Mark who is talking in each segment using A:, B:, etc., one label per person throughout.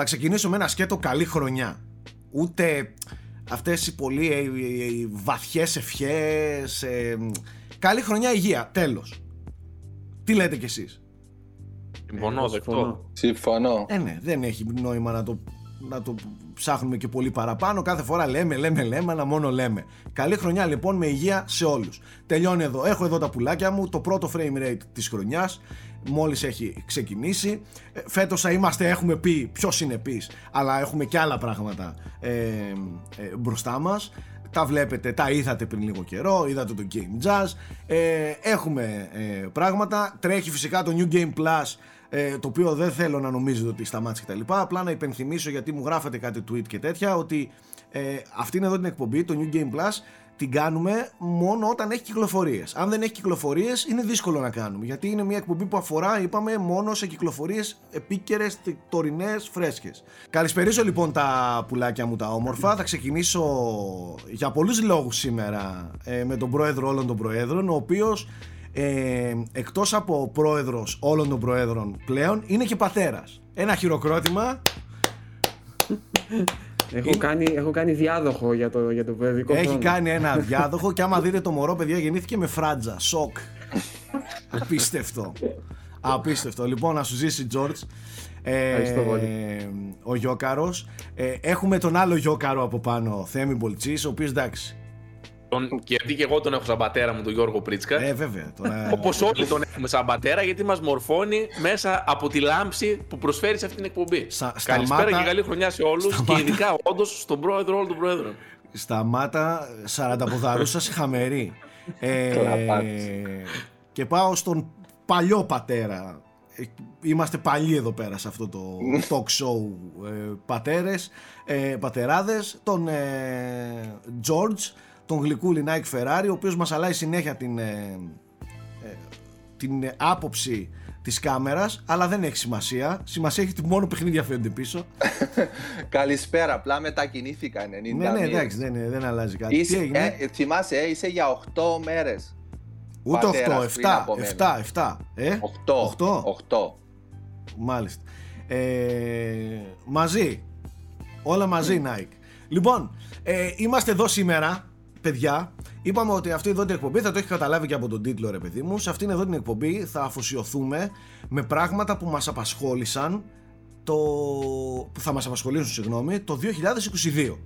A: Θα ξεκινήσω με ένα σκέτο καλή χρονιά. Ούτε αυτές οι πολύ ε, ε, βαθιές ευχές. Ε, καλή χρονιά υγεία, τέλος. Τι λέτε κι εσείς;
B: Συμφωνώ, δεκτό.
C: Συμφωνώ.
A: Ε, ναι, δεν έχει νόημα να το, να το ψάχνουμε και πολύ παραπάνω. Κάθε φορά λέμε, λέμε, λέμε, αλλά μόνο λέμε. Καλή χρονιά λοιπόν με υγεία σε όλους. Τελειώνει εδώ. Έχω εδώ τα πουλάκια μου. Το πρώτο frame rate της χρονιάς. Μόλις έχει ξεκινήσει. Ε, Φέτος θα είμαστε, έχουμε πει, πιο συνεπείς. Αλλά έχουμε και άλλα πράγματα ε, ε, μπροστά μας. Τα βλέπετε, τα είδατε πριν λίγο καιρό, είδατε το Game Jazz. Ε, έχουμε ε, πράγματα. Τρέχει φυσικά το New Game Plus ε, το οποίο δεν θέλω να νομίζετε ότι σταμάτησε κτλ. Απλά να υπενθυμίσω γιατί μου γράφατε κάτι tweet και τέτοια ότι ε, αυτήν εδώ την εκπομπή, το New Game Plus, την κάνουμε μόνο όταν έχει κυκλοφορίες. Αν δεν έχει κυκλοφορίες, είναι δύσκολο να κάνουμε. Γιατί είναι μια εκπομπή που αφορά, είπαμε, μόνο σε κυκλοφορίες επίκαιρες, τωρινές, φρέσκες. Καλησπερίζω λοιπόν τα πουλάκια μου τα όμορφα. Θα ξεκινήσω για πολλούς λόγους σήμερα ε, με τον πρόεδρο όλων των προέδρων, ο οποίος ε, εκτός από πρόεδρος όλων των προέδρων πλέον είναι και πατέρας ένα χειροκρότημα
D: Έχω, κάνει, έχω κάνει διάδοχο για το, για το παιδικό
A: Έχει κάνει ένα διάδοχο και άμα δείτε το μωρό παιδιά γεννήθηκε με φράτζα, σοκ. Απίστευτο. Απίστευτο. Λοιπόν να σου ζήσει Τζόρτζ.
D: Ε,
A: ο Γιώκαρος. Ε, Έχουμε τον άλλο Γιώκαρο από πάνω Θέμη Μπολτσής Ο οποίος εντάξει
B: τον, γιατί και εγώ τον έχω σαν πατέρα μου, τον Γιώργο Πρίτσκα.
A: Ε, βέβαια.
B: Τώρα... Όπως όλοι τον έχουμε σαν πατέρα, γιατί μας μορφώνει μέσα από τη λάμψη που προσφέρει σε αυτήν την εκπομπή. Σα, Καλησπέρα σταμάτα... και καλή χρονιά σε όλους και ειδικά όντως στον πρόεδρο όλων των πρόεδρων.
A: Σταμάτα, σαρανταποδαρούσας χαμερή. ε, και πάω στον παλιό πατέρα. Ε, είμαστε παλιοί εδώ πέρα σε αυτό το talk show ε, πατέρες, ε, πατεράδες, τον ε, George, τον γλυκούλη Nike Ferrari ο οποίος μας αλλάει συνέχεια την, ε, ε, την άποψη της κάμερας αλλά δεν έχει σημασία. Σημασία έχει ότι μόνο παιχνίδια φαίνονται πίσω.
C: Καλησπέρα, απλά μετακινήθηκα 90
A: Ναι, ναι, εντάξει, δεν, δεν αλλάζει κάτι.
C: Είσαι, Τι έγινε; Ε, θυμάσαι, ε, είσαι για 8 μέρες.
A: Ούτε 8, 7, 7, 7 ε;
C: 8, 8. 8.
A: Μάλιστα. Ε, Μαζί. Όλα μαζί Nike. Λοιπόν, ε, είμαστε εδώ σήμερα παιδιά, είπαμε ότι αυτή εδώ την εκπομπή θα το έχει καταλάβει και από τον τίτλο ρε παιδί μου. Σε αυτήν εδώ την εκπομπή θα αφοσιωθούμε με πράγματα που μας απασχόλησαν το... που θα μας απασχολήσουν συγγνώμη, το 2022.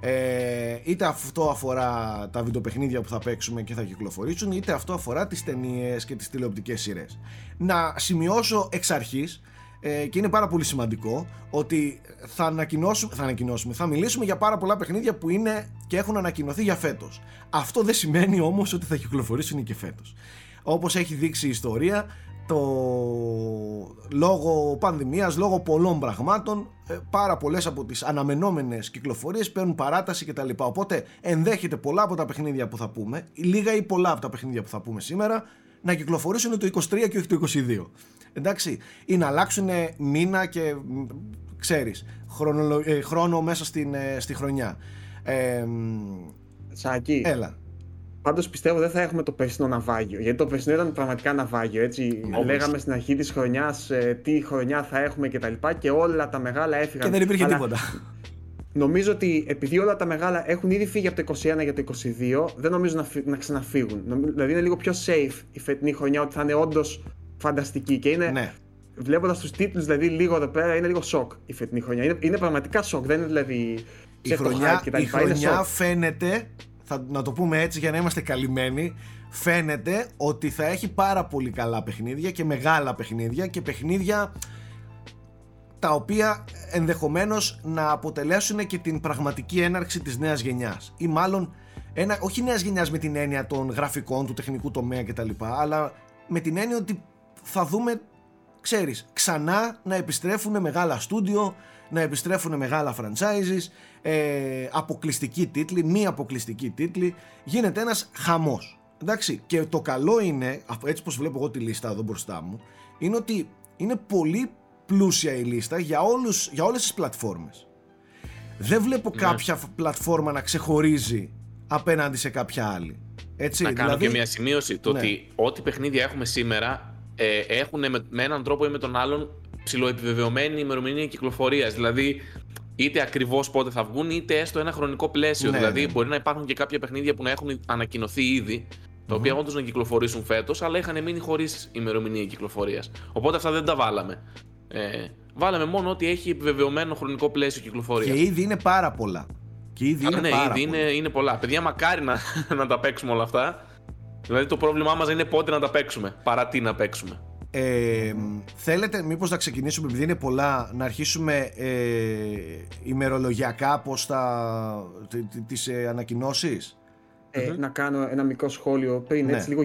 A: Ε, είτε αυτό αφορά τα βιντεοπαιχνίδια που θα παίξουμε και θα κυκλοφορήσουν είτε αυτό αφορά τις ταινίες και τις τηλεοπτικές σειρές να σημειώσω εξ αρχής ε, και είναι πάρα πολύ σημαντικό ότι θα ανακοινώσουμε, θα ανακοινώσουμε, θα μιλήσουμε για πάρα πολλά παιχνίδια που είναι και έχουν ανακοινωθεί για φέτος. Αυτό δεν σημαίνει όμως ότι θα κυκλοφορήσουν και φέτος. Όπως έχει δείξει η ιστορία, το λόγω πανδημίας, λόγω πολλών πραγμάτων, ε, πάρα πολλές από τις αναμενόμενες κυκλοφορίες παίρνουν παράταση κτλ. Οπότε ενδέχεται πολλά από τα παιχνίδια που θα πούμε, λίγα ή πολλά από τα παιχνίδια που θα πούμε σήμερα, να κυκλοφορήσουν το 23 και όχι το 22 εντάξει, ή να αλλάξουν μήνα και ξέρεις, χρόνο, ε, χρόνο μέσα στην, ε, στη χρονιά. Ε,
D: Σάκη.
A: Έλα.
D: Πάντως πιστεύω δεν θα έχουμε το περσινό ναυάγιο. Γιατί το περσινό ήταν πραγματικά ναυάγιο. Έτσι. Λέγαμε στην αρχή της χρονιάς ε, τι χρονιά θα έχουμε κτλ. Και, και όλα τα μεγάλα έφυγαν.
A: Και δεν υπήρχε Αλλά... τίποτα.
D: Νομίζω ότι επειδή όλα τα μεγάλα έχουν ήδη φύγει από το 21 για το 22, δεν νομίζω να, να ξαναφύγουν. Δηλαδή είναι λίγο πιο safe η φετινή χρονιά ότι θα είναι όντως φανταστική και είναι. Ναι. Βλέποντας τους τίτλους, δηλαδή λίγο εδώ πέρα, είναι λίγο σοκ η φετινή χρονιά. Είναι, είναι πραγματικά σοκ, δεν είναι δηλαδή.
A: Η χρονιά, η χρονιά φαίνεται, θα, να το πούμε έτσι για να είμαστε καλυμμένοι, φαίνεται ότι θα έχει πάρα πολύ καλά παιχνίδια και μεγάλα παιχνίδια και παιχνίδια τα οποία ενδεχομένως να αποτελέσουν και την πραγματική έναρξη της νέας γενιάς ή μάλλον ένα, όχι νέας γενιάς με την έννοια των γραφικών, του τεχνικού τομέα κτλ αλλά με την έννοια ότι θα δούμε, ξέρεις, ξανά να επιστρέφουν μεγάλα στούντιο, να επιστρέφουν μεγάλα franchises, ε, αποκλειστικοί τίτλοι, μη αποκλειστικοί τίτλοι, γίνεται ένας χαμός. Εντάξει, και το καλό είναι, έτσι πως βλέπω εγώ τη λίστα εδώ μπροστά μου, είναι ότι είναι πολύ πλούσια η λίστα για, όλους, για όλες τις πλατφόρμες. Δεν βλέπω ναι. κάποια πλατφόρμα να ξεχωρίζει απέναντι σε κάποια άλλη. Έτσι,
B: να κάνω δηλαδή... και μια σημείωση. Το ναι. ότι ό,τι παιχνίδια έχουμε σήμερα ε, έχουν με, με έναν τρόπο ή με τον άλλον ψηλοεπιβεβαιωμένη ημερομηνία κυκλοφορίας. Δηλαδή, είτε ακριβώς πότε θα βγουν, είτε έστω ένα χρονικό πλαίσιο. Ναι, δηλαδή, ναι. μπορεί να υπάρχουν και κάποια παιχνίδια που να έχουν ανακοινωθεί ήδη, τα οποία όντως να κυκλοφορήσουν φέτος, αλλά είχαν μείνει χωρίς ημερομηνία κυκλοφορίας. Οπότε αυτά δεν τα βάλαμε. Ε, βάλαμε μόνο ότι έχει επιβεβαιωμένο χρονικό πλαίσιο κυκλοφορίας.
A: Και ήδη είναι πάρα πολλά. Και ήδη είναι
B: ναι,
A: πάρα
B: ήδη πολλά. Είναι, είναι πολλά. Παιδιά, μακάρι να, να τα παίξουμε όλα αυτά. Δηλαδή το πρόβλημά μας είναι πότε να τα παίξουμε, παρά τι να παίξουμε.
A: Ε, θέλετε μήπως να ξεκινήσουμε επειδή είναι πολλά να αρχίσουμε ε, ημερολογιακά πως τα, τις ε, ανακοινώσεις;
D: Ε, να κάνω ένα μικρό σχόλιο πριν, ναι. έτσι λίγο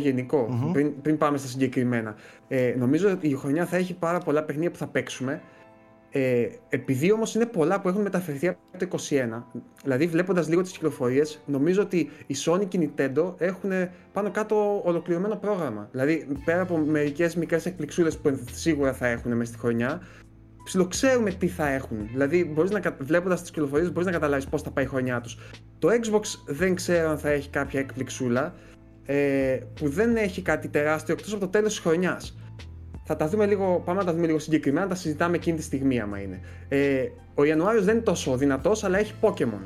D: πριν, πριν πάμε στα συγκεκριμένα. Ε, νομίζω ότι η χρονιά θα έχει πάρα πολλά παιχνίδια που θα παίξουμε ε, επειδή όμως είναι πολλά που έχουν μεταφερθεί από το 2021, δηλαδή βλέποντας λίγο τις κυκλοφορίες, νομίζω ότι η Sony και η Nintendo έχουν πάνω κάτω ολοκληρωμένο πρόγραμμα. Δηλαδή, πέρα από μερικές μικρές εκπληξούλες που σίγουρα θα έχουν μέσα στη χρονιά, ψιλοξέρουμε τι θα έχουν. Δηλαδή, μπορείς να, βλέποντας τις κυκλοφορίες, μπορείς να καταλάβεις πώς θα πάει η χρονιά τους. Το Xbox δεν ξέρω αν θα έχει κάποια εκπληξούλα ε, που δεν έχει κάτι τεράστιο εκτός από το τέλος της χρονιάς θα τα δούμε λίγο, πάμε να τα δούμε λίγο συγκεκριμένα, τα συζητάμε εκείνη τη στιγμή άμα είναι. Ε, ο Ιανουάριος δεν είναι τόσο δυνατός, αλλά έχει Pokemon.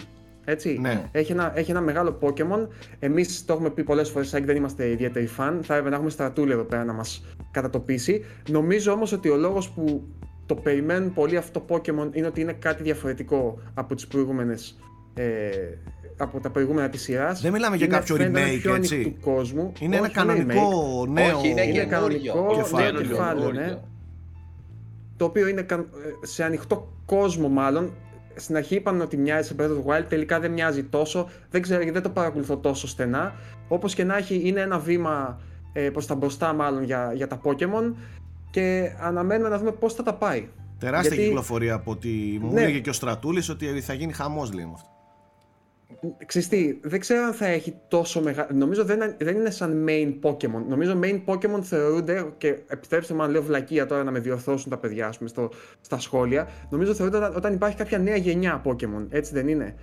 D: Έτσι.
A: Ναι.
D: Έχει, ένα, έχει ένα μεγάλο Pokemon. Εμείς το έχουμε πει πολλές φορές, δεν είμαστε ιδιαίτεροι φαν. Θα έπρεπε να έχουμε στρατούλη εδώ πέρα να μας κατατοπίσει. Νομίζω όμως ότι ο λόγος που το περιμένουν πολύ αυτό το Pokemon είναι ότι είναι κάτι διαφορετικό από τις προηγούμενες ε, από τα προηγούμενα της σειράς.
A: Δεν μιλάμε για κάποιο remake, έτσι.
D: Του κόσμου.
A: Είναι ένα κανονικό νέο
C: Όχι, είναι, είναι κανονικό
D: κεφάλαιο. κεφάλαιο ναι. Το οποίο είναι σε ανοιχτό κόσμο, μάλλον. Στην αρχή είπαν ότι μοιάζει σε Breath of the Wild, τελικά δεν μοιάζει τόσο. Δεν ξέρω, δεν το παρακολουθώ τόσο στενά. Όπως και να έχει, είναι ένα βήμα ε, προς τα μπροστά, μάλλον για, για τα Pokémon. Και αναμένουμε να δούμε πώς θα τα πάει.
A: Τεράστια Γιατί... κυκλοφορία από ότι μου ναι. έλεγε και ο Στρατούλης ότι θα γίνει χαμός, λέει αυτό.
D: Ξεστή, δεν ξέρω αν θα έχει τόσο μεγάλο. Νομίζω δεν, δεν είναι σαν main Pokémon. Νομίζω main Pokémon θεωρούνται. Και επιτρέψτε μου αν λέω βλακεία τώρα να με διορθώσουν τα παιδιά πούμε, στο, στα σχόλια. Νομίζω θεωρούνται όταν, όταν υπάρχει κάποια νέα γενιά Pokémon. Έτσι δεν είναι;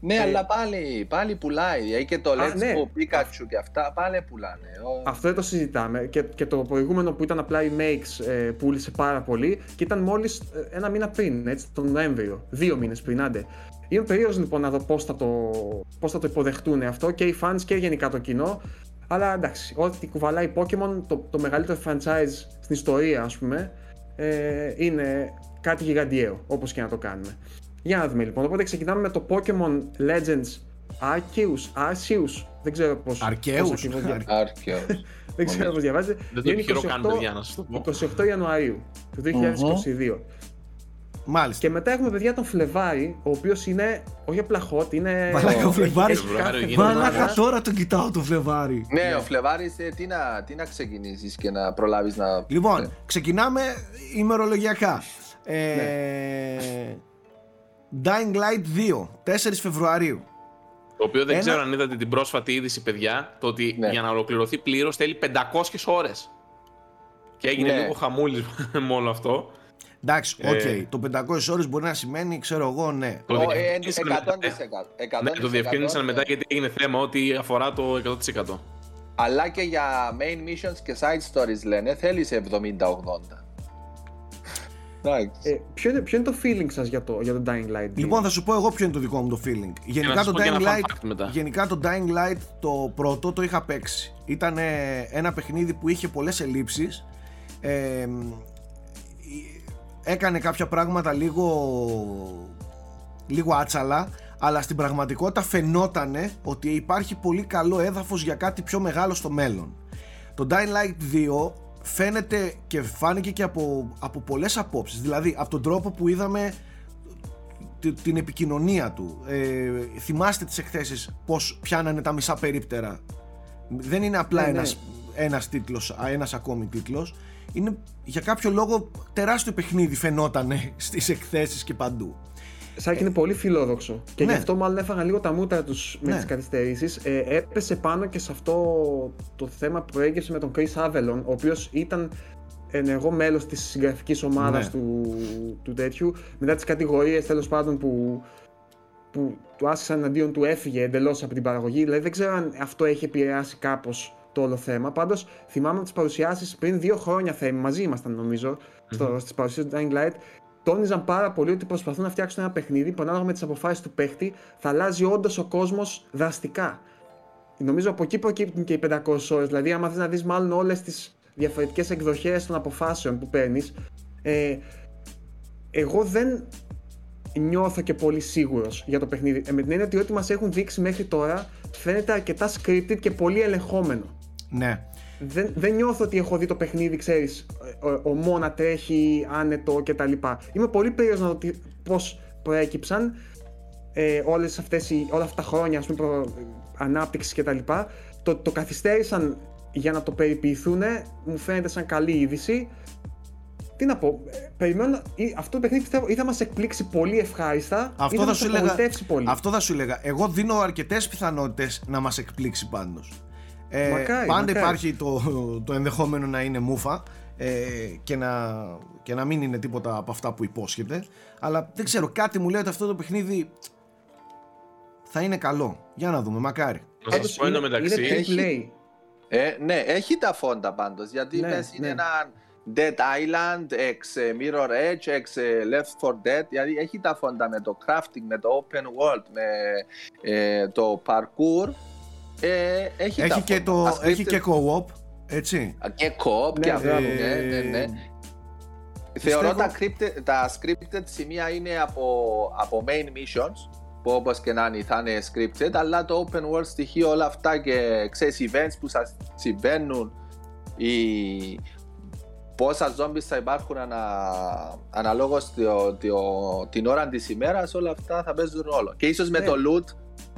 C: Ναι, ε, αλλά πάλι, πάλι πουλάει. Δηλαδή και το Let's ναι. Go Pikachu και αυτά πάλι πουλάνε.
D: Αυτό δεν το συζητάμε. Και, και το προηγούμενο που ήταν απλά η Makes ε, πούλησε πάρα πολύ και ήταν μόλις ε, ένα μήνα πριν, έτσι, τον Νοέμβριο. Δύο μήνες πριν, άντε. Είμαι περίεργος λοιπόν να δω πώς θα, το, πώς θα το υποδεχτούν αυτό και οι fans και γενικά το κοινό. Αλλά εντάξει, ό,τι κουβαλάει Pokémon, το, το μεγαλύτερο franchise στην ιστορία, ας πούμε, ε, είναι κάτι γιγαντιαίο, όπως και να το κάνουμε. Για να δούμε λοιπόν. Οπότε ξεκινάμε με το Pokémon Legends Arceus. Arceus. Δεν ξέρω πώ.
A: Arceus;
D: Δεν ξέρω πώς διαβάζετε.
B: Δεν το επιχειρώ καν, παιδιά, να σας το πω.
D: 28 Ιανουαρίου του 2022.
A: Μάλιστα.
D: Και μετά έχουμε παιδιά τον Φλεβάρι, ο οποίος είναι όχι απλά hot, είναι.
A: Μαλάκα ο Φλεβάρι. Μαλάκα τώρα τον κοιτάω το Φλεβάρι.
C: Ναι, ο Φλεβάρι ε, τι να, τι να ξεκινήσεις και να προλάβεις να.
A: Λοιπόν, ναι. ξεκινάμε ημερολογιακά. Ε, ναι. Dying Light 2, 4 Φεβρουαρίου.
B: Το οποίο δεν ξέρω αν είδατε την πρόσφατη είδηση, παιδιά, το ότι ναι. για να ολοκληρωθεί πλήρως θέλει 500 ώρες. Και έγινε ναι. λίγο χαμούλης με όλο αυτό.
A: Εντάξει, οκ. Okay. Το 500 ώρες μπορεί να σημαίνει, ξέρω εγώ, ναι.
C: Το oh, 100%. 100%.
B: Ναι, το διευκρίνησαν μετά γιατί έγινε θέμα ότι αφορά το 100%.
C: Αλλά και για main missions και side stories λένε θέλεις 70-80.
D: Ε, ποιο, είναι, ποιο είναι το feeling σας για το, για το Dying Light?
A: Λοιπόν, θα σου πω εγώ ποιο είναι το δικό μου το feeling. Γενικά, το Dying, Light, γενικά το Dying Light το πρώτο το είχα παίξει. Ήταν ένα παιχνίδι που είχε πολλές ελλείψεις. Ε, έκανε κάποια πράγματα λίγο, λίγο άτσαλα αλλά στην πραγματικότητα φαινότανε ότι υπάρχει πολύ καλό έδαφος για κάτι πιο μεγάλο στο μέλλον. Το Dying Light 2 φαίνεται και φάνηκε και από, από πολλές απόψεις δηλαδή από τον τρόπο που είδαμε την επικοινωνία του ε, θυμάστε τις εκθέσεις πως πιάνανε τα μισά περίπτερα δεν είναι απλά ναι, ναι. ένας, ένας τίτλος ένας ακόμη τίτλος είναι για κάποιο λόγο τεράστιο παιχνίδι φαινότανε στις εκθέσεις και παντού
D: Σαν και είναι πολύ φιλόδοξο. Και ναι. γι' αυτό μάλλον έφαγαν λίγο τα μούτρα τους με ναι. τις καθυστερήσεις. Ε, έπεσε πάνω και σε αυτό το θέμα που προέκυψε με τον Chris Avellon, ο οποίος ήταν ενεργό μέλος της συγγραφικής ομάδας ναι. του, του τέτοιου. Μετά τις κατηγορίες τέλος πάντων που, που του άσκησαν εναντίον του, έφυγε εντελώς από την παραγωγή. Δηλαδή δεν ξέρω αν αυτό έχει επηρεάσει κάπως το όλο θέμα. Πάντως θυμάμαι τις παρουσιάσεις πριν δύο χρόνια θα μαζί ήμασταν νομίζω. mm-hmm. στις παρουσίε του Dying Light, τόνιζαν πάρα πολύ ότι προσπαθούν να φτιάξουν ένα παιχνίδι που ανάλογα με τις αποφάσεις του παίχτη θα αλλάζει όντως ο κόσμος δραστικά. Νομίζω από εκεί προκύπτουν και οι 500 ώρες. Δηλαδή, άμα θες να δεις μάλλον όλες τις διαφορετικές εκδοχές των αποφάσεων που παίρνεις, ε, εγώ δεν νιώθω και πολύ σίγουρος για το παιχνίδι. Ε, με την έννοια ότι ό,τι μας έχουν δείξει μέχρι τώρα φαίνεται αρκετά scripted και πολύ ελεγχόμενο.
A: Ναι.
D: Δεν, δεν νιώθω ότι έχω δει το παιχνίδι, ξέρεις, ο, ο Μόνα τρέχει άνετο κτλ. Είμαι πολύ περίεργος να δω πώς προέκυψαν ε, όλες αυτές οι, όλα αυτά τα χρόνια ας πούμε, προ, ανάπτυξης κτλ. Το, το καθυστέρησαν για να το περιποιηθούν, μου φαίνεται σαν καλή είδηση τι να πω, ε, περιμένω, αυτό το παιχνίδι πιστεύω ή θα μας εκπλήξει πολύ ευχάριστα αυτό ή θα, θα σου έλεγα, πολύ.
A: Αυτό θα σου έλεγα. Εγώ δίνω αρκετές πιθανότητες να μας εκπλήξει πάντως.
D: Ε, μακάρι,
A: πάντα υπάρχει το, το ενδεχόμενο να είναι μούφα ε, και, να, και να μην είναι τίποτα από αυτά που υπόσχεται. Αλλά δεν ξέρω, κάτι μου λέει ότι αυτό το παιχνίδι θα είναι καλό. Για να δούμε, μακάρι.
B: Να σας πω μεταξύ.
C: Είναι έχει, ε, ναι, έχει τα φόντα πάντως, γιατί ναι, πες, είναι ναι. ένα Dead Island, ex Mirror Edge, ex Left 4 Dead, δηλαδή έχει τα φόντα με το crafting, με το open world, με ε, το parkour, ε, έχει,
A: έχει, και το, έχει και co-op, έτσι.
C: Και co-op, ναι, και αυτό, ναι, ναι, ναι. Θεωρώ τα, scripted, τα scripted σημεία είναι από, από main missions, που όπως και να είναι θα είναι scripted, αλλά το open world στοιχείο όλα αυτά και ξέρεις events που σας συμβαίνουν, η, πόσα ζόμπι θα υπάρχουν ανα, αναλόγως την ώρα της ημέρας, όλα αυτά θα παίζουν ρόλο. Και ίσως με ναι. το loot,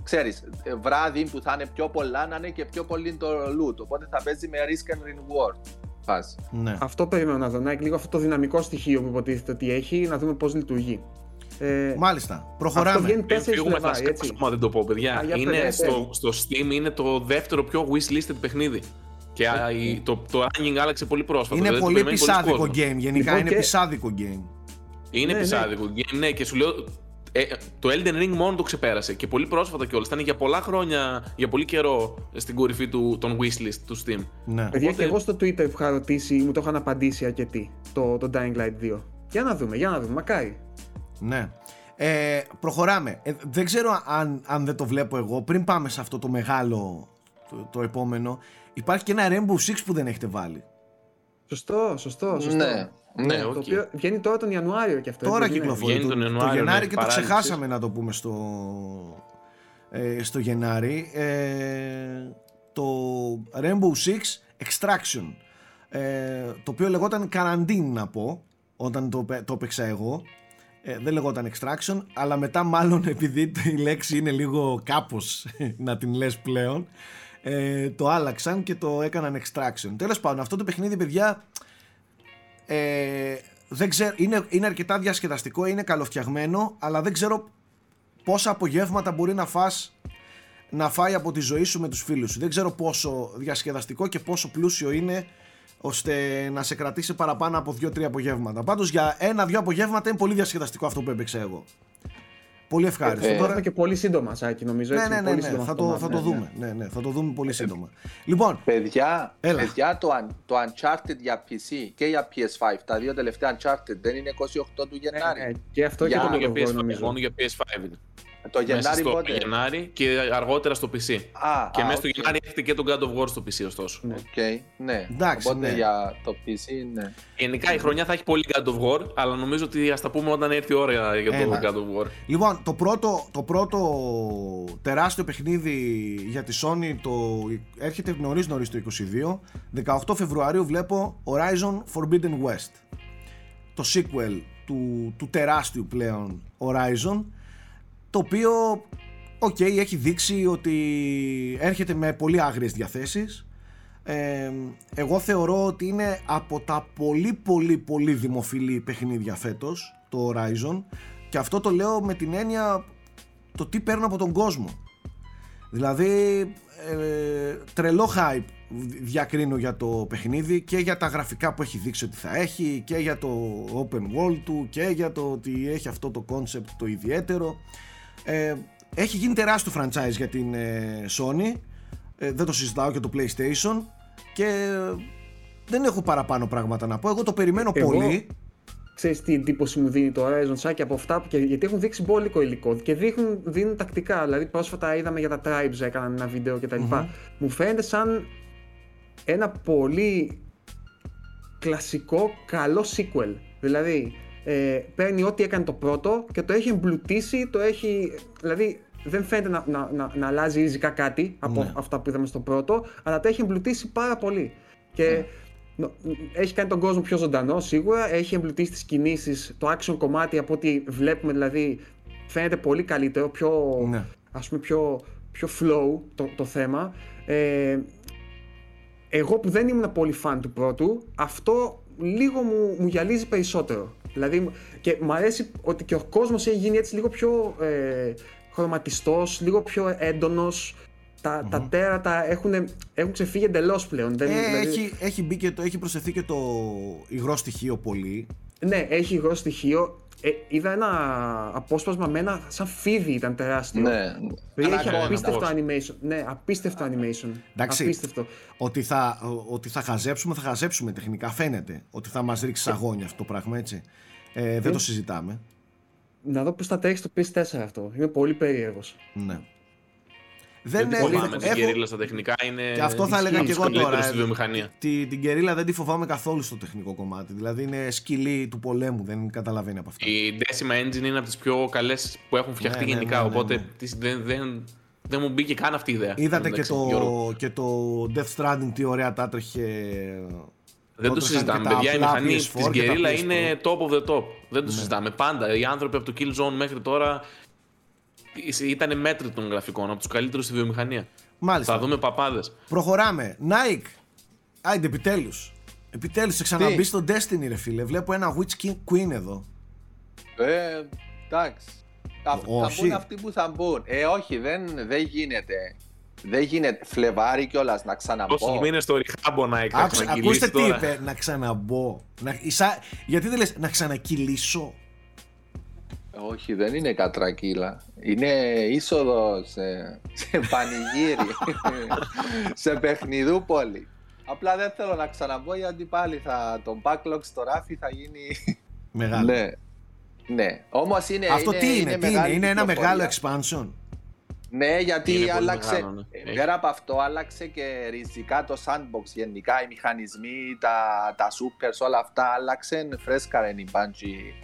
C: ξέρεις, βράδυ που θα είναι πιο πολλά να είναι και πιο πολύ το loot. Οπότε θα παίζει με risk and reward.
D: Ναι. Αυτό περιμένω να δω. Να λίγο αυτό το δυναμικό στοιχείο που υποτίθεται ότι έχει, να δούμε πώς λειτουργεί.
A: Ε, Μάλιστα. Προχωράμε. Αυτό βγαίνει
B: 4 Φλεβάρι, έτσι. δεν το πω, παιδιά. είναι στο, στο Steam είναι το δεύτερο πιο wishlisted παιχνίδι. Και ε, το, το ranking άλλαξε πολύ πρόσφατα.
A: Είναι δηλαδή, πολύ πισάδικο game. Γενικά λοιπόν είναι και... πισάδικο game.
B: Είναι ναι, πισάδικο ναι. game, ναι, και σου λέω. Ε, το Elden Ring μόνο το ξεπέρασε και πολύ πρόσφατα κιόλας. Ήταν για πολλά χρόνια, για πολύ καιρό στην κορυφή του, των wishlist του Steam.
D: Ναι. Παιδιά, Οπότε... και εγώ στο Twitter που είχα ρωτήσει, μου το είχαν απαντήσει αρκετοί το, το Dying Light 2. Για να δούμε, για να δούμε, μακάρι.
A: Ναι. Ε, προχωράμε. Ε, δεν ξέρω αν, αν δεν το βλέπω εγώ. Πριν πάμε σε αυτό το μεγάλο το, το επόμενο υπάρχει και ένα Rainbow Six που δεν έχετε βάλει.
D: Σωστό, σωστό, σωστό.
C: Ναι, ναι,
D: το οποίο βγαίνει τώρα τον Ιανουάριο και αυτό.
A: Τώρα κυκλοφορεί. Το, τον Ιανουάριο, το Γενάρη ναι, και το ξεχάσαμε να το πούμε στο, ε, στο Γενάρη. Ε, το Rainbow Six Extraction. Ε, το οποίο λεγόταν Καραντίν να πω όταν το, το έπαιξα εγώ. Ε, δεν λεγόταν Extraction, αλλά μετά μάλλον επειδή η λέξη είναι λίγο κάπως να την λες πλέον ε, το άλλαξαν και το έκαναν extraction. Τέλος πάντων, αυτό το παιχνίδι, παιδιά, ε, δεν ξέρω, είναι, είναι αρκετά διασκεδαστικό, είναι καλοφτιαγμένο, αλλά δεν ξέρω πόσα απογεύματα μπορεί να φας να φάει από τη ζωή σου με τους φίλους σου. Δεν ξέρω πόσο διασκεδαστικό και πόσο πλούσιο είναι ώστε να σε κρατήσει παραπάνω από 2-3 απογεύματα. Πάντως για ένα-δυο απογεύματα είναι πολύ διασκεδαστικό αυτό που έπαιξα εγώ. Πολύ ευχάριστο.
D: Ε, Τώρα και πολύ σύντομα, Σάκη, νομίζω.
A: Ναι,
D: έτσι,
A: ναι, ναι,
D: πολύ
A: ναι, θα, το, θα το δούμε. Ναι, ναι, θα το δούμε πολύ σύντομα. Λοιπόν,
C: παιδιά, παιδιά το, το Uncharted για PC και για PS5, τα δύο τελευταία Uncharted δεν είναι 28 του Γενάρη. Ναι,
D: και αυτό για,
B: και το για PS5, νομίζω. Μόνο για PS5 είναι.
C: Το Γενάρη
B: στο πότε; Γενάρη και αργότερα στο PC.
C: Α,
B: και μέσα στο Γενάρη έχετε και τον God of War στο PC ωστόσο.
C: Ναι. Okay, ναι.
A: Εντάξει,
C: Οπότε
A: ναι.
C: για το PC, ναι.
B: Γενικά η χρονιά θα έχει πολύ God of War, αλλά νομίζω ότι ας τα πούμε όταν έρθει η ώρα για το Ένα. God of War.
A: Λοιπόν, το πρώτο, το πρώτο τεράστιο παιχνίδι για τη Sony το έρχεται νωρί νωρίς το 22. 18 Φεβρουαρίου βλέπω Horizon Forbidden West. Το sequel του, του τεράστιου πλέον Horizon το οποίο οκ, έχει δείξει ότι έρχεται με πολύ άγριες διαθέσεις. Ε, εγώ θεωρώ ότι είναι από τα πολύ πολύ πολύ δημοφιλή παιχνίδια φέτος το Horizon. Και αυτό το λέω με την έννοια το τι παίρνω από τον κόσμο. Δηλαδή ε, τρελό hype διακρίνω για το παιχνίδι και για τα γραφικά που έχει δείξει ότι θα έχει και για το open world του και για το ότι έχει αυτό το concept το ιδιαίτερο ε, έχει γίνει τεράστιο franchise για την ε, Sony. Ε, δεν το συζητάω και το PlayStation. Και δεν έχω παραπάνω πράγματα να πω. Εγώ το περιμένω πολύ.
D: ξέρεις τι εντύπωση μου δίνει το Horizon Σάκη από αυτά, και, γιατί έχουν δείξει μπόλικο υλικό και δείχνουν, δίνουν τακτικά. Δηλαδή πρόσφατα είδαμε για τα Tribes, έκαναν ένα βίντεο κτλ. Mm-hmm. Μου φαίνεται σαν ένα πολύ κλασικό καλό sequel. Δηλαδή ε, παίρνει ό,τι έκανε το πρώτο και το έχει εμπλουτίσει, το έχει. Δηλαδή δεν φαίνεται να, να, να, να αλλάζει ριζικά κάτι από ναι. αυτά που είδαμε στο πρώτο, αλλά το έχει εμπλουτίσει πάρα πολύ. Και ναι. έχει κάνει τον κόσμο πιο ζωντανό σίγουρα, έχει εμπλουτίσει τις κινήσεις, το action κομμάτι από ό,τι βλέπουμε δηλαδή φαίνεται πολύ καλύτερο, πιο, ναι. ας πούμε πιο, πιο flow το, το θέμα. Ε, εγώ που δεν ήμουν πολύ φαν του πρώτου, αυτό λίγο μου, μου γυαλίζει περισσότερο. Δηλαδή, και μου αρέσει ότι και ο κόσμος έχει γίνει έτσι λίγο πιο ε, χρωματιστός, λίγο πιο έντονος. Τα, mm-hmm. τα τέρατα έχουν, έχουν ξεφύγει εντελώς πλέον.
A: Δεν, ε, δηλαδή... έχει, έχει, μπει και το, έχει προσθεθεί και το υγρό στοιχείο πολύ.
D: Ναι, έχει υγρό στοιχείο. Ε, είδα ένα απόσπασμα με ένα σαν φίδι ήταν τεράστιο. Ναι, δηλαδή έχει απίστευτο animation. Ναι, απίστευτο animation.
A: Εντάξει, απίστευτο. Ότι, θα, ότι θα χαζέψουμε, θα χαζέψουμε τεχνικά. Φαίνεται ότι θα μας ρίξει αγώνια αυτό το πράγμα έτσι. Ε, δεν το συζητάμε.
D: Να δω πώς θα τρέχει το PS4 αυτό. Είμαι πολύ περίεργος.
A: Ναι.
B: Δεν είναι. Φοβάμαι την κερίλα στα τεχνικά είναι.
A: Και αυτό θα έλεγα και εγώ τώρα.
B: Στη βιομηχανία.
A: Τη, την κερίλα δεν τη φοβάμαι καθόλου στο τεχνικό κομμάτι. Δηλαδή είναι σκυλή του πολέμου, δεν καταλαβαίνει από αυτά.
B: Η Decima Engine είναι από τις πιο καλές που έχουν φτιαχτεί ναι, ναι, γενικά. Ναι, ναι οπότε ναι. δεν, δεν, δεν μου μπήκε καν αυτή η ιδέα.
A: Είδατε και το, και το Death Stranding τι ωραία τα έτρεχε
B: δεν το συζητάμε. Παιδιά, η μηχανή της Guerrilla είναι top of the top. Δεν το ναι. συζητάμε. Πάντα. Οι άνθρωποι από το Killzone μέχρι τώρα ήταν μέτρη των γραφικών, από τους καλύτερους στη βιομηχανία.
A: Μάλιστα.
B: Θα δούμε παπάδες.
A: Προχωράμε. Nike. Άιντε, επιτέλους. Επιτέλους, σε ξαναμπεί στο Destiny, ρε φίλε. Βλέπω ένα Witch Queen εδώ.
C: Ε, εντάξει. Θα μπουν αυτοί που θα μπουν. Ε, όχι, δεν, δεν γίνεται. Δεν γίνεται Φλεβάρι κιόλας να ξαναμπω.
B: Τόσο μήνε στο ριχάμπο να
A: Ακούστε τι είπε, να ξαναμπω. Να, Ισα... Γιατί δεν λες να ξανακυλήσω;
C: Όχι, δεν είναι κατρακύλα. Είναι είσοδος σε, σε πανηγύρι. σε παιχνιδούπολη. Απλά δεν θέλω να ξαναμπω γιατί πάλι θα, το backlog στο ράφι θα γίνει.
A: Μεγάλο.
C: ναι. ναι. Όμως είναι.
A: Αυτό είναι, τι είναι, είναι, τι είναι, είναι ένα μεγάλο expansion.
C: Ναι, γιατί άλλαξε. ναι. Πέρα από αυτό, άλλαξε και ριζικά το sandbox. Γενικά οι μηχανισμοί, τα, τα supers, όλα αυτά άλλαξε. Φρέσκαρε η μπάντζι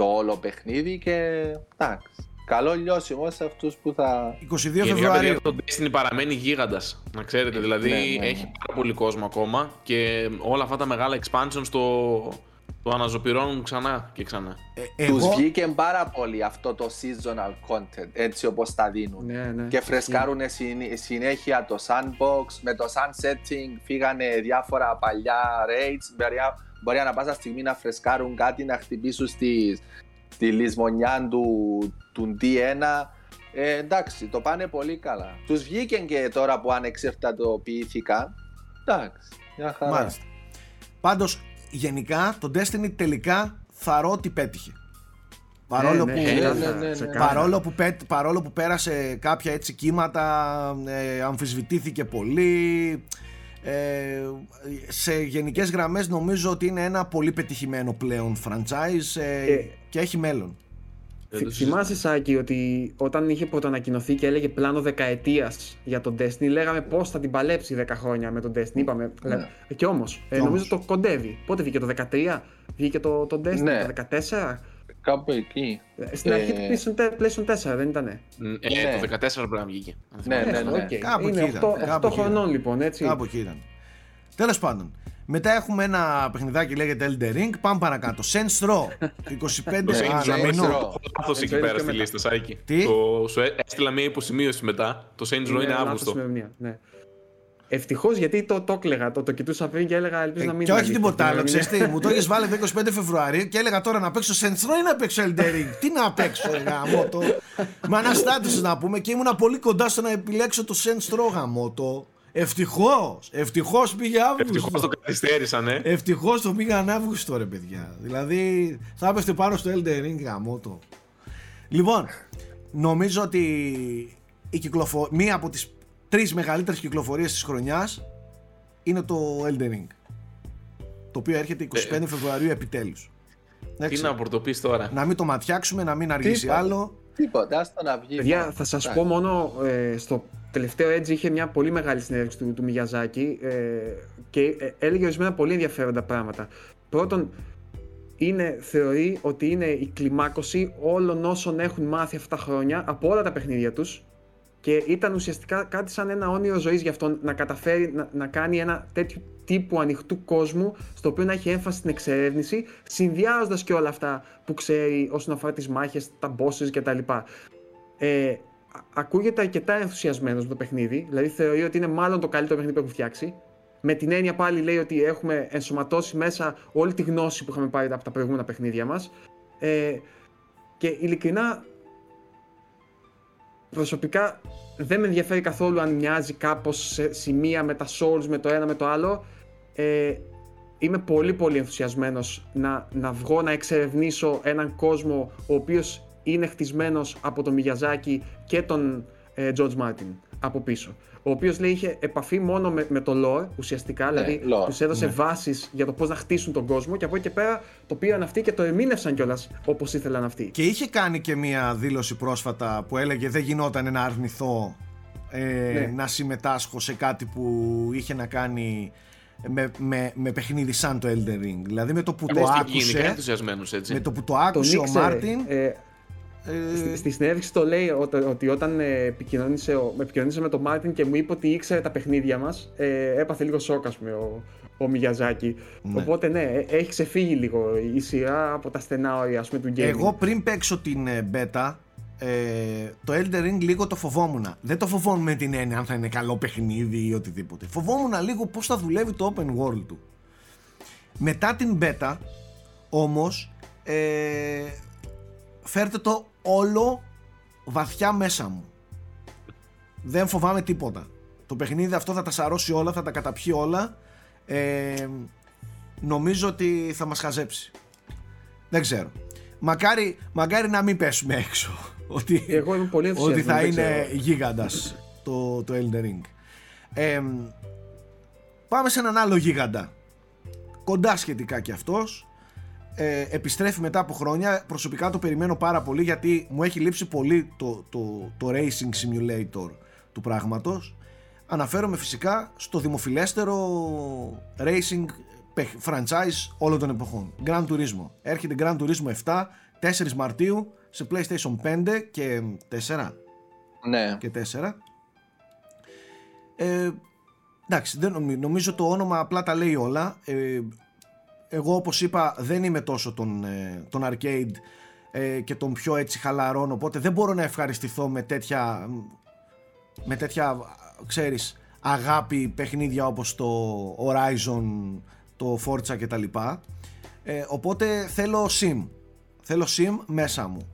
C: το όλο παιχνίδι και εντάξει. Καλό λιώσιμο σε αυτούς που θα.
A: 22 Φεβρουαρίου.
B: Το Destiny παραμένει γίγαντας. Να ξέρετε, δηλαδή ναι, ναι, έχει πάρα πολύ κόσμο ακόμα και όλα αυτά τα μεγάλα expansions στο, το αναζωπηρώνουν ξανά και ξανά.
C: Ε, εγώ... Τους βγήκε πάρα πολύ αυτό το seasonal content, έτσι όπως τα δίνουν.
D: Ναι, ναι.
C: Και φρεσκάρουν συνέχεια το sandbox, με το sunsetting φύγανε διάφορα παλιά raids, μπορεί, μπορεί να πάσα στιγμή να φρεσκάρουν κάτι, να χτυπήσουν στη, στη λησμονιά του, του D1. Ε, εντάξει, το πάνε πολύ καλά. Τους βγήκε και τώρα που ανεξερτατοποιήθηκαν. Εντάξει, μια χαρά. Μάλιστα.
A: Πάντως γενικά το Destiny τελικά θαρώ ότι πέτυχε. Παρόλο, ναι, που, ναι, ναι, παρόλο, που, παρόλο που πέρασε κάποια έτσι κύματα, ε, αμφισβητήθηκε πολύ, ε, σε γενικές γραμμές νομίζω ότι είναι ένα πολύ πετυχημένο πλέον franchise ε, και έχει μέλλον.
D: Θυμάσαι Σάκη ότι όταν είχε πρωτοανακοινωθεί και έλεγε πλάνο δεκαετίας για τον Destiny, λέγαμε πώς θα την παλέψει 10 χρόνια με τον Destiny. Είπαμε. Ναι. Και όμως, ε, νομίζω το κοντεύει. Πότε βγήκε το 13, βγήκε το, το Destiny ναι. το 14.
C: Κάπου εκεί.
D: Ε, στην αρχή του PlayStation 4, δεν ήταν. Ε,
B: ναι. Το 14 πρέπει να βγήκε.
C: Ναι, ναι, ναι. ναι. Okay.
A: Κάπου Είναι εκεί 8, 8
D: χρονών λοιπόν, έτσι.
A: Κάπου εκεί ήταν. Τέλος πάντων, μετά έχουμε ένα παιχνιδάκι λέγεται Elder Ring. Πάμε παρακάτω. Saints Row. 25
B: Μήνου. Λάθος εκεί πέρα στη λίστα, Σάικη.
A: Τι;
B: Το, σου έστειλα μια υποσημείωση μετά. Το Saints Row είναι Αύγουστο.
D: Ναι. Ευτυχώς γιατί το, το έκλεγα, το, το κοιτούσα πριν και έλεγα ελπίζω να μην.
A: Και όχι τίποτα άλλο, ξέρεις τι, μου το έχεις βάλει 25 Φεβρουαρίου και έλεγα τώρα να παίξω Saints Row ή να παίξω Elder Ring. τι να παίξω, γαμό το. Με αναστάτηση να πούμε και ήμουν πολύ κοντά στο να επιλέξω το Saints Row γαμό το. Ευτυχώς! Ευτυχώς πήγε Αύγουστο.
B: Ευτυχώς το καθυστέρησαν, ε.
A: Ευτυχώς το πήγαν Αύγουστο, ρε παιδιά. Δηλαδή θα έπεφτε πάνω στο Elden Ring γαμότο. Λοιπόν, νομίζω ότι η κυκλοφο... μία από τις τρεις μεγαλύτερες κυκλοφορίες της χρονιάς είναι το Elden Ring. Το οποίο έρχεται 25 ε, Φεβρουαρίου επιτέλους.
B: Τι να πρωτοπεί τώρα.
A: Να μην το ματιάξουμε, να μην αργήσει άλλο.
C: Τίποτα, άστο να βγει.
D: Παιδιά, θα σας πω μόνο ε, στο τελευταίο Edge είχε μια πολύ μεγάλη συνέντευξη του, του Μιγιαζάκη ε, και ε, έλεγε ορισμένα πολύ ενδιαφέροντα πράγματα. Πρώτον, είναι, θεωρεί ότι είναι η κλιμάκωση όλων όσων έχουν μάθει αυτά τα χρόνια από όλα τα παιχνίδια τους και ήταν ουσιαστικά κάτι σαν ένα όνειρο ζωής για αυτόν να καταφέρει να, να κάνει ένα τέτοιο τύπου ανοιχτού κόσμου στο οποίο να έχει έμφαση στην εξερεύνηση συνδυάζοντας και όλα αυτά που ξέρει όσον αφορά τις μάχες, τα bosses κτλ. Ε, ακούγεται αρκετά ενθουσιασμένος με το παιχνίδι, δηλαδή θεωρεί ότι είναι μάλλον το καλύτερο παιχνίδι που έχουν φτιάξει με την έννοια πάλι λέει ότι έχουμε ενσωματώσει μέσα όλη τη γνώση που είχαμε πάρει από τα προηγούμενα παιχνίδια μας ε, και ειλικρινά προσωπικά δεν με ενδιαφέρει καθόλου αν μοιάζει κάπως σε σημεία με τα Souls, με το ένα με το άλλο. Ε, είμαι πολύ πολύ ενθουσιασμένος να, να βγω να εξερευνήσω έναν κόσμο ο οποίος είναι χτισμένος από τον Μιγιαζάκη και τον ε, George Martin από πίσω ο οποίος λέει είχε επαφή μόνο με, με το lore ουσιαστικά, ναι, δηλαδή τους έδωσε ναι. βάσεις για το πώς να χτίσουν τον κόσμο και από εκεί και πέρα το πήραν αυτοί και το ερμήνευσαν κιόλας όπως ήθελαν αυτοί.
A: Και είχε κάνει και μία δήλωση πρόσφατα που έλεγε δεν γινόταν να αρνηθώ ε, ναι. να συμμετάσχω σε κάτι που είχε να κάνει με, με, με παιχνίδι σαν το Elden Ring. Δηλαδή με το που το άκουσε.
B: Έτσι.
A: Με το που το άκουσε ο Μάρτιν. Ε,
D: ε... Στη συνέντευξη το λέει ότι όταν επικοινώνησε, επικοινώνησε με τον Μάρτιν και μου είπε ότι ήξερε τα παιχνίδια μας, ε, έπαθε λίγο σοκ, ας πούμε, ο, ο Μιγιαζάκη. Ναι. Οπότε ναι, ε, έχει ξεφύγει λίγο η σειρά από τα στενά όρια πούμε, του gaming.
A: Εγώ πριν παίξω την ε, beta, ε, το Elder Ring λίγο το φοβόμουν. Δεν το φοβόμουν με την έννοια αν θα είναι καλό παιχνίδι ή οτιδήποτε. Φοβόμουν λίγο πώς θα δουλεύει το open world του. Μετά την beta, όμως, ε, φέρτε το όλο βαθιά μέσα μου. Δεν φοβάμαι τίποτα. Το παιχνίδι αυτό θα τα σαρώσει όλα, θα τα καταπιεί όλα. Ε, νομίζω ότι θα μας χαζέψει. Δεν ξέρω. Μακάρι, μακάρι να μην πέσουμε έξω. Ότι,
D: Εγώ είμαι πολύ
A: ότι θα είναι γίγαντας το, το Elden Ring. Ε, πάμε σε έναν άλλο γίγαντα. Κοντά σχετικά κι αυτός ε, επιστρέφει μετά από χρόνια. Προσωπικά το περιμένω πάρα πολύ γιατί μου έχει λείψει πολύ το, το, το racing simulator του πράγματος. Αναφέρομαι φυσικά στο δημοφιλέστερο racing franchise όλων των εποχών. Grand Turismo. Έρχεται Grand Turismo 7, 4 Μαρτίου σε PlayStation 5 και 4.
C: Ναι.
A: Και 4. Ε, εντάξει, δεν νομίζω, νομίζω το όνομα απλά τα λέει όλα. Ε, εγώ όπως είπα δεν είμαι τόσο τον, ε, τον arcade ε, και τον πιο έτσι χαλαρών οπότε δεν μπορώ να ευχαριστηθώ με τέτοια με τέτοια ξέρεις αγάπη παιχνίδια όπως το Horizon το Forza και τα λοιπά ε, οπότε θέλω sim. Θέλω sim μέσα μου.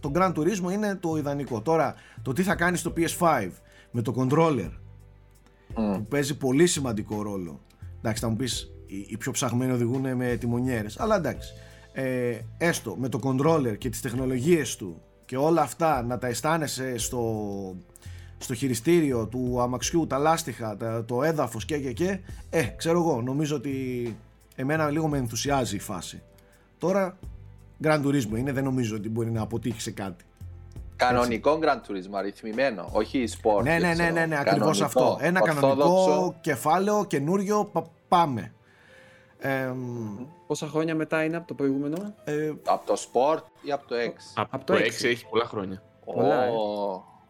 A: Το Grand Turismo είναι το ιδανικό. Τώρα το τι θα κάνεις στο PS5 με το controller που παίζει πολύ σημαντικό ρόλο. Εντάξει θα μου πεις οι πιο ψαγμένοι οδηγούν με τιμονιέρες αλλά εντάξει ε, έστω με το controller και τις τεχνολογίες του και όλα αυτά να τα αισθάνεσαι στο, στο χειριστήριο του αμαξιού, τα λάστιχα, το έδαφος και και και ε, ξέρω εγώ, νομίζω ότι εμένα λίγο με ενθουσιάζει η φάση τώρα Grand Turismo είναι, δεν νομίζω ότι μπορεί να αποτύχει σε κάτι
C: Κανονικό Έτσι. Grand Turismo, αριθμημένο, όχι sport.
A: Ναι, ναι, ναι, ναι, ναι ακριβώς αυτό. Ένα κανονικό κεφάλαιο, καινούριο, πάμε.
D: Ε, Πόσα χρόνια μετά είναι από το προηγούμενο;
C: Ε, από το Sport ή από το X?
B: Από, το, 6. έχει πολλά χρόνια.
C: Πολλά, ε.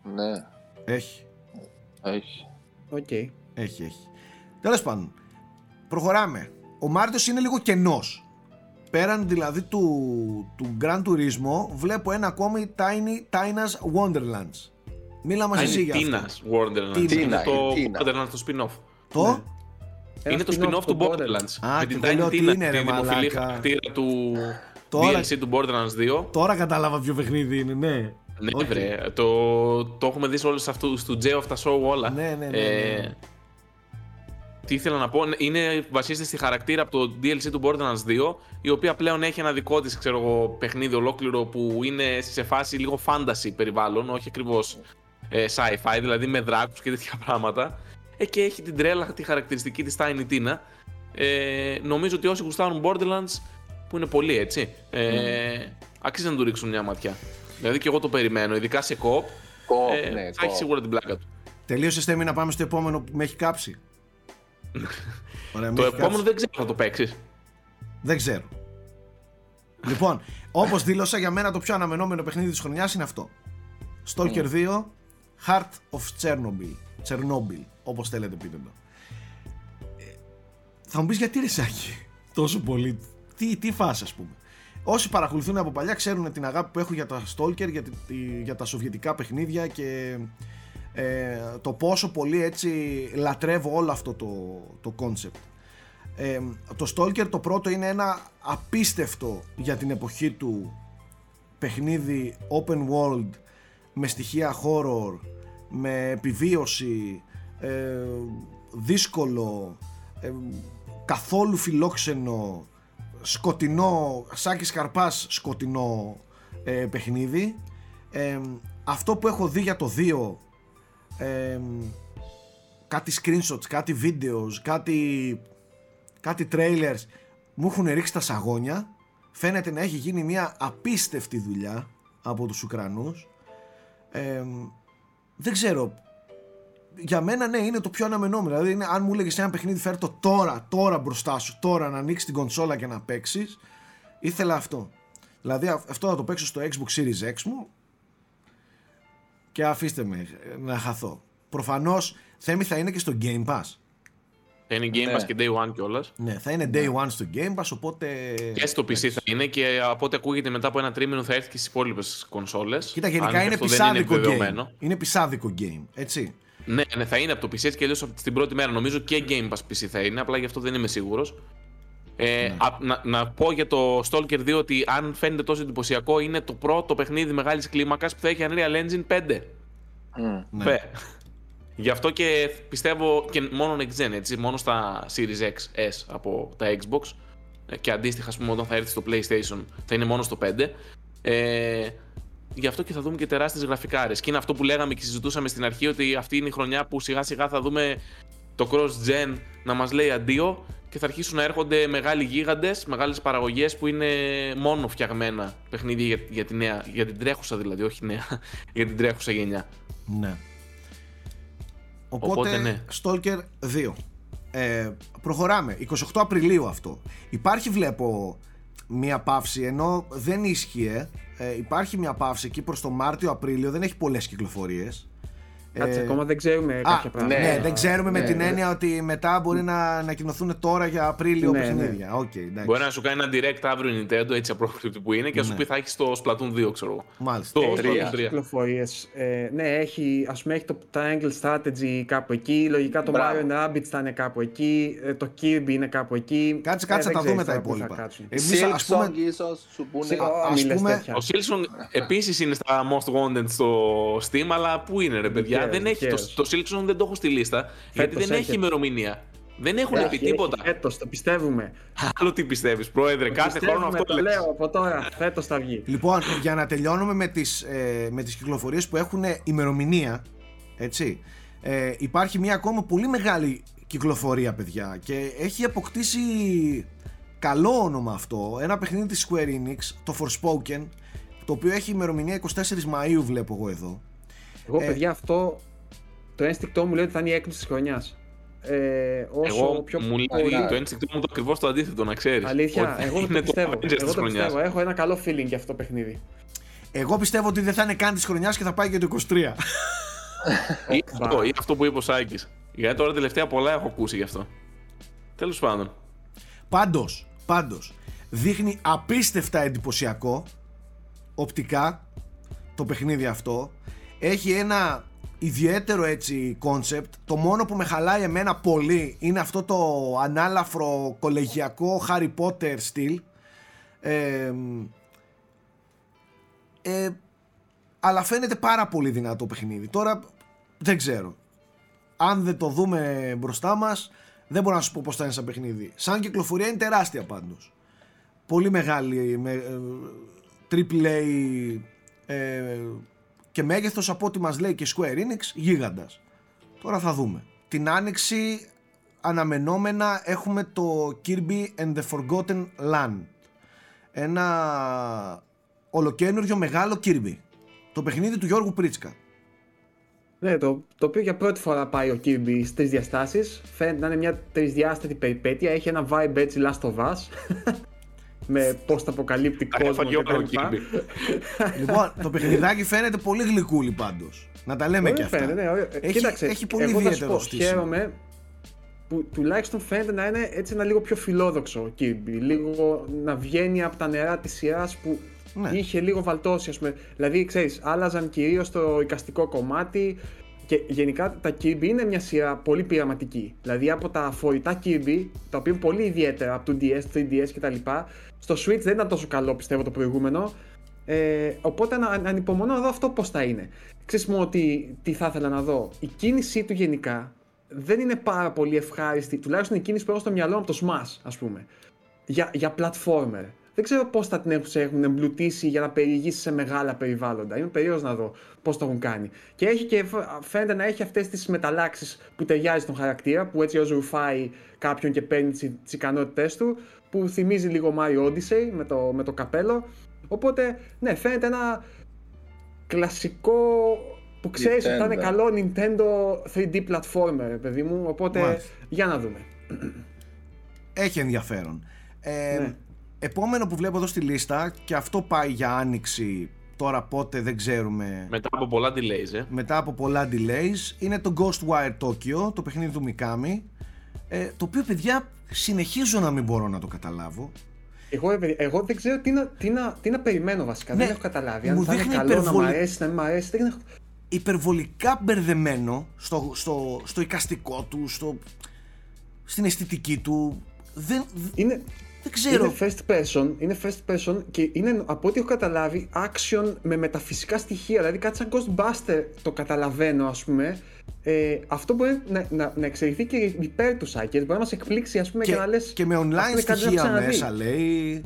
C: ναι.
A: Έχει.
C: Έχει.
D: Οκ. Okay.
A: Έχει, έχει. Τέλος πάντων, προχωράμε. Ο Μάρτιος είναι λίγο κενός. Πέραν δηλαδή του, του Gran Turismo, βλέπω ένα ακόμη Tiny Tina's Wonderlands. Μίλα μας εσύ για αυτό.
B: Tina's Wonderlands.
C: Tina,
B: το Wonderlands το spin-off.
A: Το; Ναι.
B: Είναι το spin-off του Borderlands.
A: Α, με την Tiny Tina, τη δημοφιλή
B: χαρακτήρα του τώρα, DLC του Borderlands 2.
A: Τώρα κατάλαβα ποιο παιχνίδι είναι, ναι.
B: Ναι, okay. βρε. Το, το έχουμε δει σε όλους αυτούς, του J of the Show όλα.
A: Ναι, ναι, ναι. Ε, ναι.
B: τι ήθελα να πω, είναι, βασίζεται στη χαρακτήρα από το DLC του Borderlands 2, η οποία πλέον έχει ένα δικό της, ξέρω εγώ, παιχνίδι ολόκληρο που είναι σε φάση λίγο fantasy περιβάλλον, όχι ακριβώς ε, sci-fi, δηλαδή με δράκους και τέτοια πράγματα ε, και έχει την τρέλα τη χαρακτηριστική της Tiny Tina. Ε, νομίζω ότι όσοι γουστάρουν Borderlands που είναι πολύ έτσι. Ε, Αξίζει να του ρίξουν μια ματιά. Δηλαδή και εγώ το περιμένω, ειδικά σε κοπ. ε, ναι, θα έχει σίγουρα την πλάκα του.
A: Τελείωσε Στέμι να πάμε στο επόμενο που με έχει κάψει.
B: Ωραία, το επόμενο κάψει. δεν ξέρω να το παίξεις.
A: Δεν ξέρω. λοιπόν, όπως δήλωσα, για μένα το πιο αναμενόμενο παιχνίδι της χρονιάς είναι αυτό. Stalker 2, Heart of Chernobyl. Chernobyl, όπως θέλετε πείτε το. Ε, θα μου πεις γιατί ρε Σάκη, τόσο πολύ. Τι, τι φάση, ας πούμε. Όσοι παρακολουθούν από παλιά ξέρουν την αγάπη που έχω για τα Stalker, για, για τα σοβιετικά παιχνίδια και ε, το πόσο πολύ έτσι λατρεύω όλο αυτό το, το concept. Ε, το Stalker το πρώτο είναι ένα απίστευτο για την εποχή του παιχνίδι open world με στοιχεία horror, με επιβίωση, ε, δύσκολο, ε, καθόλου φιλόξενο, σκοτεινό, Σάκη Καρπάς σκοτεινό ε, παιχνίδι. Ε, αυτό που έχω δει για το 2 ε, κάτι screenshots, κάτι videos, κάτι, κάτι trailers μου έχουν ρίξει τα σαγόνια φαίνεται να έχει γίνει μια απίστευτη δουλειά από τους Ουκρανούς ε, δεν ξέρω για μένα ναι είναι το πιο αναμενόμενο δηλαδή είναι, αν μου έλεγες ένα παιχνίδι φέρει το τώρα, τώρα μπροστά σου τώρα να ανοίξεις την κονσόλα και να παίξεις. ήθελα αυτό δηλαδή αυτό θα το παίξω στο Xbox Series X μου και αφήστε με να χαθώ. Προφανώς Θέμη θα είναι και στο Game Pass.
B: Θα είναι Game Pass ναι. και Day One κιόλας.
A: Ναι, θα είναι Day One στο Game Pass, οπότε.
B: Και στο PC θα είναι και από ό,τι ακούγεται μετά από ένα τρίμηνο θα έρθει και στις υπόλοιπες κονσόλες.
A: Κοίτα, γενικά είναι πισάδικο game. Είναι πισάδικο game, έτσι.
B: Ναι, ναι, θα είναι από το PC έτσι και αλλιώς την πρώτη μέρα. Νομίζω και Game Pass PC θα είναι, απλά γι' αυτό δεν είμαι σίγουρος. Ε, ναι. να, να, πω για το Stalker 2 ότι αν φαίνεται τόσο εντυπωσιακό, είναι το πρώτο παιχνίδι μεγάλης κλίμακας που θα έχει Unreal Engine 5. Mm. Ναι. Γι' αυτό και πιστεύω και μόνο next gen, έτσι, μόνο στα Series X, S από τα Xbox ε, και αντίστοιχα, ας πούμε, όταν θα έρθει στο PlayStation θα είναι μόνο στο 5. Ε, γι' αυτό και θα δούμε και τεράστιες γραφικάρες. Και είναι αυτό που λέγαμε και συζητούσαμε στην αρχή ότι αυτή είναι η χρονιά που σιγά σιγά θα δούμε το cross-gen να μας λέει αντίο και θα αρχίσουν να έρχονται μεγάλοι γίγαντες, μεγάλες παραγωγές που είναι μόνο φτιαγμένα παιχνίδια για, για, τη νέα, για την τρέχουσα δηλαδή, όχι νέα, για την τρέχουσα γενιά.
A: Ναι. Οπότε, Οπότε ναι. Stalker 2. Ε, προχωράμε. 28 Απριλίου αυτό. Υπάρχει βλέπω μια παύση ενώ δεν ίσχυε. Ε, υπάρχει μια παύση εκεί προς το Μάρτιο-Απρίλιο. Δεν έχει πολλές κυκλοφορίες.
D: Κάτσε, ε, ακόμα δεν ξέρουμε κάποια πράγματα.
A: Ναι, δεν ξέρουμε με ναι, την ναι. έννοια ότι μετά μπορεί να ανακοινωθούν τώρα για Απρίλιο ναι, παιχνίδια.
B: Okay, μπορεί να σου κάνει ένα direct αύριο Nintendo, έτσι απρόβλεπτο που είναι, και να σου πει θα έχεις το Splatoon 2, ξέρω εγώ.
A: Μάλιστα.
D: Το Splatoon 3. Κυκλοφορίες. Ε, ναι, έχει, ας πούμε, έχει το Triangle Strategy κάπου εκεί. Λογικά το Mario Rabbids θα είναι κάπου εκεί. Ε, το Kirby είναι κάπου εκεί.
A: Κάτσε, κάτσε, ε, θα δούμε τα υπόλοιπα.
C: Εμείς, ας πούμε, ίσως σου
B: πούνε. Ο Silksong επίσης είναι στα Most Wanted στο Steam, αλλά πού είναι, ρε παιδιά; Δεν έχει, το, το Silksong δεν το έχω στη λίστα. γιατί δεν έχει ημερομηνία. Δεν έχουν πει τίποτα.
D: Φέτος, το πιστεύουμε.
B: Άλλο τι πιστεύεις, Πρόεδρε. κάθε χρόνο αυτό
D: το λέω από τώρα. Φέτος θα βγει.
A: Λοιπόν, για να τελειώνουμε με τις ε, με τις κυκλοφορίες που έχουν ημερομηνία. Έτσι. Ε, υπάρχει μια ακόμα πολύ μεγάλη κυκλοφορία, παιδιά. Και έχει αποκτήσει καλό όνομα αυτό. Ένα παιχνίδι της Square Enix, το Forspoken. Το οποίο έχει ημερομηνία 24 Μαΐου βλέπω εγώ εδώ
D: εγώ, ε, παιδιά, αυτό το ένστικτό μου λέει ότι θα είναι η έκπληξη της χρονιάς. Ε, όσο
B: εγώ
D: πιο
B: μου λέει το ένστικτό μου το ακριβώς το αντίθετο, να ξέρεις.
D: Αλήθεια, εγώ το πιστεύω. εγώ το πιστεύω. Έχω ένα καλό feeling για αυτό το παιχνίδι.
A: Εγώ πιστεύω ότι δεν θα είναι καν της χρονιάς και θα πάει και το 23.
B: ή, αυτό, ή αυτό που είπε ο Σάκης. Γιατί τώρα τελευταία πολλά έχω ακούσει γι' αυτό. Τέλος πάντων.
A: Πάντως, πάντως, δείχνει απίστευτα εντυπωσιακό οπτικά το παιχνίδι αυτό έχει ένα ιδιαίτερο έτσι κόνσεπτ το μόνο που με χαλάει εμένα πολύ είναι αυτό το ανάλαφρο κολεγιακό Harry Potter στυλ. Ε, ε, αλλά φαίνεται πάρα πολύ δυνατό παιχνίδι. Τώρα δεν ξέρω. Αν δεν το δούμε μπροστά μας δεν μπορώ να σου πω πως θα είναι σαν παιχνίδι. Σαν κυκλοφορία είναι τεράστια πάντως. Πολύ μεγάλη με, ε, AAA ε, και μέγεθος από ό,τι μας λέει και Square Enix γίγαντας. Τώρα θα δούμε. Την άνοιξη αναμενόμενα έχουμε το Kirby and the Forgotten Land ένα ολοκένουργιο μεγάλο Kirby. Το παιχνίδι του Γιώργου Πρίτσκα.
D: Ναι, το, το οποίο για πρώτη φορά πάει ο Kirby στις τρει διαστάσει. Φαίνεται να είναι μια τρισδιάστατη περιπέτεια. Έχει ένα vibe έτσι Last of Us. Με πώ τα αποκαλύπτει κόσμο
B: και
A: Λοιπόν, το παιχνιδάκι φαίνεται πολύ γλυκούλι πάντως. Να τα λέμε και αυτά.
D: Φαίνεται, ναι. Έχει, Κοίταξε, έχει πολύ ιδιαίτερο στήσιμο. Χαίρομαι που τουλάχιστον φαίνεται να είναι έτσι ένα λίγο πιο φιλόδοξο ο Kirby. Λίγο να βγαίνει από τα νερά της σειράς που ναι. είχε λίγο βαλτώσει. Ας πούμε. Δηλαδή, ξέρεις, άλλαζαν κυρίως το οικαστικό κομμάτι. Και γενικά τα Kirby είναι μια σειρά πολύ πειραματική. Δηλαδή από τα φορητά Kirby, τα οποία είναι πολύ ιδιαίτερα από το DS, 3DS κτλ. Στο Switch δεν ήταν τόσο καλό πιστεύω το προηγούμενο. Ε, οπότε να, ανυπομονώ να δω αυτό πώς θα είναι. Ξέρεις μου ότι τι θα ήθελα να δω. Η κίνησή του γενικά δεν είναι πάρα πολύ ευχάριστη, τουλάχιστον η κίνηση που έχω στο μυαλό από το Smash, ας πούμε. Για, για platformer. Δεν ξέρω πώς θα την έχουν εμπλουτίσει για να περιηγήσει σε μεγάλα περιβάλλοντα. Είμαι περίεργος να δω πώς το έχουν κάνει. Και, έχει και φαίνεται να έχει αυτές τις μεταλλάξεις που ταιριάζει στον χαρακτήρα, που έτσι ω ρουφάει κάποιον και παίρνει τι ικανότητές του, που θυμίζει λίγο Mario Odyssey με το, με το καπέλο. Οπότε, ναι, φαίνεται ένα κλασικό που ξέρεις ότι θα είναι καλό Nintendo 3D platformer, παιδί μου. Οπότε, για να δούμε.
A: Έχει ενδιαφέρον. Ε, ναι. Επόμενο που βλέπω εδώ στη λίστα και αυτό πάει για άνοιξη τώρα πότε δεν ξέρουμε.
B: Μετά από πολλά delays, ε.
A: Μετά από πολλά delays είναι το Ghostwire Tokyo, το παιχνίδι του Mikami. Ε, το οποίο παιδιά συνεχίζω να μην μπορώ να το καταλάβω.
D: Εγώ, εγώ δεν ξέρω τι να, τι να, τι να περιμένω βασικά. Ναι, δεν έχω καταλάβει. Αν θα είναι καλό υπερβολη... να μου αρέσει, να μην μου αρέσει. Δεν έχω...
A: Υπερβολικά μπερδεμένο στο, στο, στο εικαστικό του, στο, στην αισθητική του. Δεν,
D: είναι,
A: δεν ξέρω.
D: Είναι first person, είναι first person και είναι από ό,τι έχω καταλάβει action με μεταφυσικά στοιχεία. Δηλαδή κάτι σαν Ghostbuster το καταλαβαίνω ας πούμε. Ε, αυτό μπορεί να, να, να εξελιχθεί και υπέρ του Σάκερ. Μπορεί να μας εκπλήξει ας πούμε, και, και να λες.
A: Και με online στοιχεία μέσα λέει.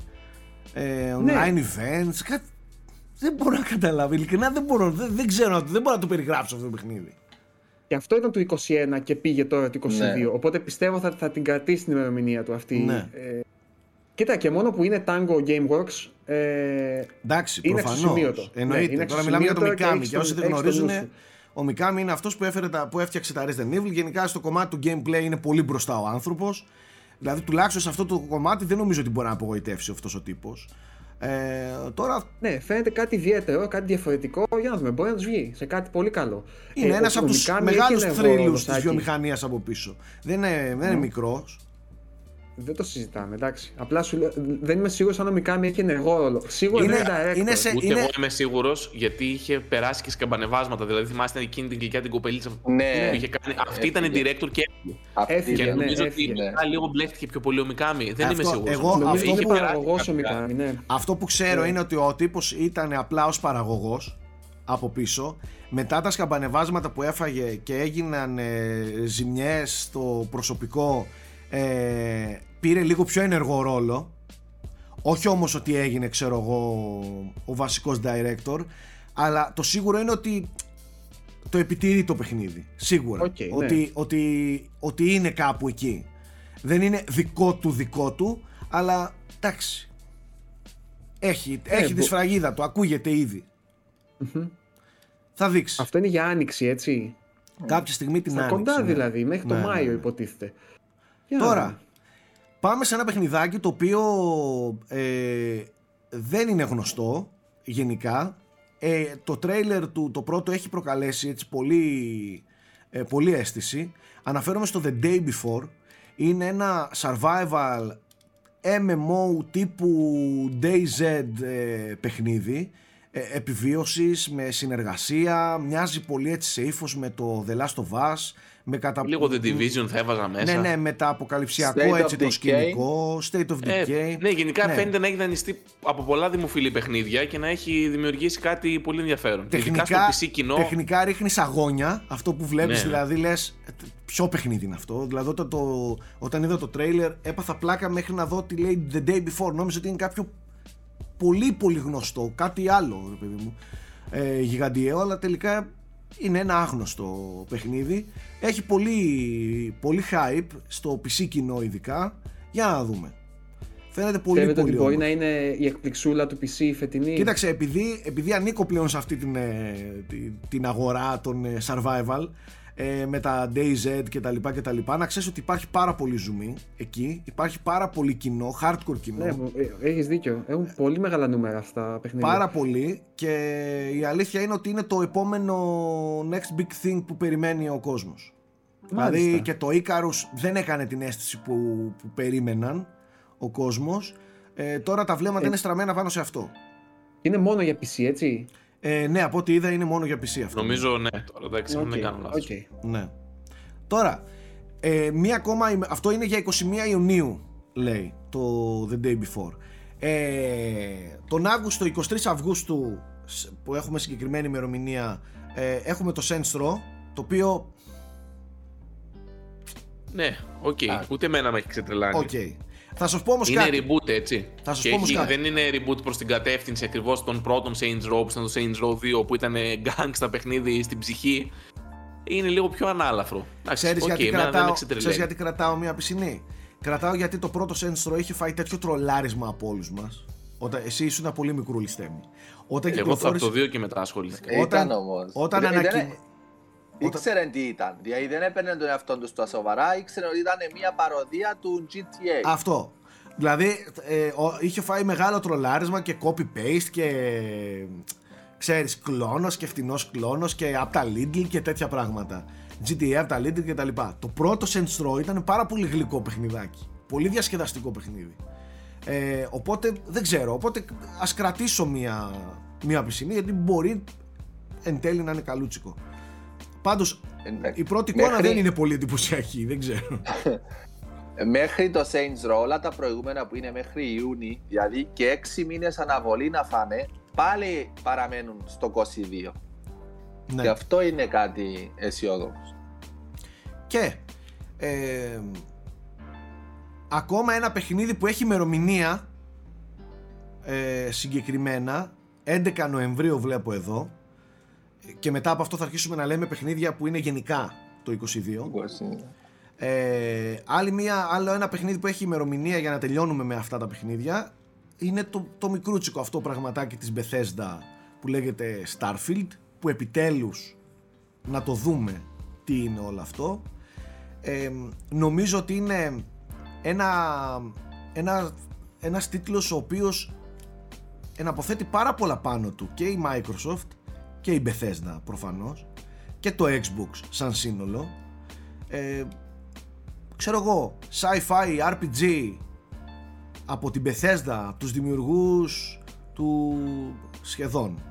A: Ε, ναι. online ναι. events. Κάτι... Δεν μπορώ να καταλάβω. Ειλικρινά δεν μπορώ. Δεν, δεν ξέρω. Δεν μπορώ να το περιγράψω αυτό το παιχνίδι.
D: Και αυτό ήταν το 21 και πήγε τώρα το 22. Ναι. Οπότε πιστεύω θα, θα την κρατήσει την ημερομηνία του αυτή. Ναι. Ε, Κοίτα, και μόνο που είναι Tango Gameworks. Ε,
A: Εντάξει, είναι προφανώς. Εννοείται. Ναι, Τώρα μιλάμε για το Mikami. Και, όσοι δεν γνωρίζουν, ο Mikami είναι αυτός που, που έφτιαξε τα Resident Evil. Γενικά στο κομμάτι του gameplay είναι πολύ μπροστά ο άνθρωπος. Δηλαδή, τουλάχιστον σε αυτό το κομμάτι δεν νομίζω ότι μπορεί να απογοητεύσει αυτός ο τύπος. Ε, τώρα...
D: Ναι, φαίνεται κάτι ιδιαίτερο, κάτι διαφορετικό. Για να δούμε, μπορεί να τους βγει σε κάτι πολύ καλό.
A: Είναι ε, ένας από τους μεγάλους θρύλους της βιομηχανίας από πίσω. Δεν είναι, δεν είναι μικρός.
D: Δεν το συζητάμε, εντάξει. Απλά σου λέω, δεν είμαι σίγουρος αν ο Μικάμι έχει ενεργό ρόλο. Σίγουρα είναι, είναι
B: Είναι σε, Ούτε είναι... εγώ είμαι σίγουρος γιατί είχε περάσει και σκαμπανεβάσματα. Δηλαδή θυμάστε εκείνη την γλυκιά την κοπελίτσα
C: ναι.
B: που είχε κάνει. Αυτή ήταν η director και έφυγε. Και ναι, νομίζω ότι ναι. λίγο μπλέχτηκε πιο πολύ ο Μικάμι. Δεν είμαι σίγουρος.
D: Εγώ, αυτό, είχε παραγωγός ο Μικάμι. Ναι.
A: Αυτό που ξέρω ναι. είναι ότι ο τύπος ήταν απλά ως παραγωγός από πίσω. Μετά τα σκαμπανεβάσματα που έφαγε και έγιναν ε, ζημιές στο προσωπικό ε, πήρε λίγο πιο ενεργό ρόλο. Όχι όμως ότι έγινε ξέρω εγώ ο βασικός director αλλά το σίγουρο είναι ότι το επιτηρεί το παιχνίδι σίγουρα.
D: Okay,
A: ότι,
D: ναι.
A: ότι, ότι είναι κάπου εκεί. Δεν είναι δικό του δικό του αλλά εντάξει. Έχει, ε, έχει τη σφραγίδα του ακούγεται θα δείξει.
D: Αυτό είναι για άνοιξη έτσι.
A: Κάποια στιγμή την
D: Στα
A: άνοιξη
D: κοντά ναι. δηλαδή μέχρι το ναι, Μάιο ναι. Υποτίθεται
A: Τώρα, πάμε σε ένα παιχνιδάκι το οποίο ε, δεν είναι γνωστό γενικά. Ε, το τρέιλερ του το πρώτο έχει προκαλέσει έτσι πολύ, ε, πολύ αίσθηση. Αναφέρομαι στο The Day Before. Είναι ένα survival MMO τύπου DayZ ε, παιχνίδι ε, επιβίωσης με συνεργασία μοιάζει πολύ έτσι σε ύφος με το The Last of Us με κατα...
B: Λίγο The Division θα έβαζα μέσα.
A: Ναι, ναι, με τα αποκαλυψιακό έτσι το σκηνικό, State of ε, Decay.
B: ναι, γενικά ναι. φαίνεται να έχει δανειστεί από πολλά δημοφιλή παιχνίδια και να έχει δημιουργήσει κάτι πολύ ενδιαφέρον.
A: Τεχνικά, στο PC κοινό... τεχνικά ρίχνεις αγώνια, αυτό που βλέπεις, ναι, ναι. δηλαδή λες. Ποιο παιχνίδι είναι αυτό. Δηλαδή όταν, το, όταν είδα το τρέιλερ έπαθα πλάκα μέχρι να δω τι λέει The Day Before. Νόμιζα ότι είναι κάποιο πολύ πολύ γνωστό, κάτι άλλο, ρε παιδί μου. Ε, γιγαντιαίο, αλλά τελικά είναι ένα άγνωστο παιχνίδι. Έχει πολύ, πολύ hype στο PC κοινό ειδικά. Για να δούμε. Φαίνεται πολύ
D: Φαίνεται
A: πολύ
D: ότι μπορεί να είναι η εκπληξούλα του PC η φετινή.
A: Κοίταξε, επειδή, επειδή ανήκω πλέον σε αυτή την, ε, την, την αγορά των ε, survival ε, με τα DayZ και τα λοιπά και τα λοιπά. Να ξέρεις ότι υπάρχει πάρα πολύ ζουμί εκεί. Υπάρχει πάρα πολύ κοινό, hardcore κοινό.
D: Ναι, ε, έχεις δίκιο, έχουν πολύ μεγάλα νούμερα αυτά τα παιχνίδια.
A: Πάρα πολύ. Και η αλήθεια είναι ότι είναι το επόμενο next big thing που περιμένει ο κόσμος.
D: Μάλιστα.
A: Δηλαδή και το Icarus δεν έκανε την αίσθηση που, που περίμεναν ο κόσμος. Ε, τώρα τα βλέμματα
D: Ε.
A: είναι στραμμένα πάνω σε αυτό.
D: Είναι μόνο για PC έτσι;
A: Ε, ναι, από ό,τι είδα είναι μόνο για PC αυτό.
B: Νομίζω ναι, τώρα εντάξει, αν δεν
D: Οκ,
B: κάνω λάθος.
D: οκ.
A: Ναι. Τώρα, ε, μία ακόμα, ημε- αυτό είναι για 21 Ιουνίου, λέει, το The Day Before. Ε, τον Αύγουστο, 23 Αυγούστου, σ- που έχουμε συγκεκριμένη ημερομηνία, ε, έχουμε το Saints Row, το οποίο,
B: Ναι, οκ. Ούτε εμένα με έχει ξετρελάνει.
A: οκ. Θα σας πω όμως
B: Είναι
A: κάτι.
B: reboot έτσι.
A: Θα σας
B: και
A: πω όμως
B: έχει-
A: κάτι.
B: δεν είναι reboot προς την κατεύθυνση ακριβώς των πρώτων Saints Row που ήταν το Saints Row 2 που ήταν gang στα παιχνίδι στην ψυχή. Είναι λίγο πιο ανάλαφρο. Εντάξει,
A: Ξέρεις,
B: οκ,
A: γιατί
B: εμένα δεν με
A: κρατάω,
B: ξετρελαίνει.
A: ξέρεις γιατί κρατάω μία πισινή; Κρατάω γιατί το πρώτο Saints Row είχε φάει τέτοιο τρολάρισμα από όλους μας. Όταν, εσύ ήσουν πολύ μικρούλη στέμι. Όταν
B: Εγώ θα από
A: κυκλοφόρησε-
B: το 2 και μετά ασχολήθηκα.
C: Ε,
A: Όταν-
C: Ήταν όμως.
A: όταν
C: Δεν-
A: ανακοι-
C: δεν- Ήξερε τι ήταν. Δηλαδή δεν έπαιρνε τον εαυτό τους στα σοβαρά, ήξερε ότι ήταν μια παροδία του GTA.
A: Αυτό. Δηλαδή ε, ο- είχε φάει μεγάλο τρολάρισμα και copy-paste και ξέρεις κλόνος και φτηνός κλόνος και από τα Lidl και τέτοια πράγματα. GTA από τα Lidl και τα λοιπά. Το πρώτο Saints Row ήταν πάρα πολύ γλυκό παιχνιδάκι. Πολύ διασκεδαστικό παιχνίδι. Ε, οπότε δεν ξέρω. Οπότε ας κρατήσω μία, μία πισινή γιατί μπορεί εν τέλει να είναι καλούτσικο. Πάντως
C: Εντάξει.
A: η πρώτη εικόνα
C: Μέχρι-
A: δεν είναι πολύ εντυπωσιακή. Δεν ξέρω.
C: Μέχρι το Saints Row, όλα τα προηγούμενα που είναι μέχρι Ιούνι, δηλαδή και 6 μήνες αναβολή να φάνε, πάλι παραμένουν στο 22.
A: Ναι.
C: Και αυτό είναι κάτι αισιόδοξο.
A: Και ε, ακόμα ένα παιχνίδι που έχει ημερομηνία ε, συγκεκριμένα 11 Νοεμβρίου βλέπω εδώ και μετά από αυτό θα αρχίσουμε να λέμε παιχνίδια που είναι γενικά το 22 ε, άλλη μία, άλλο ένα παιχνίδι που έχει ημερομηνία για να τελειώνουμε με αυτά τα παιχνίδια είναι το, το μικρούτσικο αυτό πραγματάκι της Bethesda που λέγεται Starfield που επιτέλους να το δούμε τι είναι όλο αυτό. Ε, νομίζω ότι είναι ένα, ένα, ένας τίτλος ο οποίος εναποθέτει πάρα πολλά πάνω του και η Microsoft και η Bethesda προφανώς και το Xbox σαν σύνολο. Ε, ξέρω εγώ sci-fi RPG από την Bethesda από τους δημιουργούς του σχεδόν.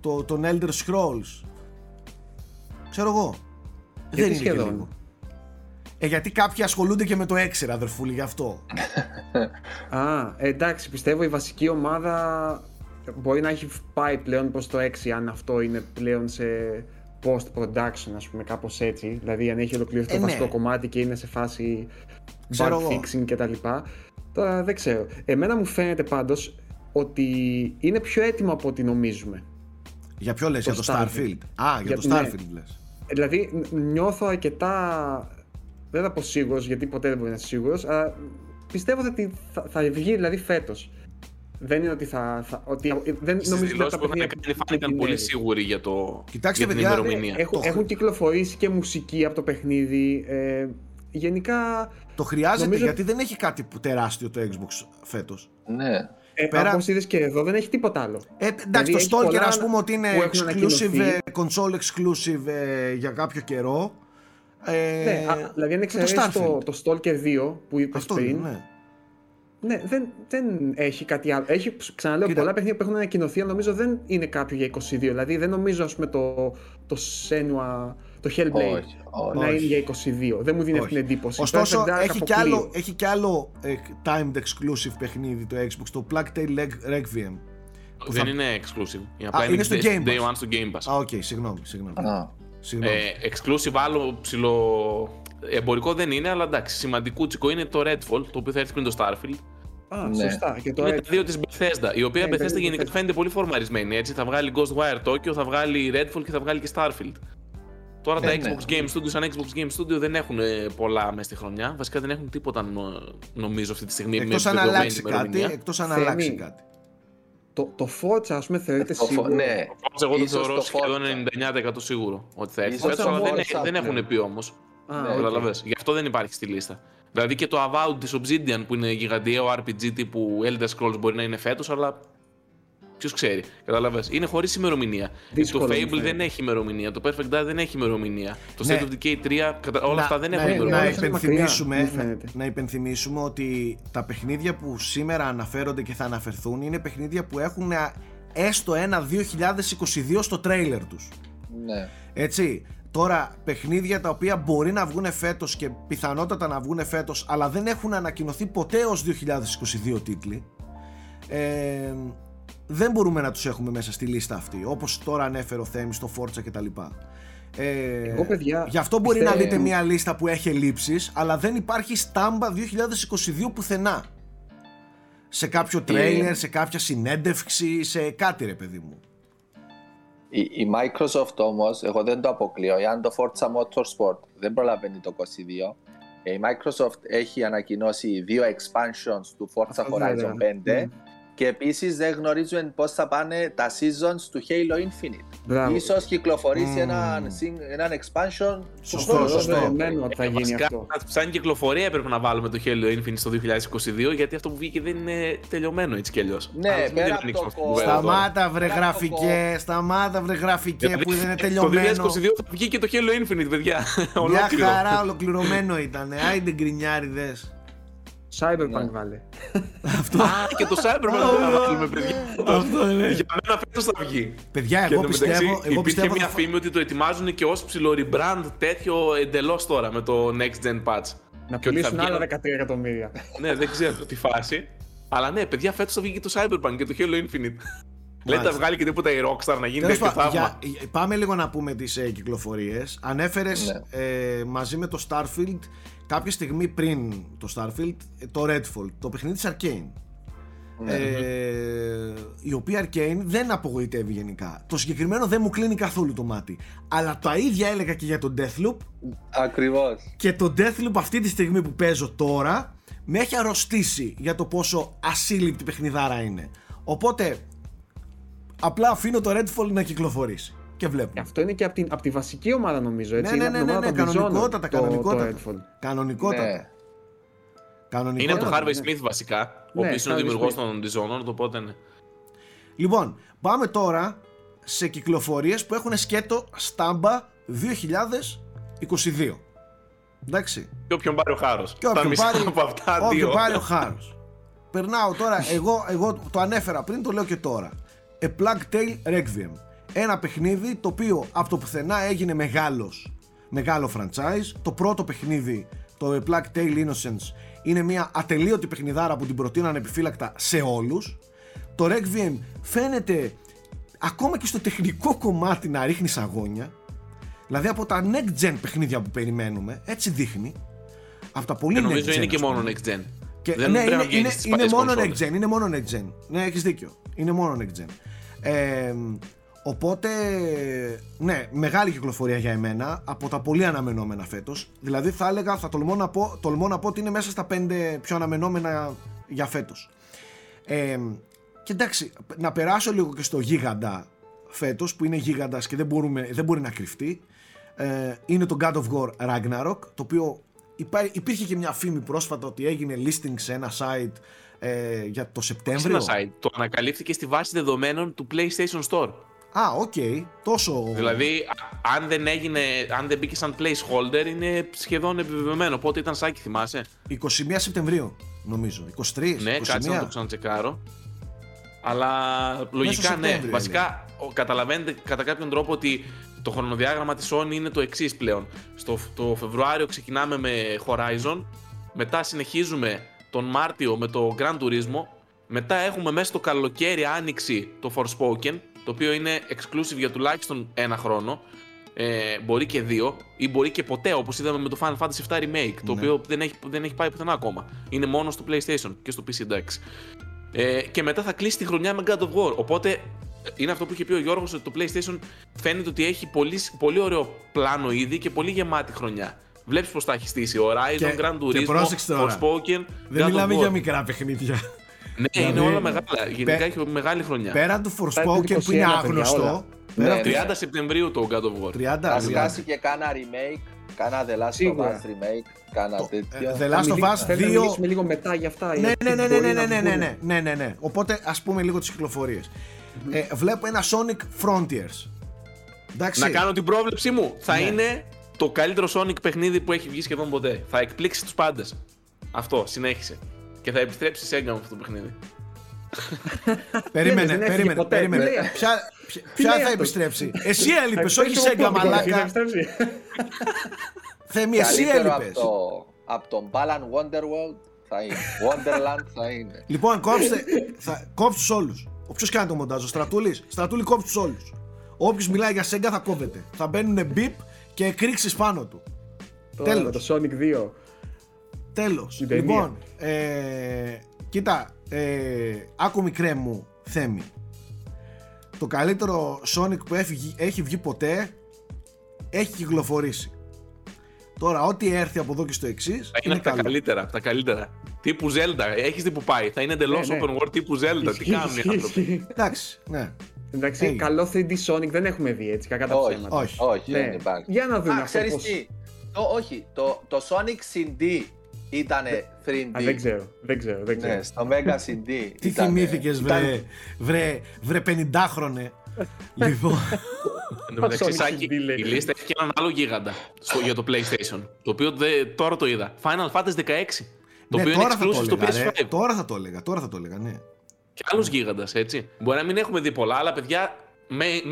A: Το, τον Elder Scrolls. Ξέρω εγώ. Δεν είναι και
D: σχεδόν;
A: λίγο. Ε, γιατί κάποιοι ασχολούνται και με το 6 αδερφούλη γι' αυτό.
D: Α, εντάξει, πιστεύω η βασική ομάδα μπορεί να έχει πάει πλέον προς το 6 αν αυτό είναι πλέον σε post-production, ας πούμε, κάπως έτσι. Δηλαδή αν έχει ολοκληρωθεί
A: Ε,
D: το
A: ναι.
D: βασικό κομμάτι και είναι σε φάση
A: Ξέρω
D: bug
A: εγώ.
D: fixing κτλ. Τώρα δεν ξέρω. Εμένα μου φαίνεται πάντως ότι είναι πιο έτοιμο από ό,τι νομίζουμε.
A: για ποιο λες,
D: Το
A: για το Starfield,
D: Starfield.
A: Α, για,
D: Για-
A: το
D: ναι.
A: Starfield λες
D: Δηλαδή ν- νιώθω αρκετά. Δεν θα πω σίγουρος γιατί ποτέ δεν μπορεί να είσαι σίγουρος, αλλά πιστεύω ότι θα, θα βγει δηλαδή φέτος. Δεν είναι ότι θα. θα ότι, δεν
B: Στις
D: νομίζω ότι
B: δηλώσεις
D: τα
B: που είχαν
D: παιχνίδια
B: κάνει φάνηκαν
D: την
B: πολύ
D: έρη.
B: σίγουροι για, το,
A: Κοιτάξτε,
B: για την
A: παιδιά,
B: ημερομηνία.
D: Έχουν,
A: Το-
D: έχουν κυκλοφορήσει και μουσική από το παιχνίδι. Ε, γενικά.
A: το χρειάζεται
D: Νομίζω-
A: γιατί δεν έχει κάτι που τεράστιο το Xbox φέτος
C: Ναι.
D: Ε,
A: Πέρα-
D: Όπως είδες και εδώ δεν έχει τίποτα άλλο.
A: Ε, εντάξει,
D: Δηλαδή,
A: το
D: έχει
A: Stalker
D: πολλά
A: ας πούμε ότι είναι
D: που έχουν
A: exclusive,
D: ανακοινωθεί.
A: ε, console exclusive ε, για κάποιο καιρό. Ε,
D: ναι, α, δηλαδή αν
A: και
D: εξαιρέσεις το, το Stalker 2 που είπες
A: Αυτό
D: πριν,
A: είναι, ναι.
D: Ναι, δεν, δεν έχει κάτι άλλο. Έχει, ξαναλέω,
A: Κοίτα.
D: πολλά παιχνίδια που έχουν ανακοινωθεί, αλλά νομίζω δεν είναι κάποιο για 22. Δηλαδή δεν νομίζω, ας πούμε, το, το Senua, το Hellblade
C: Όχι, όχι.
D: να
A: Όχι.
D: είναι για 22. Δεν μου δίνει αυτή
A: Όχι.
D: την εντύπωση.
A: Ωστόσο,
D: Perfect Dark
A: έχει και,
D: αποκλείω.
A: άλλο, έχει και άλλο ε, timed exclusive παιχνίδι το Xbox, το Plague Tale Leg- Requiem. που
B: Δεν
A: θα-
B: είναι exclusive. Η
A: Α,
B: απλά
A: είναι στο
B: day-
A: Game
B: Day
A: Pass.
B: One στο Game Pass.
A: Α, οκ, συγγνώμη, συγγνώμη.
C: Α.
A: συγγνώμη.
B: Ε, exclusive άλλο ψηλό εμπορικό δεν είναι, αλλά εντάξει, σημαντικούτσικο είναι το Redfall, το οποίο θα έρθει πριν το Starfield.
D: Α,
C: Ναι.
D: σωστά. Και το
B: είναι
D: Red-
B: τα δύο της Bethesda, η οποία
D: Ναι,
B: Bethesda
D: παίζει
B: γενικά
D: Bethesda.
B: φαίνεται πολύ φορμαρισμένη, έτσι. Θα βγάλει Ghostwire Tokyo, θα βγάλει Redfall και θα βγάλει και Starfield. Τώρα τα Xbox Game Studios σαν Xbox Game Studio δεν έχουν πολλά μέσα στη χρονιά. Βασικά δεν έχουν τίποτα νομίζω αυτή τη στιγμή.
A: Εκτός αν αλλάξει κάτι. Εκτός αν αλλάξει κάτι.
D: Το, το Forza, ας πούμε, θεωρείται σίγουρο.
B: Ναι. Το Forza εγώ το θεωρώ σχεδόν 99% σίγουρο ότι θα έρθει. αλλά δεν, δεν έχουν πει όμως. Ναι, Γι' αυτό δεν υπάρχει στη λίστα. Δηλαδή και το Avowed τη Obsidian που είναι γιγαντιαίο RPG τύπου Elder Scrolls μπορεί να είναι φέτος, αλλά Ποιος ξέρει. Κατάλαβες. Είναι χωρίς ημερομηνία. το Fable δεν έχει ημερομηνία. Το Perfect Dark δεν έχει ημερομηνία. Το State ναι. of Decay 3, όλα αυτά δεν έχουν ημερομηνία.
A: Να υπενθυμίσουμε, να, να υπενθυμίσουμε ότι τα παιχνίδια που σήμερα αναφέρονται και θα αναφερθούν είναι παιχνίδια που έχουν έστω ένα 2022 στο τρέιλερ τους.
C: Ναι.
A: Έτσι. Τώρα, παιχνίδια τα οποία μπορεί να βγουν φέτος και πιθανότατα να βγουν φέτος αλλά δεν έχουν ανακοινωθεί ποτέ ως 2022 τίτλοι ε, δεν μπορούμε να τους έχουμε μέσα στη λίστα αυτή όπως τώρα ανέφερε ο Θέμης στο Forza και τα λοιπά. Ε,
D: Εγώ, παιδιά,
A: γι' αυτό μπορεί να δείτε μια λίστα που έχει ελλείψεις αλλά δεν υπάρχει στάμπα 2022 πουθενά. Σε κάποιο τρέιλερ, σε κάποια συνέντευξη, σε κάτι ρε παιδί μου
C: η, η Microsoft όμως, εγώ δεν το αποκλείω, αν το Forza Motorsport δεν προλαβαίνει το 22 ε, η Microsoft έχει ανακοινώσει δύο expansions του Forza Horizon 5 και επίσης δεν γνωρίζουμε πώς θα πάνε τα seasons του Halo Infinite. Ίσως κυκλοφορήσει mm. έναν, έναν expansion.
A: Σωστό, σωστό.
D: θα γίνει αυτό.
B: Σαν κυκλοφορία έπρεπε να βάλουμε το Halo Infinite στο 2022 γιατί αυτό που βγήκε δεν είναι τελειωμένο έτσι κι αλλιώς.
C: Ναι, πέρα από το
A: Σταμάτα βρε γραφικέ, σταμάτα βρε γραφικέ που δεν είναι τελειωμένο.
B: Το 2022 θα βγει και το Halo Infinite, παιδιά.
A: Μια χαρά ολοκληρωμένο ήταν. Άιντε γκρινιάριδες.
D: Cyberpunk ναι. βάλε.
A: Αυτό.
B: Α, και το Cyberpunk θα βάλουμε, παιδιά.
A: Αυτό είναι.
B: Για μένα φέτος θα βγει.
A: Παιδιά, εγώ πιστεύω. Εγώ
B: υπήρχε μια φήμη ότι το ετοιμάζουν και ως ψηλό rebrand τέτοιο εντελώς τώρα με το Next Gen Patch.
D: Να πουλήσουν άλλα 13 εκατομμύρια.
B: ναι, δεν ξέρω τι φάση. Αλλά ναι, παιδιά, φέτος θα βγει και το Cyberpunk και το Halo Infinite. Λέτε θα βγάλει και τίποτα η Rockstar να γίνει τέτοιο θαύμα.
A: πάμε λίγο να πούμε τις ε, κυκλοφορίες. Ανέφερες ναι. ε, μαζί με το Starfield κάποια στιγμή πριν το Starfield το Redfall, το παιχνίδι της Arcane. Ναι. Ε, η οποία Arcane δεν απογοητεύει γενικά. Το συγκεκριμένο δεν μου κλείνει καθόλου το μάτι. Αλλά τα ίδια έλεγα και για τον Deathloop.
C: Ακριβώς.
A: Και το Deathloop αυτή τη στιγμή που παίζω τώρα με έχει αρρωστήσει για το πόσο ασύλληπτη παιχνιδάρα είναι. Οπότε απλά αφήνω το Redfall να κυκλοφορήσει και βλέπουμε.
D: Αυτό είναι και από, την, από τη βασική ομάδα νομίζω. Έτσι.
A: Ναι, ναι, ναι, ναι, ναι, κανονικότατα, κανονικότατα. κανονικότατα.
C: Ναι.
B: Είναι το Harvey Smith βασικά, ο ναι, οποίος είναι ο δημιουργός των Dishonored, οπότε ναι.
A: Λοιπόν, πάμε τώρα σε κυκλοφορίες που έχουν σκέτο στάμπα 2022. Εντάξει.
B: Και όποιον πάρει ο χάρος.
A: Και όποιον πάρει, από αυτά όποιον πάρει ο χάρος. Περνάω τώρα, εγώ, εγώ το ανέφερα πριν, το λέω και τώρα. A Plague Tale Requiem ένα παιχνίδι το οποίο από το πουθενά έγινε μεγάλος, μεγάλο franchise. Το πρώτο παιχνίδι, το A Plague Tale Innocence, είναι μια ατελείωτη παιχνιδάρα που την προτείναν επιφύλακτα σε όλους. Το Requiem φαίνεται ακόμα και στο τεχνικό κομμάτι να ρίχνει σαγόνια. Δηλαδή από τα next gen παιχνίδια που περιμένουμε, έτσι δείχνει. Από τα πολύ και
B: νομίζω
A: είναι
B: και μόνο next gen.
A: Και, Δεν ναι, είναι, είναι, είναι, μόνο next gen, είναι μόνο next gen. Ναι, έχεις δίκιο. Είναι μόνο next gen. Ε, Οπότε, ναι, μεγάλη κυκλοφορία για εμένα από τα πολύ αναμενόμενα φέτος. Δηλαδή, θα έλεγα, θα τολμώ να, πω, τολμώ να πω ότι είναι μέσα στα πέντε πιο αναμενόμενα για φέτος. Ε, και εντάξει, να περάσω λίγο και στο γίγαντα φέτος που είναι γίγαντας και δεν, μπορούμε, δεν μπορεί να κρυφτεί ε, είναι το God of War Ragnarok το οποίο υπήρχε και μια φήμη πρόσφατα ότι έγινε listing σε ένα site ε, για το Σεπτέμβριο.
B: Σε ένα site. Το ανακαλύφθηκε στη βάση δεδομένων του PlayStation Store.
A: Α, οκ. Okay. Τόσο.
B: Δηλαδή, αν δεν έγινε, αν δεν μπήκε σαν placeholder, είναι σχεδόν επιβεβαιωμένο. Πότε ήταν Σάκη, θυμάσαι;
A: 21 Σεπτεμβρίου, νομίζω. 23.
B: Ναι, 21. κάτσε να το ξανατσεκάρω. Αλλά λογικά ναι. Βασικά, καταλαβαίνετε κατά κάποιον τρόπο ότι το χρονοδιάγραμμα της Sony είναι το εξής πλέον. Στο το Φεβρουάριο ξεκινάμε με Horizon, μετά συνεχίζουμε τον Μάρτιο με το Grand Turismo, μετά έχουμε μέσα στο καλοκαίρι άνοιξη το Forspoken, το οποίο είναι exclusive για τουλάχιστον ένα χρόνο. Ε, μπορεί και δύο ή μπορεί και ποτέ όπως είδαμε με το Final Fantasy VII Remake το ναι. οποίο δεν έχει, δεν έχει πάει πουθενά ακόμα είναι μόνο στο PlayStation και στο PC εντάξει ε, και μετά θα κλείσει τη χρονιά με God of War οπότε είναι αυτό που είχε πει ο Γιώργος ότι το PlayStation φαίνεται ότι έχει πολύ, πολύ ωραίο πλάνο ήδη και πολύ γεμάτη χρονιά. Βλέπεις πώ τα έχει στήσει. Horizon, και, Grand Turismo, Forspoken.
A: Δεν μιλάμε για μικρά παιχνίδια.
B: Ναι, είναι δηλαδή, όλα μεγάλα. Γενικά έχει μεγάλη χρονιά.
A: Πέραν του Forspoken που είναι άγνωστο.
B: Ναι, 30 Σεπτεμβρίου το God of
C: War. 30 Θα σκάσει και κάνα remake. Κάνα The Last of Us remake. Κάνα τέτοιο.
A: The Last of Us 2.
D: Θα μιλήσουμε λίγο μετά για αυτά.
A: Ναι, ναι, ναι, ναι, ναι, ναι, ναι, ναι, ναι, ναι. Οπότε ας πούμε λίγο τις κυκλοφορίε. Ε, βλέπω ένα Sonic Frontiers.
B: Εντάξει. Να κάνω την πρόβλεψή μου. Θα είναι το καλύτερο Sonic παιχνίδι που έχει βγει σχεδόν ποτέ. Θα εκπλήξει τους πάντες. Αυτό, συνέχισε. Και θα επιστρέψει σε έγκαμο αυτό το παιχνίδι.
A: περίμενε, περίμενε, περίμενε. Ποια, θα επιστρέψει; Εσύ έλειπες, όχι σε έγκαμα, μαλάκα. Θέμη, εσύ έλειπες.
C: Από τον Balan Wonderworld θα είναι. Wonderland θα είναι.
A: Λοιπόν, κόψτε. Κόψτε τους όλους. Όποιος κάνει το μοντάζ, ο Στρατούλης. Στρατούλη, κόψτε τους όλους. Όποιος μιλάει για Σέγγα θα κόβεται. Θα μπαίνουν μπιπ και εκρήξεις πάνω του.
D: Τέλος. Το Sonic 2.
A: Τέλος. Λοιπόν, ε, κοίτα, ε, άκου μικρέ μου θέμη. Το καλύτερο Sonic που έχει, έχει βγει ποτέ έχει κυκλοφορήσει. Τώρα, ό,τι έρθει από εδώ και στο εξής.
B: Θα είναι, από τα καλύτερα. τα καλύτερα. Τύπου Zelda. Έχεις δει που πάει. Θα είναι εντελώς ναι, ναι. open world τύπου Zelda. Τι κάνουν οι άνθρωποι;
A: Εντάξει, ναι.
D: Εντάξει, hey. καλό 3D Sonic δεν έχουμε δει έτσι, κακά τα ψέματα.
C: Όχι, όχι, ναι. δεν υπάρχει.
D: Για να δούμε
C: Α, αυτό πώς... τι, το, όχι, το, το Sonic CD ήταν 3D.
D: Α, δεν ξέρω, δεν ξέρω, δεν ξέρω.
C: Ναι, στο Mega CD.
A: Τι θυμήθηκες βρε, βρε, βρε 50χρονε. λοιπόν.
B: Εν τω μεταξύ, Σάκη, η λίστα έχει και έναν άλλο γίγαντα στο, για το PlayStation. Το οποίο δε, τώρα το είδα. Final Fantasy 16. Το ναι, οποίο είναι exclusive στο PS5.
A: Τώρα θα το έλεγα, τώρα θα το έλεγα, ναι.
B: Και άλλο γίγαντας, έτσι. Μπορεί να μην έχουμε δει πολλά, αλλά παιδιά,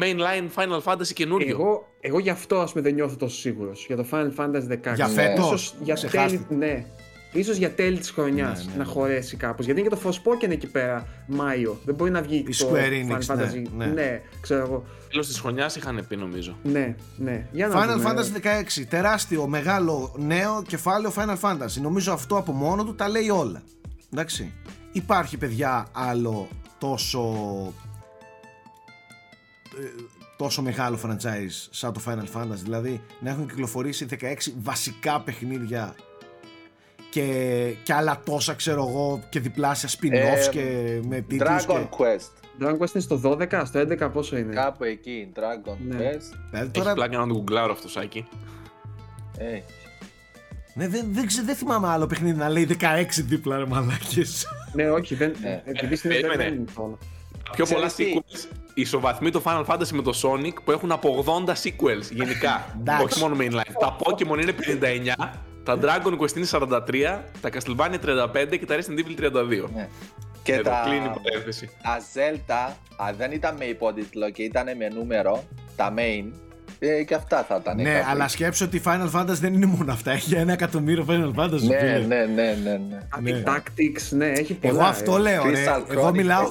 B: mainline Final Fantasy καινούριο.
D: Εγώ, εγώ γι' αυτό ας πούμε δεν νιώθω τόσο σίγουρος. Για το Final Fantasy 16.
A: Για φέτος,
D: για τέλη, ναι. Ίσως για τέλη της χρονιάς ναι, ναι, να ναι. χωρέσει κάπως. Γιατί είναι και το Forspoken εκεί πέρα Μάιο. Δεν μπορεί να βγει
A: η το Square Enix,
D: Final Fantasy. Ναι, ναι. ξέρω εγώ.
B: Τέλος της χρονιάς είχαν πει νομίζω.
D: Ναι, ναι. Για να
A: Final δούμε. Fantasy 16. Τεράστιο, μεγάλο, νέο κεφάλαιο Final Fantasy. Νομίζω αυτό από μόνο του τα λέει όλα. Εντάξει. Υπάρχει παιδιά άλλο τόσο ε, τόσο μεγάλο franchise σαν το Final Fantasy δηλαδή να έχουν κυκλοφορήσει 16 βασικά παιχνίδια και, και άλλα τόσα ξέρω εγώ και διπλάσια spin-offs ε, και με τίτλους
C: Dragon
A: και...
C: Quest
D: Dragon Quest είναι στο 12, στο 11 πόσο είναι;
C: Κάπου εκεί, Dragon ναι. Quest
B: Έχει τώρα... πλάκα να το γκουγκλάρω αυτό Σάκη
C: ε.
A: Ναι, δεν, δεν, δεν, θυμάμαι άλλο παιχνίδι να λέει 16 δίπλα ρε μαλάκες
D: Ναι, όχι, δεν, ναι. επειδή στην δεν είναι
B: Πιο πολλά sequels ισοβαθμεί το Final Fantasy με το Sonic που έχουν από 80 sequels γενικά. όχι μόνο mainline. Τα Pokemon είναι 59, τα Dragon Quest είναι 43, τα Castlevania 35 και τα Resident Evil 32. Ναι.
C: Και Εδώ τα...
B: κλείνει η παρένθεση.
C: Τα Zelda, αν δεν ήταν με υπότιτλο και ήταν με νούμερο, τα main, ε, και αυτά θα ήταν.
A: Ναι, κάπου. αλλά σκέψω ότι Final Fantasy δεν είναι μόνο αυτά. Έχει ένα εκατομμύριο Final Fantasy.
C: Ναι, ναι, ναι, ναι, ναι.
D: ναι. Tactics, ναι, έχει πολλά.
A: Εγώ αυτό ε. λέω. Ρε. Εγώ μιλάω,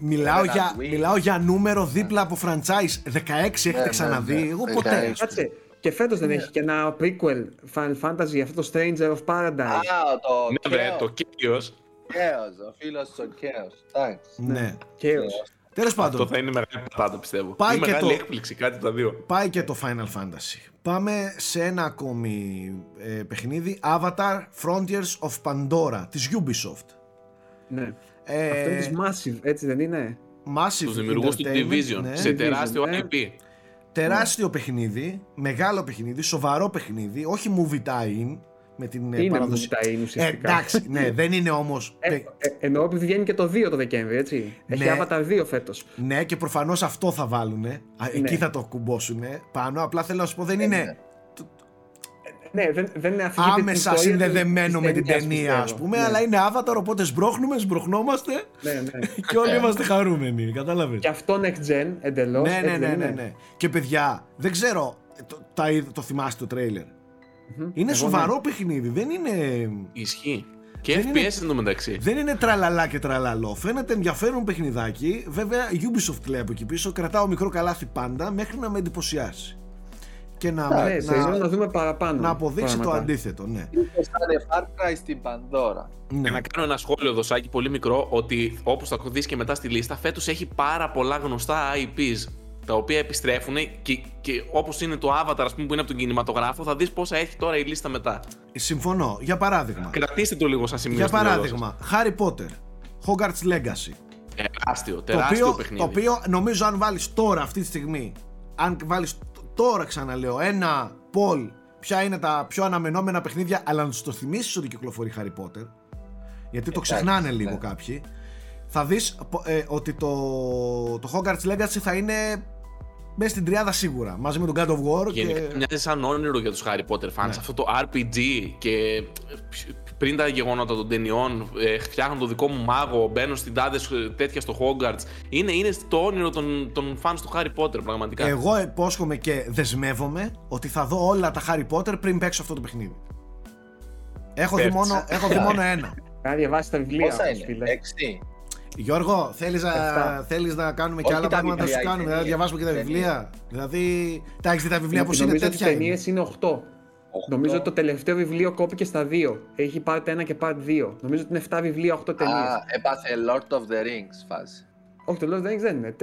A: μιλάω, για, μιλάω για νούμερο δίπλα από franchise. 16 έχετε ναι, ξαναδεί. Ναι, Εγώ ποτέ.
D: Κάτσε, και φέτος δεν έχει και ένα prequel Final Fantasy αυτό το Stranger of Paradise. Α,
C: το
B: Ναι, το
C: Chaos. Chaos, ο φίλος του Chaos.
A: Ναι. Chaos. Τέλος πάντων.
B: Αυτό θα είναι μεγάλη πατάτα πιστεύω. Πάει είναι και μεγάλη το... έκπληξη, κάτι τα δύο.
A: Πάει και το Final Fantasy. Πάμε σε ένα ακόμη ε, παιχνίδι. Avatar Frontiers of Pandora της Ubisoft.
D: Ναι. Ε, Αυτό είναι της Massive, έτσι δεν είναι;
A: Massive.
B: Τους δημιουργούς του Division. Ναι. Σε τεράστιο ναι. IP.
A: Τεράστιο παιχνίδι, μεγάλο παιχνίδι, σοβαρό παιχνίδι, όχι movie tie-in, με την
D: είναι παραδοση... είναι ουσιαστικά.
A: Ε, εντάξει, ναι, δεν είναι όμω.
D: Ε, ε, εννοώ ότι βγαίνει και το 2 το Δεκέμβρη, έτσι. Έχει ναι, Avatar 2 φέτος.
A: Ναι, και προφανώς αυτό θα βάλουν. Ναι. Εκεί θα το κουμπώσουν πάνω. Απλά θέλω να σου πω, δεν είναι.
D: Ναι. Ναι, δεν, δεν είναι
A: άμεσα συνδεδεμένο με την ταινία, ας πούμε, ναι. αλλά είναι avatar, οπότε σбρόχνουμε, σбροχνόμαστε
D: ναι, ναι.
A: και όλοι είμαστε χαρούμενοι. Κατάλαβες.
D: Και αυτό next gen εντελώς.
A: Ναι, ναι, ναι, ναι, ναι. Και παιδιά, δεν ξέρω, το, το, το θυμάστε το τρέιλερ; Είναι Εγώ σοβαρό ναι. παιχνίδι, δεν είναι.
B: Ισχύει. Και δεν FPS είναι, εντωμεταξύ.
A: Δεν είναι τραλαλά και τραλαλό. Φαίνεται ενδιαφέρον παιχνιδάκι. Βέβαια, Ubisoft λέει από εκεί πίσω. Κρατάω μικρό καλάθι πάντα μέχρι να με εντυπωσιάσει. Και να,
D: ναι, να, να, δούμε παραπάνω.
A: Να αποδείξει το αντίθετο. Ναι.
C: Είναι σαν Far Cry στην Πανδώρα.
B: Ναι. Να κάνω ένα σχόλιο εδώ, Σάκη, πολύ μικρό, ότι όπως θα δει και μετά στη λίστα, φέτος έχει πάρα πολλά γνωστά IPs τα οποία επιστρέφουν και, και όπως είναι το Avatar, ας πούμε, που είναι από τον κινηματογράφο, θα δεις πόσα έχει τώρα η λίστα μετά.
A: Συμφωνώ. Για παράδειγμα.
B: Κρατήστε το λίγο σαν σημείο.
A: Για παράδειγμα, Harry Potter, Hogwarts Legacy.
B: Τεράστιο, τεράστιο
A: το
B: παιχνίδι.
A: Το οποίο νομίζω αν βάλεις τώρα αυτή τη στιγμή, αν βάλεις τώρα ξαναλέω ένα poll ποια είναι τα πιο αναμενόμενα παιχνίδια, αλλά να του το θυμίσεις ότι κυκλοφορεί Harry Potter, γιατί το ξεχνάνε λίγο ναι. κάποιοι, θα δεις ε, ότι το, το Hogwarts Legacy θα είναι μέσα στην τριάδα σίγουρα. Μαζί με τον God of War.
B: Γενικά και... μοιάζει σαν όνειρο για τους Harry Potter fans. Ναι. Αυτό το RPG και πριν τα γεγονότα των ταινιών, ε, φτιάχνω το δικό μου μάγο, μπαίνω στην τάδε τέτοια στο Hogwarts. Είναι, είναι το όνειρο των, των fans του Harry Potter, πραγματικά.
A: Εγώ υπόσχομαι και δεσμεύομαι ότι θα δω όλα τα Harry Potter πριν παίξω αυτό το παιχνίδι. Έχω, δει μόνο, έχω δει μόνο ένα.
D: Να διαβάσεις τα βιβλία.
C: Πόσα είναι,
A: Γιώργο, θέλεις να, θέλεις να κάνουμε και άλλα πράγματα να σου κάνουμε, δηλαδή να διαβάσουμε και τα βιβλία. Δηλαδή, τα έχεις δει τα βιβλία πώ είναι τέτοια.
D: Οι ταινίες είναι 8. 8. Νομίζω ότι το τελευταίο βιβλίο κόπηκε στα 2. Έχει part 1 και part 2. Νομίζω ότι είναι 7 βιβλία, 8 ταινίες.
C: Α, έπαθε Lord of the Rings φάση.
D: Όχι, το Lord of the Rings δεν είναι.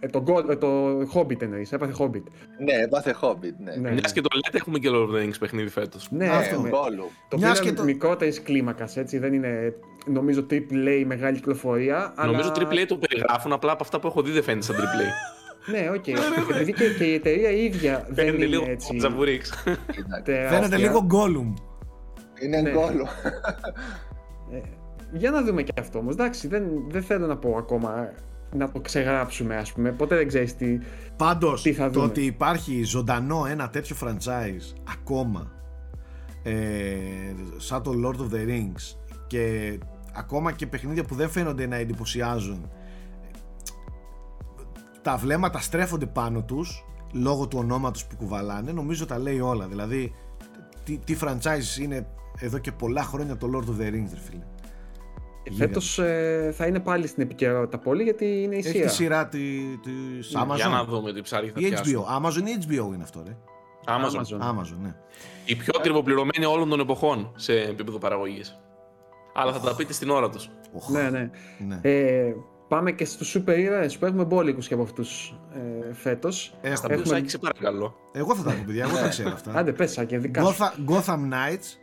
D: Ε, το, God, ε, το Hobbit εννοείς. Έπαθε Hobbit.
C: Ναι, έπαθε Hobbit. Ναι.
B: ναι. Μιας και το λέτε, έχουμε και Lord of the Rings παιχνίδι φέτος.
D: Ναι, αυτό. Ναι. Το οποίο είναι το... μικρότερης κλίμακας, έτσι. Δεν είναι νομίζω triple A μεγάλη κυκλοφορία.
B: Νομίζω αλλά... triple A το περιγράφουν, απλά από αυτά που έχω δει δεν φαίνεται σαν triple A.
D: Ναι, οκ. Επειδή και, και η εταιρεία ίδια δεν είναι
B: λίγο
D: έτσι.
B: Τζαμπουρίξ.
A: Φαίνεται λίγο Gollum.
C: Είναι ναι. Gollum.
D: Ε, για να δούμε και αυτό όμως. Εντάξει, δεν, δεν θέλω να πω ακόμα να το ξεγράψουμε, ας πούμε. Ποτέ δεν ξέρεις τι,
A: Πάντως,
D: τι θα
A: δούμε. το ότι υπάρχει ζωντανό ένα τέτοιο franchise ακόμα ε, σαν το Lord of the Rings και ακόμα και παιχνίδια που δεν φαίνονται να εντυπωσιάζουν τα βλέμματα στρέφονται πάνω τους λόγω του ονόματος που κουβαλάνε νομίζω τα λέει όλα δηλαδή τι, τι franchise είναι εδώ και πολλά χρόνια το Lord of the Rings φίλε
D: Φέτος ε, θα είναι πάλι στην επικαιρότητα πολύ γιατί είναι η
A: σειρά. Έχει τη σειρά τη, Amazon.
B: Για να δούμε τι ψάρι θα Η
A: HBO. Amazon ή HBO είναι αυτό, ρε.
B: Amazon.
A: Amazon, Amazon ναι.
B: Η πιο ακριβοπληρωμένη όλων των εποχών σε επίπεδο παραγωγής. Αλλά θα τα πείτε στην ώρα τους.
D: Ναι, ναι. ναι. Ε, πάμε και στους σούπερ ήρωες που έχουμε μπόλικους και από αυτούς ε, φέτος.
B: Έχουμε... Έχουμε... σε παρακαλώ.
A: Εγώ θα τα πω, παιδιά. Εγώ τα ξέρω αυτά.
D: Άντε, πέσα και δικά
A: Gotham Knights.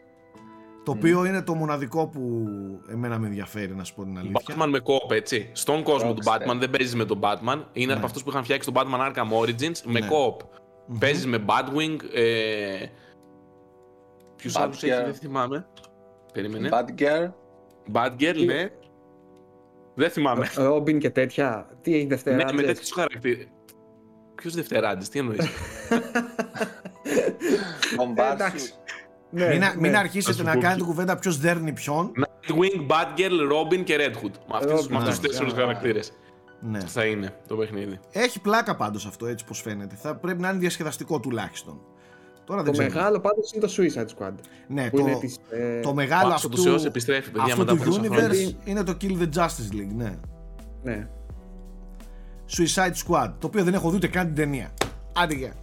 A: Το οποίο είναι το μοναδικό που εμένα με ενδιαφέρει, να σου πω την αλήθεια.
B: Batman με κόπ, έτσι. Στον κόσμο του Batman δεν παίζεις με τον Batman. Είναι ναι. από αυτούς που είχαν φτιάξει τον Batman Arkham Origins με ναι. κόπ. Mm-hmm. Παίζεις με Batwing. Ε... Ποιους άλλους έχεις, δεν θυμάμαι. Περίμενε.
C: Batgirl.
B: Batgirl, ναι. Δεν θυμάμαι.
D: Ρόμπιν και τέτοια. Τι έχει δευτεράτζες.
B: Ναι, με τέτοιου χαρακτήρε. Ποιος δευτεράτζε, τι εννοείς;
C: Εντάξει.
A: Ναι, μην, ναι. μην αρχίσετε να κάνετε κουβέντα ποιος δέρνει ποιον.
B: Nightwing, Batgirl, Robin και Red Hood. Με αυτού τους τέσσερις χαρακτήρες. Ναι. Θα είναι το παιχνίδι.
A: Έχει πλάκα πάντως αυτό έτσι πώ φαίνεται. Θα πρέπει να είναι διασκεδαστικό τουλάχιστον.
D: Τώρα το δεν μεγάλο πάντως είναι το Suicide Squad.
A: Ναι, το, είναι της, ε... το μεγάλο αυτό του,
B: επιστρέφει, παιδιά,
A: αυτό του universe είναι το Kill the Justice League, ναι.
D: ναι.
A: Suicide Squad, το οποίο δεν έχω δει ούτε καν την ταινία. Άντε για.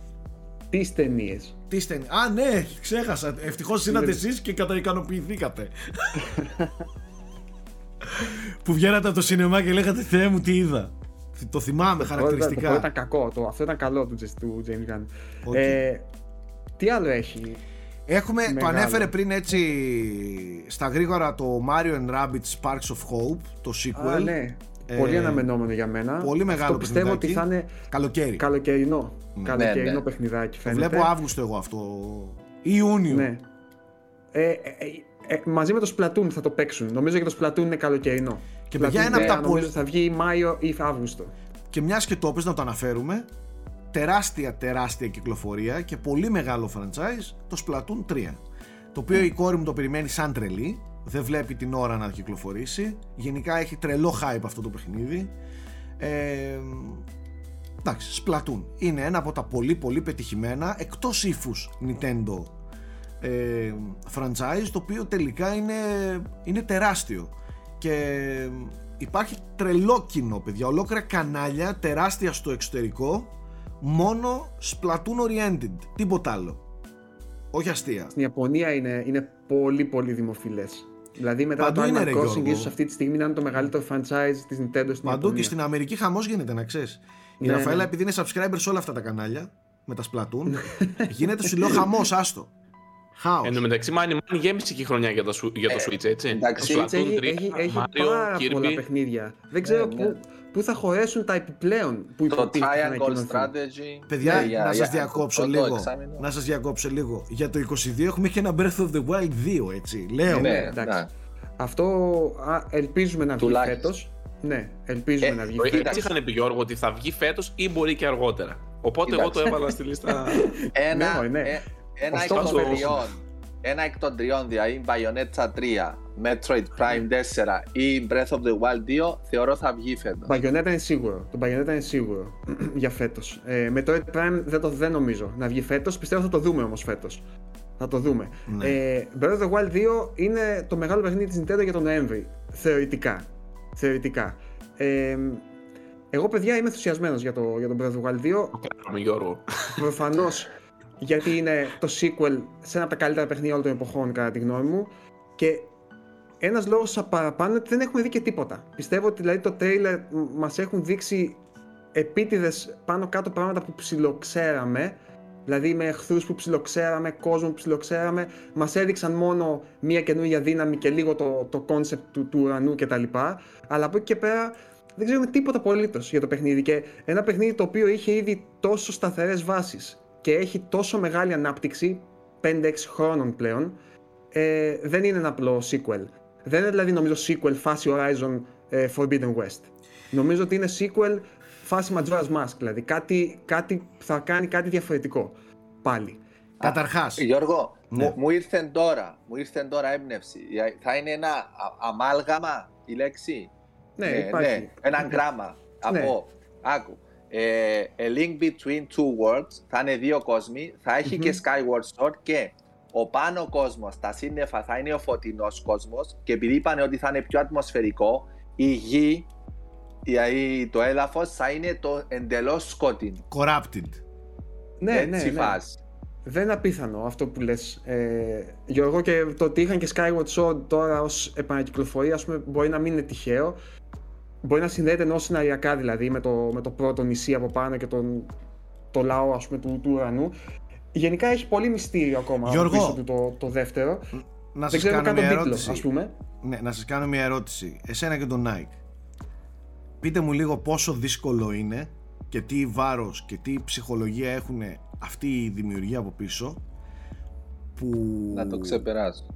D: Τις ταινίες.
A: Τις ταινίε. Α, ναι, ξέχασα. Ευτυχώς είδατε εσείς και καταικανοποιηθήκατε. που βγαίνατε από το σινεμά και λέγατε Θεέ μου τι είδα. Το θυμάμαι χαρακτηριστικά.
D: Αυτό ήταν κακό. Το, αυτό ήταν καλό του, του James Gunn. Ε, τι άλλο έχει.
A: Έχουμε, το ανέφερε πριν έτσι στα γρήγορα το Mario and Rabbids Sparks of Hope, το sequel.
D: Α, ναι. Ε, πολύ αναμενόμενο για μένα.
A: Πολύ μεγάλο αυτό
D: πιστεύω ότι θα είναι
A: καλοκαίρι.
D: καλοκαιρινό. Ναι. Καλοκαιρινό ναι, ναι. παιχνιδάκι φαίνεται.
A: Βλέπω Αύγουστο εγώ αυτό. Ιούνιο.
D: Ναι. Ε, ε, ε, μαζί με το Splatoon θα το παίξουν. Νομίζω και το Splatoon είναι καλοκαιρινό.
A: Και παιδιά ένα από τα
D: πολύ. Θα βγει Μάιο ή Αύγουστο.
A: Και μιας και το να το αναφέρουμε, τεράστια τεράστια κυκλοφορία και πολύ μεγάλο franchise το Splatoon 3 το οποίο η κόρη μου το περιμένει σαν τρελή δεν βλέπει την ώρα να κυκλοφορήσει. Γενικά έχει τρελό hype αυτό το παιχνίδι. Ε, εντάξει Splatoon είναι ένα από τα πολύ πολύ πετυχημένα εκτός ύφους Nintendo ε, franchise το οποίο τελικά είναι, είναι τεράστιο. Και υπάρχει τρελό κοινό παιδιά ολόκληρα κανάλια τεράστια στο εξωτερικό μόνο Splatoon oriented, τίποτα άλλο. Όχι αστεία.
D: Στην Ιαπωνία είναι, είναι πολύ πολύ δημοφιλές. Δηλαδή μετά Παντού το Animal Crossing ίσως αυτή τη στιγμή να είναι το μεγαλύτερο franchise της Nintendo στην Παντού Ιαπωνία.
A: Παντού και στην Αμερική χαμός γίνεται να ξέρεις. Η ναι, Ραφαέλα ναι. επειδή είναι subscriber σε όλα αυτά τα κανάλια με τα Splatoon γίνεται σου λέω χαμός άστο.
B: Χάος. Εν τω μεταξύ, Money Money γέμισε και η χρονιά για το, για το ε, Switch, έτσι.
D: Εντάξει, Switch έχει, έχει, έχει Mario, πάρα Kirby. πολλά παιχνίδια. Δεν ξέρω ναι, ναι. Πού, θα χωρέσουν τα επιπλέον που
C: Το Triangle Strategy.
A: Παιδιά, yeah, yeah, να σας διακόψω λίγο. Να σας διακόψω λίγο. Για το 22 έχουμε και ένα Breath of the Wild 2, έτσι. Λέω.
C: Ναι, εντάξει.
D: Αυτό α, ελπίζουμε να βγει φέτος. Ναι, ελπίζουμε ε, να βγει φέτος.
B: Έτσι είχαν πει Γιώργο ότι θα βγει φέτος ή μπορεί και αργότερα. Οπότε εγώ το έβαλα στη λίστα.
C: Ένα, ναι, ναι. Ένα εκ των τριών, ένα εκ των τριών, δηλαδή Bayonetta 3, Metroid Prime 4 ή Breath of the Wild 2, θεωρώ θα βγει φέτος.
D: Bayonetta είναι σίγουρο. Το Bayonetta είναι σίγουρο για φέτος. Ε, Metroid Prime δεν, το, δεν νομίζω να βγει φέτος. Πιστεύω θα το δούμε όμως φέτος. Θα το δούμε. Ναι. Ε, Breath of the Wild 2 είναι το μεγάλο παιχνίδι της Nintendo για τον Νοέμβρη. Θεωρητικά. Θεωρητικά. Ε, εγώ, παιδιά, είμαι ενθουσιασμένος για, το, για τον Breath of the Wild 2. Προφανώς γιατί είναι το sequel σε ένα από τα καλύτερα παιχνίδια όλων των εποχών, κατά τη γνώμη μου. Και ένας λόγος παραπάνω είναι ότι δεν έχουμε δει και τίποτα. Πιστεύω ότι δηλαδή το trailer μας έχουν δείξει επίτηδες πάνω κάτω πράγματα που ψιλοξέραμε. Δηλαδή με εχθρούς που ψιλοξέραμε, κόσμο που ψιλοξέραμε. Μας έδειξαν μόνο μία καινούργια δύναμη και λίγο το, το concept του, του ουρανού κτλ. Αλλά από εκεί και πέρα δεν ξέρουμε τίποτα απολύτως για το παιχνίδι. Και ένα παιχνίδι το οποίο είχε ήδη τόσο σταθερές βάσεις και έχει τόσο μεγάλη ανάπτυξη, 5-6 χρόνων πλέον, ε, δεν είναι ένα απλό sequel. Δεν είναι δηλαδή νομίζω sequel φάση Horizon ε, Forbidden West. Νομίζω ότι είναι sequel φάση Majora's Mask, δηλαδή κάτι, κάτι θα κάνει κάτι διαφορετικό πάλι.
A: Καταρχάς.
C: Γιώργο, ναι. μου, μου ήρθε τώρα, μου ήρθε τώρα έμπνευση. Θα είναι ένα αμάλγαμα η λέξη;
D: Ναι, ναι, υπάρχει. ναι
C: ένα γράμμα ναι. από, άκου, ε, A Link Between Two Worlds, θα είναι δύο κόσμοι, θα εχει και Skyward Sword και ο πάνω κόσμος, τα σύννεφα θα είναι ο φωτεινός κόσμος και επειδή είπαν ότι θα είναι πιο ατμοσφαιρικό, η γη, η, το έδαφος θα είναι το εντελώς σκότεινο.
A: Corrupted.
D: Ναι, Έτσι ναι, ναι. Δεν είναι απίθανο αυτό που λες ε, Γιώργο και το ότι είχαν και Skyward Sword τώρα ως επανακυκλοφορία ας πούμε, μπορεί να μην είναι τυχαίο μπορεί να συνδέεται ενός σεναριακά δηλαδή με το, με το πρώτο νησί από πάνω και τον, το λαό ας πούμε, του, του ουρανού. Γενικά έχει πολύ μυστήριο ακόμα
A: Γιώργο,
D: πίσω του το, το δεύτερο.
A: Να σας κάνω μια τίτλος, ερώτηση. Ας πούμε. Ναι, να σας κάνω μια ερώτηση. Εσένα και τον Nike. Πείτε μου λίγο πόσο δύσκολο είναι και τι βάρος και τι ψυχολογία έχουν αυτή η δημιουργία από πίσω που...
C: Να το ξεπεράσω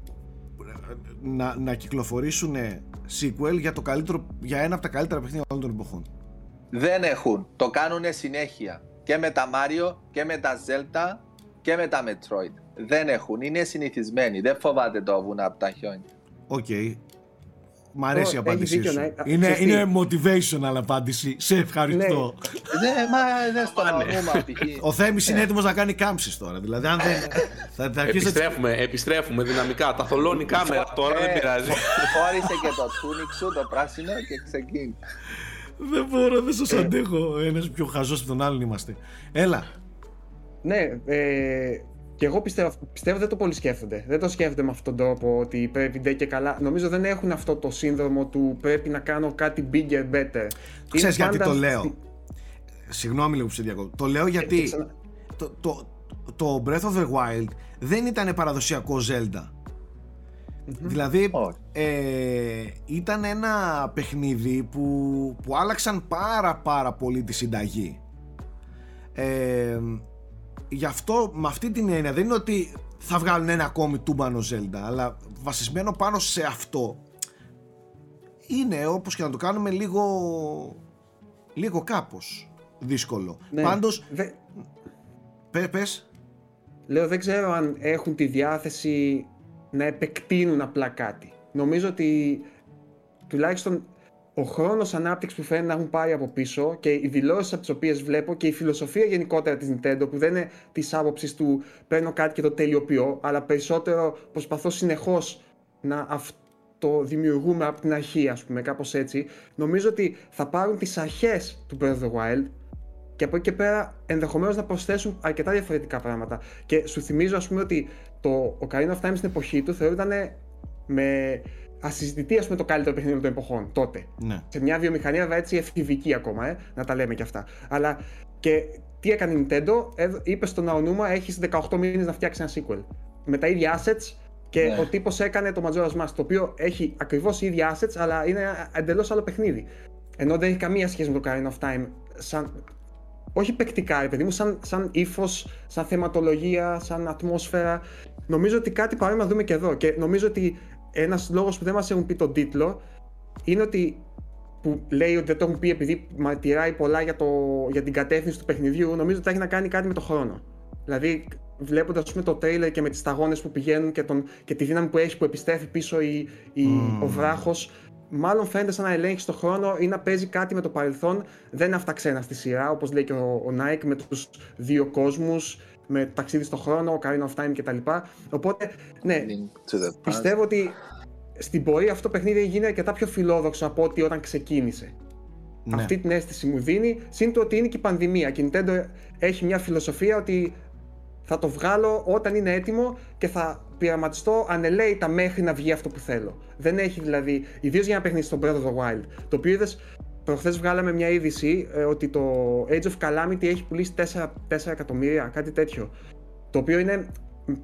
A: να, να κυκλοφορήσουν sequel για, το καλύτερο, για ένα από τα καλύτερα παιχνίδια όλων των εποχών.
C: Δεν έχουν. Το κάνουν συνέχεια. Και με τα Mario και με τα Zelda και με τα Metroid. Δεν έχουν. Είναι συνηθισμένοι. Δεν φοβάται το βουνό από τα χιόνια.
A: Οκ. Okay. Μ' αρέσει η απάντησή σου. Να... Είναι, είναι motivational απάντηση. Σε ευχαριστώ.
C: Ναι, ναι μα δεν στο
A: Ο Θέμης είναι έτοιμος να κάνει κάμψεις τώρα. Δηλαδή, αν δεν.
B: θα, θα επιστρέφουμε, επιστρέφουμε δυναμικά. Τα θολώνει η κάμερα τώρα, δεν πειράζει.
C: Φόρησε και το τούνικ σου, το πράσινο και ξεκίνησε.
A: Δεν μπορώ, δεν σας αντέχω. Ένας πιο χαζός από τον άλλον είμαστε. Έλα.
D: Ναι, ε, και εγώ πιστεύω, πιστεύω δεν το πολύ σκέφτονται. Δεν το σκέφτονται με αυτόν τον τρόπο ότι πρέπει ντε και καλά. Νομίζω δεν έχουν αυτό το σύνδρομο του πρέπει να κάνω κάτι bigger, better.
A: Ξέρεις γιατί το λέω; Συγγνώμη λίγο που σε διακόπτω. Το λέω γιατί το, το, το Breath of the Wild δεν ήταν παραδοσιακό Zelda. Δηλαδή ε, ήταν ένα παιχνίδι που, που άλλαξαν πάρα πάρα πολύ τη συνταγή. Ε, γι' αυτό με αυτή την έννοια δεν είναι ότι θα βγάλουν ένα ακόμη τούμπανο Zelda αλλά βασισμένο πάνω σε αυτό είναι όπως και να το κάνουμε λίγο λίγο κάπως δύσκολο. Ναι. πάντως Δε... πες.
D: Λέω δεν ξέρω αν έχουν τη διάθεση να επεκτείνουν απλά κάτι. Νομίζω ότι τουλάχιστον ο χρόνος ανάπτυξης που φαίνεται να έχουν πάρει από πίσω και οι δηλώσεις από τις οποίες βλέπω και η φιλοσοφία γενικότερα της Nintendo που δεν είναι της άποψης του παίρνω κάτι και το τελειοποιώ, αλλά περισσότερο προσπαθώ συνεχώς να αυτό δημιουργούμε από την αρχή, ας πούμε, κάπως έτσι. Νομίζω ότι θα πάρουν τις αρχές του Breath of the Wild, και από εκεί και πέρα ενδεχομένως να προσθέσουν αρκετά διαφορετικά πράγματα. Και σου θυμίζω, ας πούμε, ότι το Ocarina of Time στην εποχή του θεωρούταν με ασυζητητή, ας πούμε, το καλύτερο παιχνίδι των εποχών τότε.
A: Ναι.
D: Σε μια βιομηχανία βέβαια έτσι εφηβική ακόμα, ε, να τα λέμε και αυτά. Αλλά και τι έκανε η Nintendo, είπε στον Aonuma: Έχεις 18 μήνες να φτιάξεις ένα sequel. Με τα ίδια assets και ναι. ο τύπος έκανε το Majora's Mask, το οποίο έχει ακριβώς ίδια assets, αλλά είναι εντελώς άλλο παιχνίδι. Ενώ δεν έχει καμία σχέση με το Ocarina of Time. Σαν, όχι παικτικά, επειδή μου, σαν, σαν ύφος, σαν θεματολογία, σαν ατμόσφαιρα. Νομίζω ότι κάτι παρόμοιο να δούμε και εδώ. Και νομίζω ότι ένας λόγος που δεν μας έχουν πει τον τίτλο είναι ότι που λέει ότι δεν το έχουν πει επειδή μαρτυράει πολλά για, το, για την κατεύθυνση του παιχνιδιού, νομίζω ότι θα έχει να κάνει κάτι με το χρόνο. Δηλαδή, βλέποντας το τρέιλερ και με τις σταγόνες που πηγαίνουν και, τον, και τη δύναμη που έχει που επιστρέφει πίσω η, η, mm. ο βράχος, μάλλον φαίνεται σαν να ελέγχεις τον χρόνο ή να παίζει κάτι με το παρελθόν. Δεν είναι αυτά ξένα στη σειρά, όπως λέει και ο, ο Nike με τους δύο κόσμους, με ταξίδι στον χρόνο, Ocarina of Time κτλ. Οπότε, ναι, πιστεύω ότι στην πορεία αυτό το παιχνίδι γίνει αρκετά πιο φιλόδοξο από ό,τι όταν ξεκίνησε. Ναι. Αυτή την αίσθηση μου δίνει. Συν το ότι είναι και η πανδημία. Και η Nintendo έχει μια φιλοσοφία ότι θα το βγάλω όταν είναι έτοιμο και θα πειραματιστώ ανελαίητα μέχρι να βγει αυτό που θέλω. Δεν έχει δηλαδή, ιδίως για ένα παιχνίδι στο Breath of the Wild, το οποίο είδες. Προχθές βγάλαμε μια είδηση ε, ότι το Age of Calamity έχει πουλήσει 4, 4 εκατομμύρια, κάτι τέτοιο. Το οποίο είναι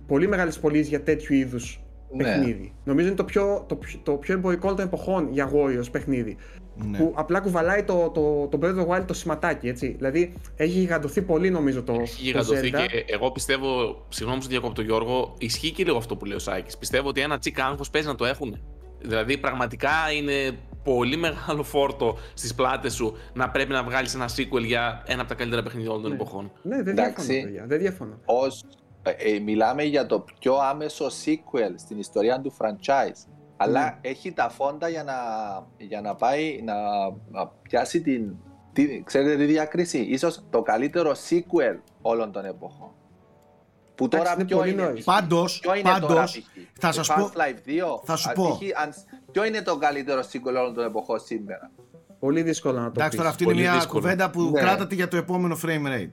D: πολύ μεγάλες πωλήσεις για τέτοιου είδους ναι. παιχνίδι. Νομίζω είναι το πιο, το, το πιο εμπορικό των εποχών για Warriors παιχνίδι. Ναι. Που απλά κουβαλάει το, το, το Breath of the Wild το σηματάκι, έτσι. Δηλαδή έχει γιγαντωθεί πολύ νομίζω το
B: Έχει γιγαντωθεί και εγώ πιστεύω, συγγνώμη που διακόπτω Γιώργο, ισχύει και λίγο αυτό που λέει ο Σάκης. Πιστεύω ότι ένα τσίκα άγχος παίζει να το έχουν. Δηλαδή πραγματικά είναι πολύ μεγάλο φόρτο στις πλάτες σου να πρέπει να βγάλεις ένα sequel για ένα από τα καλύτερα παιχνίδια όλων των
D: ναι.
B: εποχών.
D: Ναι, δεν διαφωνώ. Δεν διαφωνώ.
C: Ως, ε, ε, μιλάμε για το πιο άμεσο sequel στην ιστορία του franchise. Αλλά ναι. έχει τα φόντα για να, για να πάει να, να πιάσει την. Τι, ξέρετε τη διάκριση, ίσως το καλύτερο sequel όλων των εποχών. Που τώρα ποιο είναι,
A: πάντως,
C: ποιο είναι
A: πάντως,
C: τώρα
A: θα σας πω,
C: Half-Life 2,
A: θα σου πω.
C: αν, ποιο είναι το καλύτερο sequel όλων των εποχών σήμερα;
D: Πολύ δύσκολο να το
A: Εντάξει, τώρα αυτή είναι μια κουβέντα που ναι. κράτατε για το επόμενο frame rate.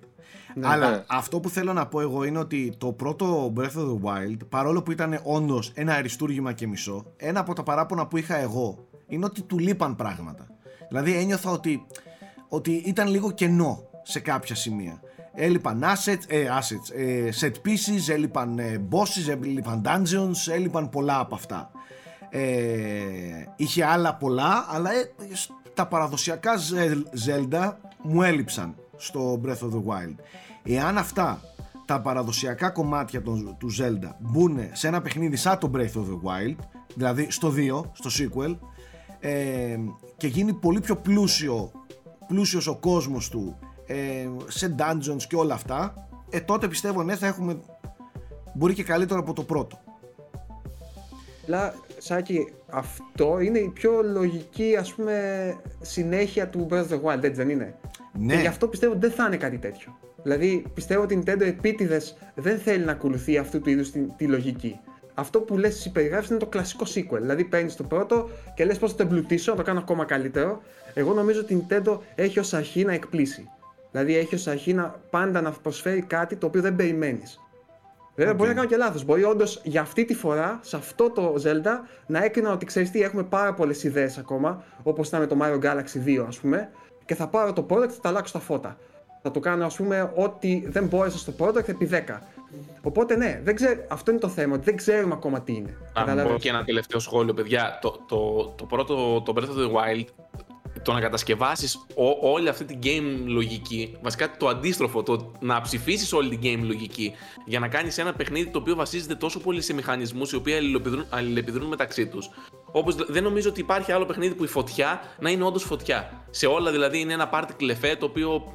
A: Ναι, Αλλά ναι. αυτό που θέλω να πω εγώ είναι ότι το πρώτο Breath of the Wild, παρόλο που ήταν όντως ένα αριστούργημα και μισό, ένα από τα παράπονα που είχα εγώ είναι ότι του λείπαν πράγματα. Δηλαδή ένιωθα ότι, ότι ήταν λίγο κενό σε κάποια σημεία. Έλειπαν assets, ε, assets ε, set pieces, έλειπαν ε, bosses, έλειπαν dungeons, έλειπαν πολλά από αυτά. Ε, είχε άλλα πολλά, αλλά ε, τα παραδοσιακά Zelda μου έλειψαν στο Breath of the Wild. Εάν αυτά τα παραδοσιακά κομμάτια του, του Zelda μπουν σε ένα παιχνίδι σαν το Breath of the Wild, δηλαδή στο 2, στο sequel, ε, και γίνει πολύ πιο πλούσιο, πλούσιος ο κόσμος του, ε, σε dungeons και όλα αυτά, ε, τότε πιστεύω ναι θα έχουμε, μπορεί και καλύτερο από το πρώτο.
D: Αλλά, Σάκη, αυτό είναι η πιο λογική, ας πούμε, συνέχεια του Breath of the Wild, έτσι δεν είναι;
A: Ναι.
D: Και γι' αυτό πιστεύω ότι δεν θα είναι κάτι τέτοιο. Δηλαδή, πιστεύω ότι η Nintendo επίτηδες δεν θέλει να ακολουθεί αυτού του είδους τη, τη, λογική. Αυτό που λες, εσύ περιγράφει είναι το κλασικό sequel. Δηλαδή, παίρνεις το πρώτο και λες πώς θα το εμπλουτίσω, να το κάνω ακόμα καλύτερο. Εγώ νομίζω ότι η Nintendo έχει ως αρχή να εκπλήσει. Δηλαδή, έχει ως αρχή να πάντα να προσφέρει κάτι το οποίο δεν περιμένεις. Βέβαια, okay. μπορεί να κάνω και λάθος. Μπορεί όντως για αυτή τη φορά, σε αυτό το Zelda, να έκρινα ότι ξέρεις τι, έχουμε πάρα πολλές ιδέες ακόμα, όπως ήταν με το Mario Galaxy 2, ας πούμε, και θα πάρω το product και θα αλλάξω τα φώτα. Θα το κάνω, ας πούμε, ό,τι δεν μπόρεσα στο product επί 10. Οπότε ναι, δεν ξέρ... αυτό είναι το θέμα, ότι δεν ξέρουμε ακόμα τι είναι.
B: Αν πω και ένα τελευταίο σχόλιο, παιδιά. Το, το, το πρώτο, το Breath of the Wild, το να κατασκευάσεις όλη αυτή την game λογική, βασικά το αντίστροφο, το να ψηφίσεις όλη την game λογική για να κάνεις ένα παιχνίδι το οποίο βασίζεται τόσο πολύ σε μηχανισμούς οι οποίοι αλληλεπιδρούν, αλληλεπιδρούν μεταξύ τους. Όπως δεν νομίζω ότι υπάρχει άλλο παιχνίδι που η φωτιά να είναι όντως φωτιά. Σε όλα δηλαδή είναι ένα πάρτι κλεφέ το οποίο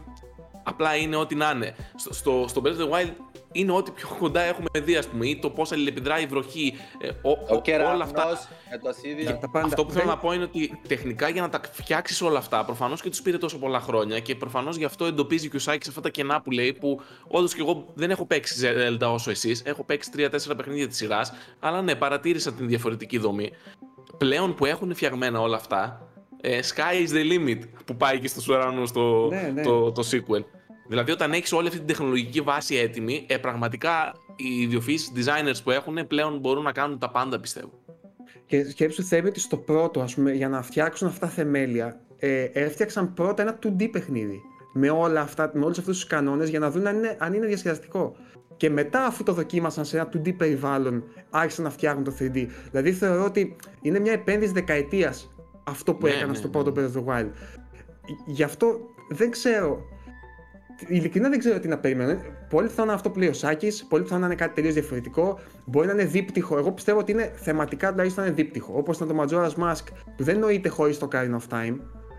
B: απλά είναι ό,τι να είναι. Στο, στο, στο Breath of the Wild είναι ό,τι πιο κοντά έχουμε δει, ας πούμε, ή το πώς αλληλεπιδράει η βροχή. Ε, ο, ο, όλα αυτά.
C: το
B: Αυτό που θέλω να πω είναι ότι τεχνικά για να τα φτιάξεις όλα αυτά, προφανώς και τους πήρε τόσο πολλά χρόνια και προφανώς γι' αυτό εντοπίζει και ο Σάκη αυτά τα κενά που λέει. Που όντως και εγώ δεν έχω παίξει Zelda όσο εσείς. Έχω παίξει 3-4 παιχνίδια της σειράς. Αλλά ναι, παρατήρησα την διαφορετική δομή. Πλέον που έχουν φτιαγμένα όλα αυτά, ε, sky is the limit που πάει και στους ουρανούς το, ναι, ναι. το, το sequel. Δηλαδή, όταν έχεις όλη αυτή την τεχνολογική βάση έτοιμη, ε, πραγματικά οι ιδιοφυείς designers που έχουν πλέον μπορούν να κάνουν τα πάντα, πιστεύω.
D: Και σκέψου θέλει ότι στο πρώτο, ας πούμε, για να φτιάξουν αυτά τα θεμέλια, ε, έφτιαξαν πρώτα ένα 2D παιχνίδι. Με, όλα αυτά, με όλους αυτούς τους κανόνες για να δουν αν είναι, αν είναι διασκεδαστικό. Και μετά, αφού το δοκίμασαν σε ένα 2D περιβάλλον, άρχισαν να φτιάχνουν το 3D. Δηλαδή, θεωρώ ότι είναι μια επένδυση δεκαετίας αυτό που ναι, έκαναν ναι, στο πρώτο ναι. Breath of the Wild. Γι' αυτό δεν ξέρω. Ειλικρινά δεν ξέρω τι να περιμένω. Πολύ πιθανό είναι αυτό που λέει ο Σάκης, πολύ πιθανό να είναι κάτι τελείως διαφορετικό. Μπορεί να είναι δίπτυχο. Εγώ πιστεύω ότι είναι θεματικά τουλάχιστον είναι δίπτυχο. Όπως ήταν το Majora's Mask που δεν νοείται χωρίς το Carrying of Time.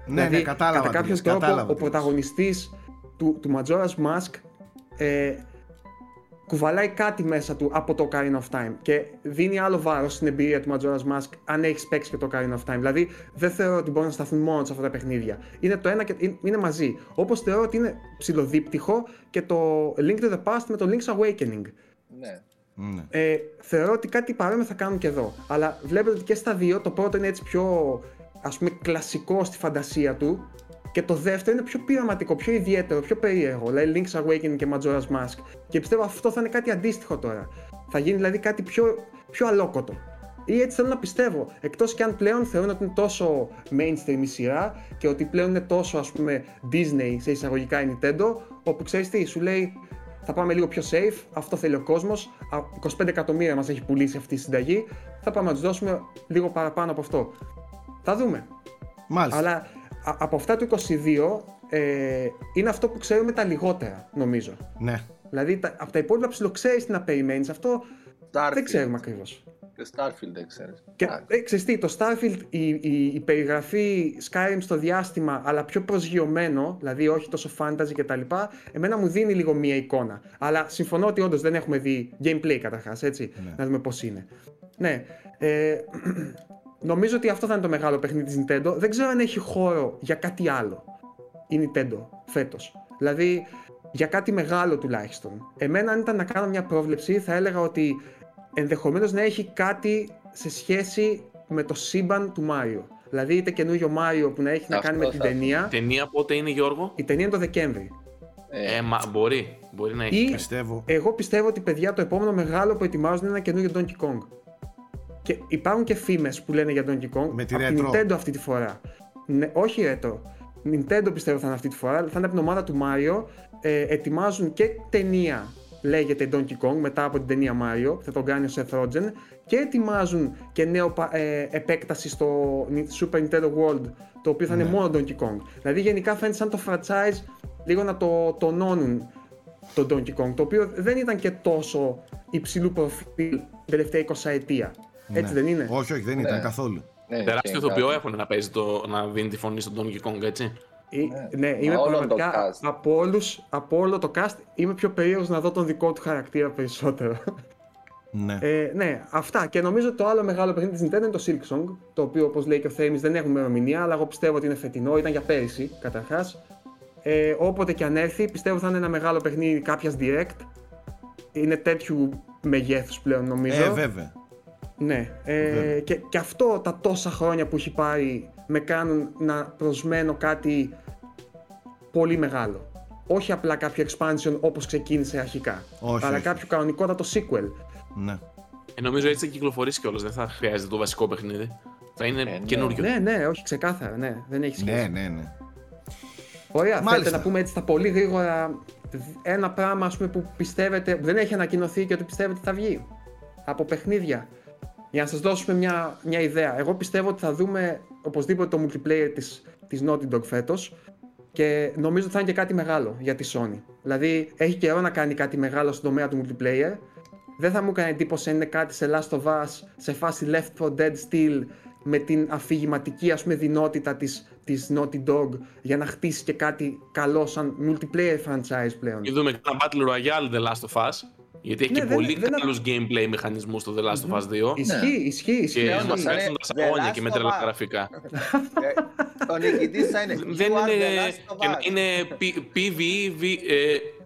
A: Ναι, δηλαδή, ναι, κατάλαβα.
D: Κατά κάποιο τρόπο, ο πρωταγωνιστής του, του Majora's Mask ε, κουβαλάει κάτι μέσα του από το Ocarina of Time και δίνει άλλο βάρος στην εμπειρία του Majora's Mask αν έχεις παίξει και το Ocarina of Time. Δηλαδή, δεν θεωρώ ότι μπορούν να σταθούν μόνο σε αυτά τα παιχνίδια. Είναι το ένα και είναι μαζί. Όπως θεωρώ ότι είναι ψηλοδίπτυχο και το Link to the Past με το Link's Awakening.
C: Ναι.
D: ναι. Ε, θεωρώ ότι κάτι παρόμοιο θα κάνουν και εδώ. Αλλά βλέπετε ότι και στα δύο το πρώτο είναι έτσι πιο ας πούμε κλασικό στη φαντασία του και το δεύτερο είναι πιο πειραματικό, πιο ιδιαίτερο, πιο περίεργο. Δηλαδή Link's Awakening και Majora's Mask. Και πιστεύω αυτό θα είναι κάτι αντίστοιχο τώρα. Θα γίνει δηλαδή κάτι πιο, πιο αλόκοτο. Ή έτσι θέλω να πιστεύω. Εκτός και αν πλέον θεωρούν ότι είναι τόσο mainstream η σειρά και ότι πλέον είναι τόσο ας πούμε Disney σε εισαγωγικά η Nintendo, όπου ξέρεις τι, σου λέει θα πάμε λίγο πιο safe, αυτό θέλει ο κόσμος. 25 εκατομμύρια μας έχει πουλήσει αυτή η συνταγή. Θα πάμε να τους δώσουμε λίγο παραπάνω από αυτό. Θα δούμε.
A: Μάλιστα.
D: Αλλά από αυτά του 22 ε, είναι αυτό που ξέρουμε τα λιγότερα, νομίζω.
A: Ναι.
D: Δηλαδή τα, από τα υπόλοιπα ψιλοξέρει τι να περιμένεις. Αυτό Starfield. δεν ξέρουμε ακριβώς.
C: Και Starfield δεν ξέρεις.
D: Και, ε, ξέρεις τι, το Starfield, η, η, η, περιγραφή Skyrim στο διάστημα, αλλά πιο προσγειωμένο, δηλαδή όχι τόσο fantasy κτλ. Εμένα μου δίνει λίγο μία εικόνα. Αλλά συμφωνώ ότι όντως δεν έχουμε δει gameplay καταρχάς, έτσι. Ναι. Να δούμε πώς είναι. Ναι. Ε, Νομίζω ότι αυτό θα είναι το μεγάλο παιχνίδι της Nintendo. Δεν ξέρω αν έχει χώρο για κάτι άλλο η Nintendo φέτος. Δηλαδή, για κάτι μεγάλο τουλάχιστον. Εμένα αν ήταν να κάνω μια πρόβλεψη θα έλεγα ότι ενδεχομένως να έχει κάτι σε σχέση με το σύμπαν του Μάριο. Δηλαδή είτε καινούριο Μάριο που να έχει να κάνει με την ταινία.
B: Η ταινία πότε είναι Γιώργο;
D: Η ταινία είναι το Δεκέμβρη.
B: Ε, μα, μπορεί. Μπορεί να έχει.
D: Ή, πιστεύω. Εγώ πιστεύω ότι παιδιά το επόμενο μεγάλο που ετοιμάζουν είναι ένα καινούριο Donkey Kong. Και υπάρχουν και φήμες που λένε για Donkey Kong.
A: Με τη
D: από
A: την
D: Nintendo αυτή τη φορά. Ναι, όχι retro. Nintendo πιστεύω θα είναι αυτή τη φορά. Θα είναι από την ομάδα του Mario. Ε, ετοιμάζουν και ταινία λέγεται Donkey Kong μετά από την ταινία Mario, θα τον κάνει ο Seth Rogen και ετοιμάζουν και νέο ε, επέκταση στο Super Nintendo World το οποίο θα είναι ναι. μόνο Donkey Kong. Δηλαδή γενικά φαίνεται σαν το franchise λίγο να το τονώνουν το Donkey Kong το οποίο δεν ήταν και τόσο υψηλού προφίλ την τελευταία 20 ετία. Έτσι ναι. δεν είναι;
A: Όχι, όχι, δεν ήταν ναι. καθόλου.
B: Ναι, Τεράστιο ηθοποιό έχουν να παίζει το, να δίνει τη φωνή στον Donkey Kong, έτσι.
D: ναι, ναι είμαι πραγματικά από, όλους, από όλο το cast είμαι πιο περίεργος να δω τον δικό του χαρακτήρα περισσότερο.
A: Ναι.
D: Ε, ναι, αυτά. Και νομίζω το άλλο μεγάλο παιχνίδι της Nintendo είναι το Silk Song. Το οποίο, όπως λέει και ο Θέμης, δεν έχουμε ημερομηνία, αλλά εγώ πιστεύω ότι είναι φετινό. Ήταν για πέρυσι καταρχάς. Ε, όποτε και αν έρθει, πιστεύω θα είναι ένα μεγάλο παιχνίδι κάποιας direct. Είναι τέτοιου μεγέθους πλέον νομίζω.
A: Ε, βέβαια.
D: Ναι, ε, και, και αυτό τα τόσα χρόνια που έχει πάρει με κάνουν να προσμένω κάτι πολύ μεγάλο. Όχι απλά κάποιο expansion όπως ξεκίνησε αρχικά,
A: όχι,
D: αλλά
A: όχι.
D: κάποιο κανονικότατο sequel.
A: Ναι.
B: Ε, νομίζω έτσι θα κυκλοφορήσει κιόλας, δεν θα χρειάζεται το βασικό παιχνίδι. Θα είναι ε, καινούριο.
D: Ναι, ναι, όχι ξεκάθαρα, ναι, δεν έχει σχέση.
A: Ναι, ναι, ναι.
D: Ωραία, θέλετε να πούμε έτσι τα πολύ γρήγορα ένα πράγμα ας πούμε, που πιστεύετε, δεν έχει ανακοινωθεί και ότι πιστεύετε θα βγει από παιχνίδια. Για να σας δώσουμε μια, μια ιδέα, εγώ πιστεύω ότι θα δούμε οπωσδήποτε το multiplayer της, της Naughty Dog φέτος και νομίζω ότι θα είναι και κάτι μεγάλο για τη Sony. Δηλαδή έχει καιρό να κάνει κάτι μεγάλο στον τομέα του multiplayer. Δεν θα μου έκανε εντύπωση αν είναι κάτι σε Last of Us, σε φάση Left 4 Dead Steel με την αφηγηματική ας πούμε δυνότητα της, της Naughty Dog για να χτίσει και κάτι καλό σαν multiplayer franchise πλέον.
B: Και δούμε ένα Battle Royale The Last of Us γιατί έχει ναι, και πολύ δεν, καλούς gameplay μηχανισμούς στο The Last of Us 2.
D: Ισχύει, ισχύει, ισχύει.
B: Και μας αρέσουν τα σαγόνια και με τρελά γραφικά.
C: Ο νικητής θα είναι
B: Δεν είναι... Και να είναι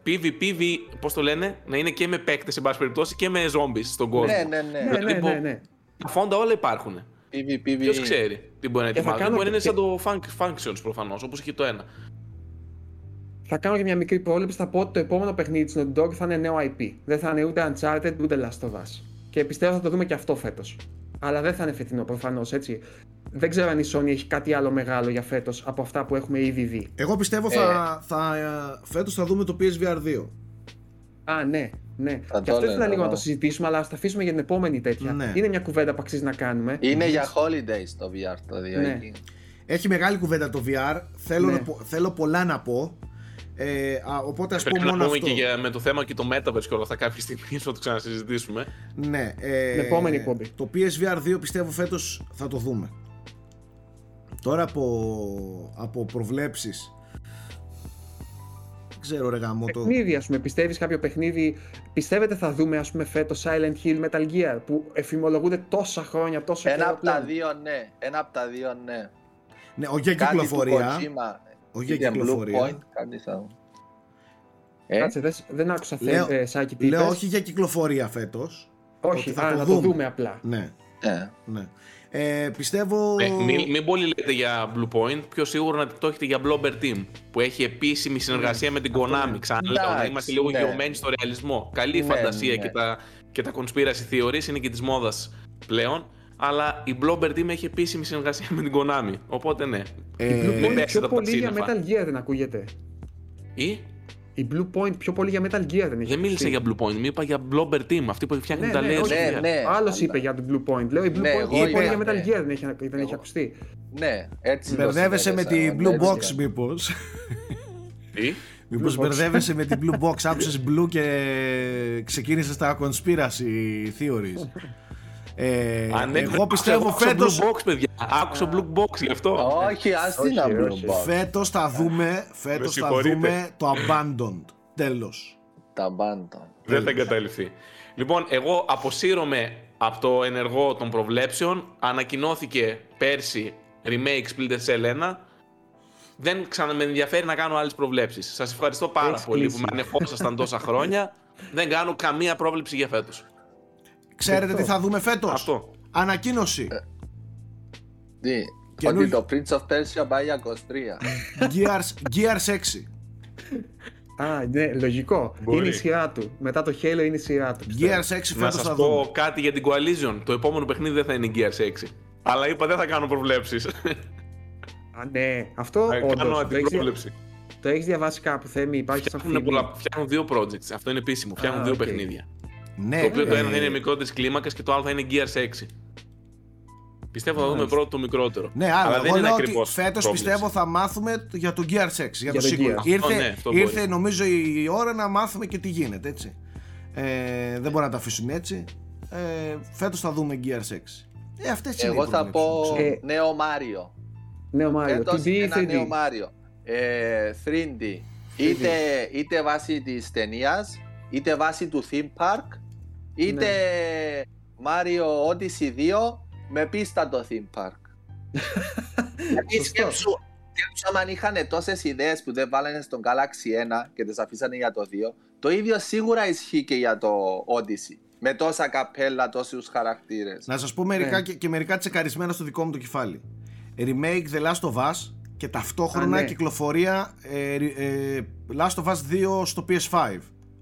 B: PvP, πώς το λένε, να είναι και με παίκτες, σε πάση περιπτώσει, και με zombies στον κόσμο.
C: Ναι, ναι, ναι.
B: Δηλαδή,
D: ναι, ναι.
B: Τα φόντα όλα υπάρχουν. Ποιος ξέρει τι μπορεί να ετοιμάζει. Μπορεί να είναι σαν το Functions προφανώς, όπως και το ένα.
D: Θα κάνω και μια μικρή πρόληψη. Θα πω ότι το επόμενο παιχνίδι της Naughty Dog θα είναι νέο IP. Δεν θα είναι ούτε Uncharted ούτε Last of Us. Και πιστεύω θα το δούμε και αυτό φέτος. Αλλά δεν θα είναι φετινό προφανώς έτσι. Δεν ξέρω αν η Sony έχει κάτι άλλο μεγάλο για φέτος από αυτά που έχουμε ήδη δει.
A: Εγώ πιστεύω θα, ε. θα, φέτος θα δούμε το PSVR 2.
D: Α, ναι, ναι. Θα και αυτό ήθελα λίγο να το συζητήσουμε, αλλά ας τα αφήσουμε για την επόμενη τέτοια. Ναι. Είναι μια κουβέντα που αξίζει να κάνουμε.
C: Είναι για holidays το VR το 2. Ναι.
A: Έχει μεγάλη κουβέντα το VR. Θέλω, ναι. θέλω πολλά να πω. Ε, α, οπότε ας πούμε
B: μόνο αυτό. και για, με το θέμα και το Metaverse και όλα αυτά κάποια στιγμή θα το ξανασυζητήσουμε.
A: Ναι. Ε,
D: την επόμενη εκπομπή.
A: Το PSVR 2 πιστεύω φέτος θα το δούμε. Τώρα από, από προβλέψεις ξέρω ρε γάμο
D: το... Παιχνίδι ας πούμε, πιστεύεις κάποιο παιχνίδι Πιστεύετε θα δούμε ας πούμε φέτος Silent Hill Metal Gear Που εφημολογούνται τόσα χρόνια, τόσο
C: Ένα από τα δύο ναι, ένα από τα δύο ναι
A: Ναι, όχι για κυκλοφορία Όχι για κυκλοφορία
C: Point, κάτι θα...
D: Ε; Κάτσε, δεν, δεν άκουσα
A: λέω, ε, Σάκη τι Λέω όχι για κυκλοφορία φέτος
D: Όχι, θα, το, δούμε. το δούμε απλά
A: Ναι, ε. ναι. Ε, πιστεύω.
B: Ε, μην, μην πολύ λέτε για Blue Point, πιο σίγουρο να το έχετε για Blobber Team που έχει επίσημη συνεργασία με την Konami. Ξαναλέω να είμαστε λίγο ναι. γεωμένοι στο ρεαλισμό. Καλή ναι, φαντασία ναι. Και, τα, και τα conspiracy theories είναι και της μόδας πλέον. Αλλά η Blobber Team έχει επίσημη συνεργασία με την Konami. Οπότε ναι.
D: Ε, η Blue Point πιο πολύ για Metal Gear δεν ακούγεται.
B: Ή;
D: Η Blue Point πιο πολύ για Metal Gear δεν έχει.
B: Δεν μίλησε για Blue Point, μου είπα για Blobber Team, αυτή που φτιάχνει
D: ναι,
B: τα
D: ναι,
B: ναι,
D: ναι, Άλλος είπε για την Blue Point. Λέω η Blue ναι, Point πιο πολύ για Metal ναι. Gear δεν έχει, δεν έχει ακουστεί.
C: Ναι, έτσι.
A: Μπερδεύεσαι με την Blue Box, μήπως.
B: Τι;
A: Μήπως μπερδεύεσαι με την Blue Box, άκουσες Blue και ξεκίνησες τα conspiracy theories. Ε, Αν εγώ πιστεύω φέτο.
B: Blue Box, παιδιά. Άκουσα Blue Box γι' αυτό.
C: Όχι, ας την Blue Box.
A: Φέτος θα δούμε, φέτος θα δούμε το Abandoned. Τέλος.
C: Το Abandoned.
B: Δεν θα εγκαταλειφθεί. Λοιπόν, εγώ αποσύρωμαι από το ενεργό των προβλέψεων. Ανακοινώθηκε πέρσι remake Splinter Cell 1. Δεν ξαναμε ενδιαφέρει να κάνω άλλες προβλέψεις. Σας ευχαριστώ πάρα πολύ που με ανεχόσασταν τόσα χρόνια. Δεν κάνω καμία πρόβλεψη για φέτος.
A: Ξέρετε τι θα δούμε φέτος;
B: Αυτό.
A: Ανακοίνωση. Ε,
C: τι. Καινού... Ότι το Prince of Persia πάει για 23.
A: Gears, Gears 6.
D: Α, ναι, λογικό. Είναι η σειρά του. Μετά το Halo είναι η σειρά του.
A: Gears 6
B: Να σας πω κάτι για την Coalition. Το επόμενο παιχνίδι δεν θα είναι Gears 6. Αλλά είπα δεν θα κάνω προβλέψεις.
D: Α, ναι. Αυτό όντως.
B: Κάνω αντιπρόβλεψη.
D: Το έχεις διαβάσει κάπου, Θέμη, υπάρχει σαν
B: φήμη. Φτιάχνουν δύο projects. Αυτό είναι επίσημο. Φτιάχνουν δύο παιχνίδια. Ναι, το οποίο το ένα θα είναι μικρότερη κλίμακας και το άλλο θα είναι Gears 6. Πιστεύω θα δούμε πρώτο το μικρότερο.
A: Ναι, αλλά, αλλά δεν είναι ακριβώς. Φέτος πιστεύω θα μάθουμε για το Gears 6, για, το sequel. Ήρθε, ναι, ήρθε νομίζω η ώρα να μάθουμε και τι γίνεται, έτσι. Ε, δεν μπορούμε να τα αφήσουμε έτσι. Ε, Φέτος θα δούμε Gears 6. Ε, αυτές
C: Εγώ θα πω ε, νέο Μάριο.
D: Νέο Μάριο.
C: Φέτος ένα νέο Μάριο. Ε, 3D. Είτε, είτε βάσει της ταινίας, είτε βάσει του theme park, είτε Mario Odyssey 2 με πίστα το theme park. Γιατί σκέψου, αν είχαν τόσες ιδέες που δεν βάλανε στον Galaxy 1 και τις αφήσανε για το 2, το ίδιο σίγουρα ισχύει και για το Odyssey. Με τόσα καπέλα, τόσους χαρακτήρες.
A: Να σας πω μερικά ναι. και, και, μερικά τσεκαρισμένα στο δικό μου το κεφάλι. Remake The Last of Us και ταυτόχρονα Α, ναι. κυκλοφορία ε, ε, Last of Us 2 στο PS5.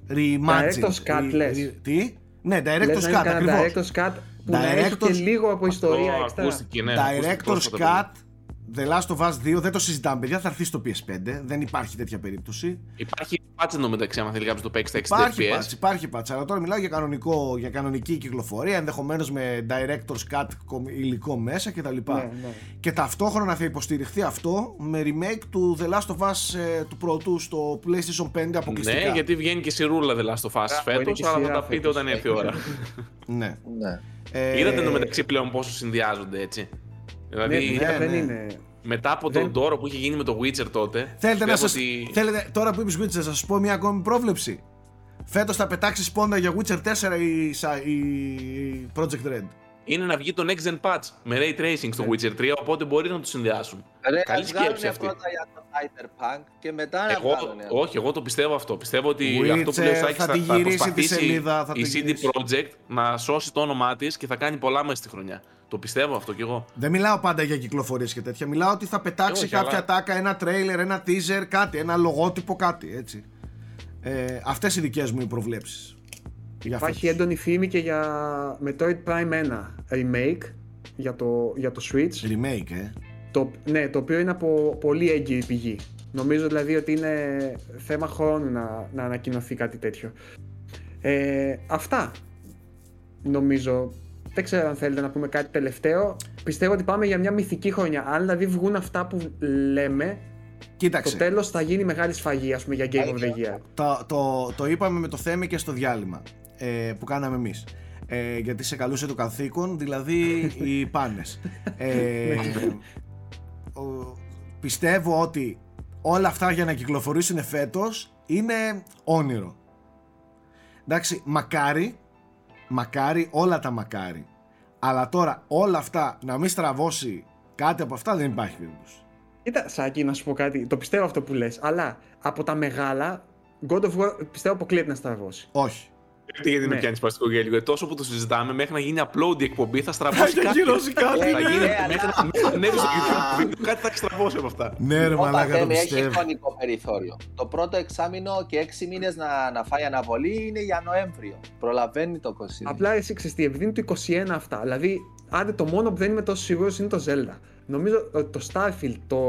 D: Reimagine. Director's Cut, λες.
A: Τι; Ναι, Director's Cut, ακριβώς.
D: Director's Cut που να έχει και λίγο από ιστορία
B: έξτρα. Ακούστηκε, ναι,
A: Director's Cut The Last of Us 2 δεν το συζητάμε, παιδιά. Θα έρθει στο PS5. Δεν υπάρχει τέτοια περίπτωση.
B: Υπάρχει patch μεταξύ, αν θέλει κάποιος το παίξει
A: στα 60 Υπάρχει patch, υπάρχει patch. Αλλά τώρα μιλάω για, κανονικό, για κανονική κυκλοφορία, ενδεχομένως με Director's Cut υλικό μέσα κτλ. Ναι, ναι. Και ταυτόχρονα θα υποστηριχθεί αυτό με remake του The Last of Us ε, του πρώτου στο PlayStation 5 αποκλειστικά.
B: Ναι, γιατί βγαίνει και σιρούλα The Last of Us φέτος, αλλά θα τα πείτε όταν έρθει η ώρα.
A: ναι.
C: ναι.
B: Ε... Είδατε το μεταξύ πλέον πόσο συνδυάζονται έτσι.
D: Δηλαδή, ναι, ναι, δεν ναι. είναι.
B: Μετά από τον τόρο που είχε γίνει με το Witcher τότε.
A: Θέλετε να σας... ότι... Θέλετε, τώρα που είπες Witcher, να σας πω μια ακόμη πρόβλεψη. Φέτος θα πετάξεις πόντα για Witcher 4 η, η Project Red.
B: είναι να βγει το next gen patch με ray tracing στο Witcher 3, οπότε μπορεί να το συνδυάσουν.
C: Ρε, Καλή σκέψη αυτή. πρώτα για το Cyberpunk και μετά
B: εγώ, να βγάλουν. Όχι, εγώ το πιστεύω αυτό. Πιστεύω ότι Witcher, αυτό που λέει ο Σάκης θα, θα, θα προσπαθήσει σελίδα, θα η CD Projekt να σώσει το όνομά της και θα κάνει πολλά μέσα στη χρονιά. Το πιστεύω αυτό κι εγώ.
A: Δεν μιλάω πάντα για κυκλοφορίες και τέτοια. Μιλάω ότι θα πετάξει όχι, κάποια αλλά... τάκα, ένα τρέιλερ, ένα teaser, κάτι, ένα λογότυπο, κάτι έτσι. Ε, αυτές οι δικές μου οι προβλέψεις.
D: Υπάρχει έντονη φήμη και για Metroid Prime 1 remake για το, για το Switch.
A: Remake, ε.
D: Το, ναι, το οποίο είναι από πολύ έγκυρη πηγή. Νομίζω δηλαδή ότι είναι θέμα χρόνου να, να ανακοινωθεί κάτι τέτοιο. Ε, αυτά νομίζω. Δεν ξέρω αν θέλετε να πούμε κάτι τελευταίο. Πιστεύω ότι πάμε για μια μυθική χρονιά. Αν δηλαδή βγουν αυτά που λέμε,
A: Κοίταξε.
D: Το τέλος θα γίνει μεγάλη σφαγή, ας πούμε, για Game of the Year.
A: Το, το, το είπαμε με το Θέμη και στο διάλειμμα ε, που κάναμε εμείς. Ε, γιατί σε καλούσε το καθήκον, δηλαδή οι πάνες. Ε, πιστεύω ότι όλα αυτά για να κυκλοφορήσουν φέτος είναι όνειρο. Εντάξει, μακάρι, μακάρι, όλα τα μακάρι. Αλλά τώρα όλα αυτά να μην στραβώσει κάτι από αυτά δεν υπάρχει περίπτωση.
D: Κοίτα, Σάκη, να σου πω κάτι. Το πιστεύω αυτό που λες. Αλλά από τα μεγάλα, God of War πιστεύω αποκλείεται να στραβώσει.
A: Όχι.
B: Γιατί, γιατί ναι. με πιάνεις παστικό γέλιο. Γιατί τόσο που το συζητάμε, μέχρι να γίνει upload η εκπομπή θα στραβώσει κάτι. Θα γυρώσει
A: κάτι.
B: Θα γίνει. Μέχρι να ανέβεις στο YouTube κάτι θα στραβώσει από αυτά.
A: Ναι, ρε μαλάκα το πιστεύω.
C: Έχει χρονικό περιθώριο. Το πρώτο εξάμεινο και έξι μήνες να, να φάει αναβολή είναι για Νοέμβριο. Προλαβαίνει το 20.
D: Απλά εσύ ξέρεις τι, επειδή είναι το 21 αυτά. Δηλαδή, άντε το μόνο που δεν είμαι τόσο σίγουρος είναι το Zelda. Νομίζω ότι το Starfield, το,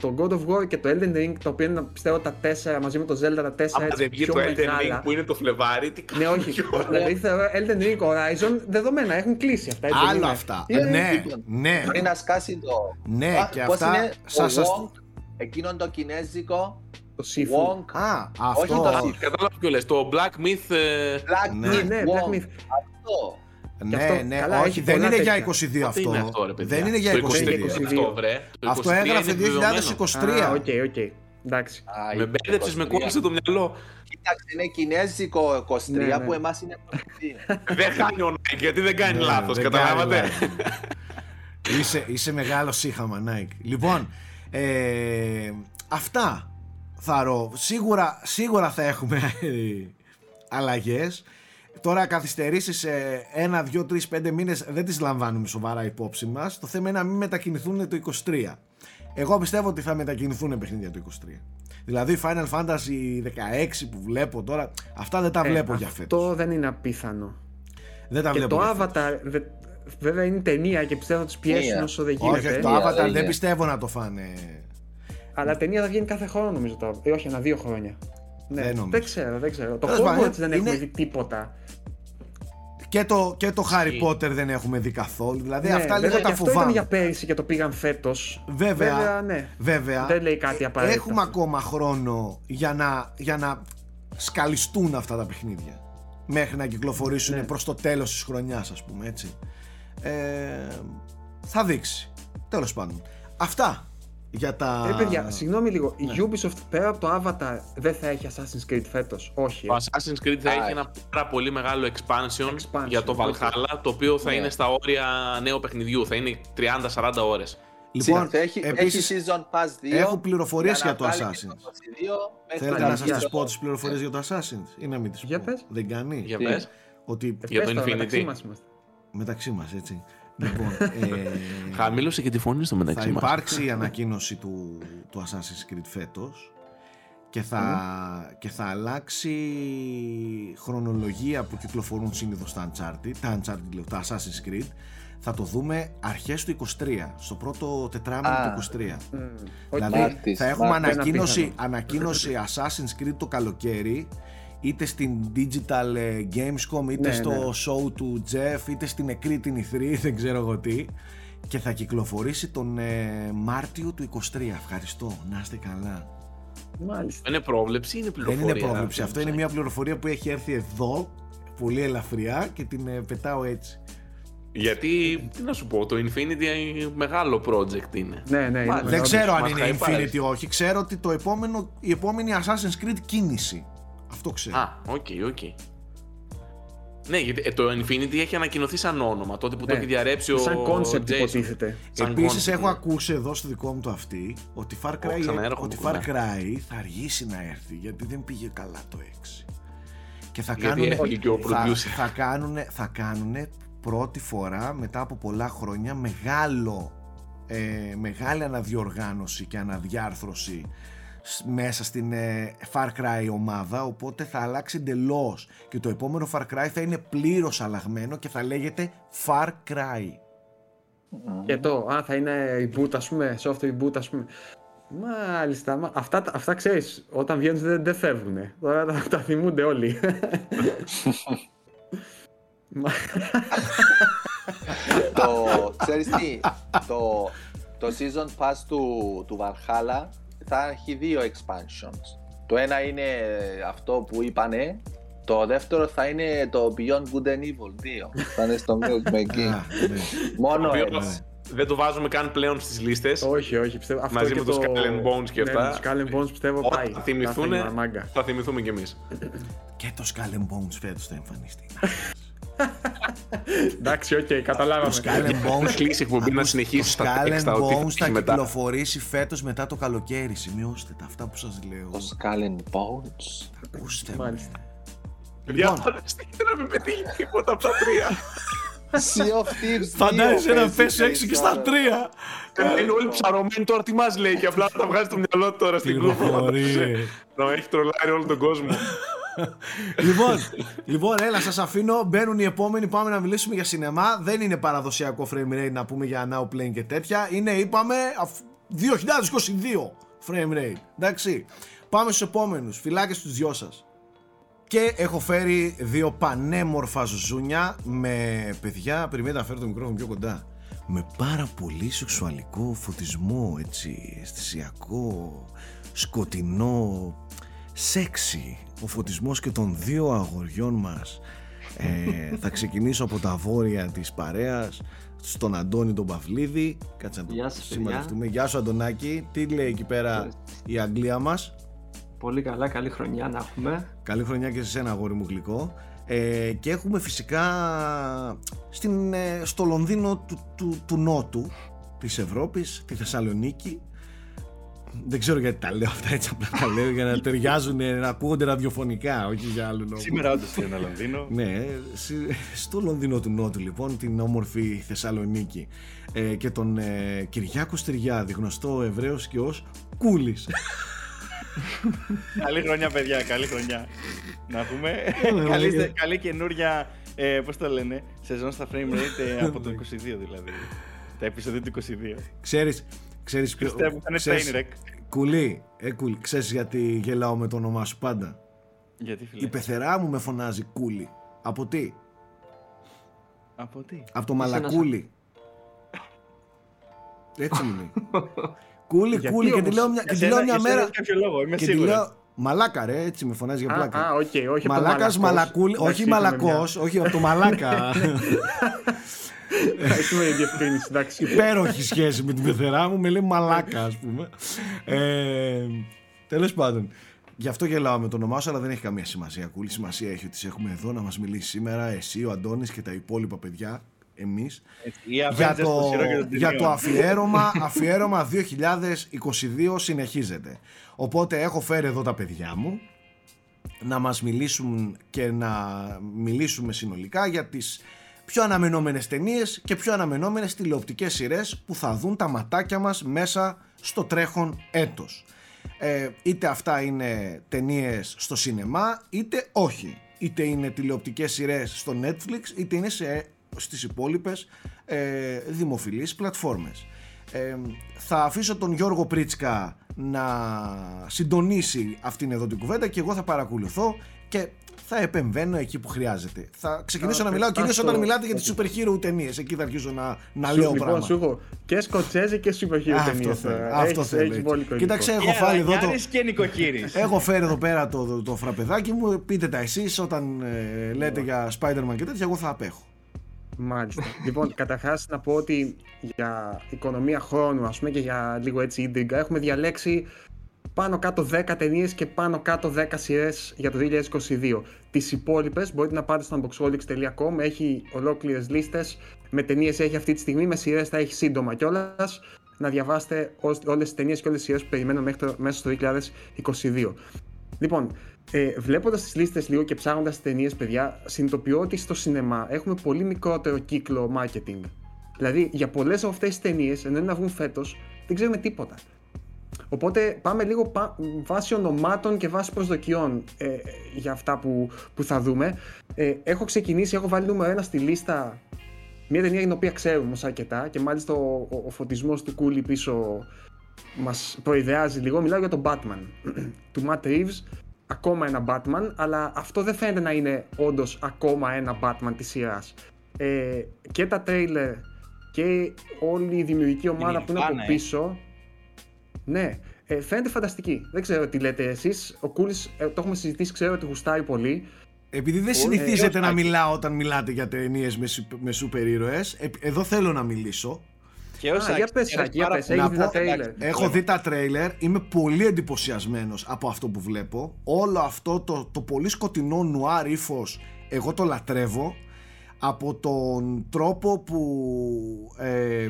D: το God of War και το Elden Ring, το οποίο είναι πιστεύω τα τέσσερα μαζί με το Zelda τα τέσσερα
B: έτσι δεν βγει το Elden Ring που είναι το Φλεβάρι, τι
D: Ναι, όχι. δηλαδή θεωρώ Elden Ring, Horizon, δεδομένα έχουν κλείσει αυτά.
A: Άλλο αυτά. Ναι, ναι.
C: Μπορεί να σκάσει το.
A: Ναι, και αυτά.
C: Είναι, εκείνον το κινέζικο
D: το Sifu.
A: Α, αυτό.
C: Όχι το
B: Κατάλαβα ποιο λες, το Black Myth.
C: Ε, Black
D: ναι. Myth, ναι, Black Myth.
C: Αυτό.
A: Ναι, αυτό, ναι, καλά, όχι, δεν είναι για 22 αυτό. Είναι αυτό ρε, δεν είναι για 22. 22.
B: Αυτό, βρε.
A: Το αυτό έγραφε 2023.
D: Οκ, οκ. Εντάξει.
B: Με μπέρδεψες, με κόλλησε το μυαλό.
C: Κοίταξε, είναι κινέζικο 23 ναι, ναι. που εμάς είναι
B: 22. δεν κάνει ο Nike, γιατί δεν κάνει ναι, λάθος, καταλάβατε;
A: είσαι, είσαι μεγάλο σύχαμα, Nike. Λοιπόν, ε, αυτά θα ρω. Σίγουρα, σίγουρα θα έχουμε αλλαγές. Τώρα καθυστερήσεις σε ένα, δύο, τρεις, πέντε μήνες δεν τις λαμβάνουμε σοβαρά υπόψη μας. Το θέμα είναι να μην μετακινηθούν το 23. Εγώ πιστεύω ότι θα μετακινηθούν παιχνίδια το 23. Δηλαδή Final Fantasy 16 που βλέπω τώρα, αυτά δεν τα ε, βλέπω για φέτος.
D: Αυτό δεν είναι απίθανο.
A: Δεν τα
D: και
A: βλέπω.
D: το Avatar, δε, βέβαια είναι ταινία και πιστεύω θα τους πιέσουν όσο δεν γίνεται.
A: Όχι, το Avatar δεν πιστεύω να το φάνε.
D: Αλλά ταινία θα βγαίνει κάθε χρόνο νομίζω τώρα. Ε, όχι, ένα δύο χρόνια. Ναι, δεν, δεν ξέρω, δεν ξέρω. Το Hogwarts δεν έχουμε δει τίποτα.
A: Και το, και το Harry Potter δεν έχουμε δει καθόλου. Δηλαδή ναι, αυτά λίγο τα φοβάμαι. Αυτό
D: ήταν για πέρυσι και το πήγαν φέτος.
A: Βέβαια,
D: βέβαια, ναι.
A: βέβαια.
D: Δεν λέει κάτι απαραίτητο.
A: Έχουμε ακόμα χρόνο για να, για να σκαλιστούν αυτά τα παιχνίδια. Μέχρι να κυκλοφορήσουν ναι. προς το τέλος της χρονιάς ας πούμε έτσι. Ε, θα δείξει. Τέλος πάντων. Αυτά για τα...
D: Ε, παιδιά, συγγνώμη λίγο. Ναι. Η Ubisoft πέρα από το Avatar δεν θα έχει Assassin's Creed φέτος; Όχι.
B: Το Assassin's Creed θα έχει ένα πάρα πολύ μεγάλο expansion, expansion για το Valhalla, το οποίο θα ναι. είναι στα όρια νέου παιχνιδιού. Θα είναι 30-40 ώρες.
C: Λοιπόν, έχει, επίσης, έχει Season Pass 2.
A: Έχω πληροφορίες για, για το Assassin's. Θέλετε να σας τις πω τις πληροφορίες για το Assassin's; Ή να μην τις πω; Δεν κάνει.
B: Για πες.
A: Ότι...
B: Για το Infinity.
A: Μεταξύ μας, έτσι. Λοιπόν,
B: ε, Χαμήλωσε και τη φωνή στο μεταξύ
A: Θα υπάρξει η ανακοίνωση του, του Assassin's Creed φέτος και θα, και θα αλλάξει χρονολογία που κυκλοφορούν συνήθως τα Uncharted, τα Uncharted, τα Assassin's Creed. Θα το δούμε αρχές του 23, στο πρώτο τετράμινο του 23. Mm, δηλαδή θα έχουμε ανακοίνωση, ανακοίνωση Assassin's Creed το καλοκαίρι είτε στην Digital ε, Gamescom είτε ναι, στο ναι. show του Jeff είτε στην νεκρή την E3 δεν ξέρω εγώ τι. Και θα κυκλοφορήσει τον ε, Μάρτιο του 23 ευχαριστώ. Να είστε καλά.
B: Μάλιστα. Είναι πρόβλεψη είναι πληροφορία
A: δεν είναι πρόβλεψη. αυτό είναι μια πληροφορία που έχει έρθει εδώ πολύ ελαφριά και την ε, πετάω έτσι.
B: Γιατί, τι να σου πω, το Infinity μεγάλο project είναι.
D: Ναι, ναι, είναι
A: δεν ξέρω αν είναι Infinity όχι. Ξέρω ότι το επόμενο, η επόμενη Assassin's Creed κίνηση αυτό ξέρω.
B: Α, ok, okay, ok. Okay. Ναι, γιατί ε, το Infinity έχει ανακοινωθεί σαν όνομα τότε που το ναι. έχει διαρρεύσει
D: σαν concept υποτίθεται.
A: Επίσης, έχω ακούσει εδώ στο δικό μου το αυτή ότι Far Cry, ότι Far Cry θα αργήσει να έρθει γιατί δεν πήγε καλά το 6. Και θα κάνουν, θα, θα, κάνουν, θα κάνουν πρώτη φορά μετά από πολλά χρόνια μεγάλο, ε, μεγάλη αναδιοργάνωση και αναδιάρθρωση μέσα στην ε, Far Cry ομάδα οπότε θα αλλάξει εντελώς και το επόμενο Far Cry θα είναι πλήρως αλλαγμένο και θα λέγεται Far Cry
D: και το, α, θα είναι reboot ας πούμε, software reboot ας πούμε Μάλιστα, αυτά, αυτά ξέρεις, όταν βγαίνουν δεν, δεν φεύγουν. Τώρα τα, τα θυμούνται όλοι.
C: το, ξέρεις τι, το, το season pass του, του Valhalla θα έχει δύο expansions. Το ένα είναι αυτό που είπανε, το δεύτερο θα είναι το Beyond Good and Evil 2. Θα είναι στο με εκεί. Μόνο
B: ένα. Δεν το βάζουμε καν πλέον στις λίστες.
D: Όχι, όχι. Πιστεύω,
B: αυτό Μαζί με το Skull and Bones και ναι, αυτά.
D: Το Skull and Bones πιστεύω πάει.
B: Θα θυμηθούν, θα θυμηθούμε κι εμείς.
A: και το Skull and Bones φέτος θα εμφανιστεί.
D: Εντάξει, οκ, okay, καταλάβαμε.
A: Το Skull and Bones
B: κλείσει εκπομπή να συνεχίσει
A: στα texta. Το Skull and Bones θα κυκλοφορήσει φέτος μετά το καλοκαίρι. Σημειώστε τα αυτά που σας λέω.
C: Το Skull and Bones.
A: Ακούστε. Μάλιστα.
B: Λοιπόν, να μην πετύχει τίποτα από τα τρία.
C: Sea of Thieves
A: Φαντάζεσαι να πέσει έξι και στα τρία.
B: Είναι όλοι ψαρωμένοι τώρα τι μας λέει και απλά τα βγάζει το μυαλό του τώρα στην κούπα. Να έχει τρολάρει όλο τον κόσμο.
A: Λοιπόν, λοιπόν, έλα, σας αφήνω. Μπαίνουν οι επόμενοι. Πάμε να μιλήσουμε για σινεμά. Δεν είναι παραδοσιακό frame rate να πούμε για now playing και τέτοια. Είναι, είπαμε, 2022 frame rate. Εντάξει. Πάμε στους επόμενους. Φυλάκια στου δυο σας. Και έχω φέρει δύο πανέμορφα ζούνια με παιδιά, περιμένετε να φέρω το μικρόφωνο πιο κοντά, με πάρα πολύ σεξουαλικό φωτισμό, έτσι, αισθησιακό, σκοτεινό, σεξι. Ο φωτισμός και των δύο αγοριών μας. Ε, θα ξεκινήσω από τα βόρεια της παρέας, στον Αντώνη τον Παυλίδη. Κάτσε να το συμμετέχουμε. Γεια σου Αντωνάκη. Τι λέει εκεί πέρα η Αγγλία μας;
E: Πολύ καλά, καλή χρονιά να έχουμε.
A: Καλή χρονιά και σε σένα αγόρι μου γλυκό. Ε, και έχουμε φυσικά στην, ε, στο Λονδίνο του, του, του Νότου της Ευρώπης, τη Θεσσαλονίκη. Δεν ξέρω γιατί τα λέω αυτά έτσι απλά τα λέω για να ταιριάζουν, να ακούγονται ραδιοφωνικά, όχι για άλλο λόγο.
B: Σήμερα όντως στο Λονδίνο.
A: ναι, στο Λονδίνο του Νότου λοιπόν, την όμορφη Θεσσαλονίκη ε, και τον ε, Κυριάκος Στυριάδη, γνωστό Εβραίος και ως Κούλης
B: καλή χρονιά, παιδιά, καλή χρονιά. Να πούμε. καλή, καλή καινούρια, ε, πώς το λένε, σεζόν στα frame rate ε, από το 22 δηλαδή. Τα επεισόδια του 22.
A: Ξέρεις, ξέρεις
B: ποιο... Πιστεύω θα είναι train wreck.
A: Κουλή, ε, κουλ, ξέρεις γιατί γελάω με το όνομά σου πάντα;
B: Γιατί φίλε;
A: Η πεθερά μου με φωνάζει κούλι. Από τι;
B: Από τι;
A: Από το μαλακούλι. Έτσι μου λέει. Κούλι, κούλι. Και τη λέω μια, και λέω μια μέρα.
B: Λόγο, είμαι και τη λέω,
A: Μαλάκα, ρε, έτσι με φωνάζει για πλάκα.
D: Α, okay, όχι
A: Μαλάκας, μαλακούλι. Όχι μαλακός, όχι από το μαλάκα.
D: Έχουμε διευκρίνηση, εντάξει.
A: Υπέροχη σχέση με την πεθερά μου, με λέει μαλάκα, ας πούμε. Ε, Τέλος πάντων. Γι' αυτό γελάω με το όνομά σου, αλλά δεν έχει καμία σημασία. Κούλη σημασία έχει ότι σε έχουμε εδώ να μας μιλήσεις σήμερα, εσύ, ο Αντώνης και τα υπόλοιπα παιδιά εμείς για το, για το αφιέρωμα, αφιέρωμα 2022 συνεχίζεται. Οπότε έχω φέρει εδώ τα παιδιά μου να μας μιλήσουν και να μιλήσουμε συνολικά για τις πιο αναμενόμενες ταινίες και πιο αναμενόμενες τηλεοπτικές σειρές που θα δουν τα ματάκια μας μέσα στο τρέχον έτος. Ε, είτε αυτά είναι ταινίες στο σινεμά είτε όχι. Είτε είναι τηλεοπτικές σειρές στο Netflix είτε είναι σε στις υπόλοιπες ε, δημοφιλείς πλατφόρμες. Ε, θα αφήσω τον Γιώργο Πρίτσκα να συντονίσει αυτήν εδώ την κουβέντα και εγώ θα παρακολουθώ και θα επεμβαίνω εκεί που χρειάζεται. Θα ξεκινήσω να μιλάω κυρίως όταν μιλάτε για τις super hero ταινίες. Εκεί θα αρχίσω να, να λέω
D: λοιπόν,
A: πράγματα.
D: Σου έχω και σκοτσέζε και super hero ταινίες.
A: Αυτό θέλω. Κοίταξε, έχω φάει εδώ το.
B: και
A: έχω φέρει εδώ πέρα το, το, το φραπεδάκι μου. Πείτε τα εσείς όταν ε, λέτε για Spider-Man και τέτοια. Εγώ θα απέχω.
D: Μάλιστα. λοιπόν, καταρχάς να πω ότι για οικονομία χρόνου ας πούμε, και για λίγο έτσι ίντριγκα έχουμε διαλέξει πάνω κάτω 10 ταινίες και πάνω κάτω 10 σειρές για το 2022. Τις υπόλοιπες μπορείτε να πάτε στο unboxholics.com. Έχει ολόκληρες λίστες με ταινίες έχει αυτή τη στιγμή, με σειρές θα έχει σύντομα κιόλας. Να διαβάσετε όλες τις ταινίες και όλες τις σειρές που περιμένω μέχρι το, μέσα στο 2022. Λοιπόν, ε, βλέποντας τις λίστες λίγο και ψάχνοντας τι ταινίες, παιδιά, συνειδητοποιώ ότι στο σινεμά έχουμε πολύ μικρότερο κύκλο marketing. Δηλαδή, για πολλές από αυτές τις ταινίες, ενώ είναι να βγουν φέτος, δεν ξέρουμε τίποτα. Οπότε πάμε λίγο βάσει ονομάτων και βάσει προσδοκιών ε, για αυτά που, που θα δούμε. Ε, έχω ξεκινήσει, έχω βάλει νούμερο ένα στη λίστα μια ταινία την οποία ξέρουμε όμως αρκετά και μάλιστα ο, ο, ο φωτισμός του Κούλι πίσω μας προειδεάζει λίγο. Μιλάω για τον Batman του Matt Reeves. Ακόμα ένα Batman, αλλά αυτό δεν φαίνεται να είναι όντως ακόμα ένα Batman της σειράς. Ε, και τα τρέιλερ και όλη η δημιουργική ομάδα που είναι από πίσω ναι, ε, φαίνεται φανταστική. Δεν ξέρω τι λέτε εσείς. Ο Κούλης, ε, το έχουμε συζητήσει, ξέρω ότι γουστάει πολύ.
A: Επειδή δεν συνηθίζετε να μιλάω όταν μιλάτε για ταινίες με, με σούπερ ήρωες, ε, εδώ θέλω να μιλήσω.
D: Και ως Α, για πες, για πες, έχεις δει τα τρέιλερ.
A: Έχω δει τα τρέιλερ, είμαι πολύ εντυπωσιασμένος από αυτό που βλέπω. Όλο αυτό το, το πολύ σκοτεινό νουάρ ύφος, εγώ το λατρεύω. Από τον τρόπο που, ε,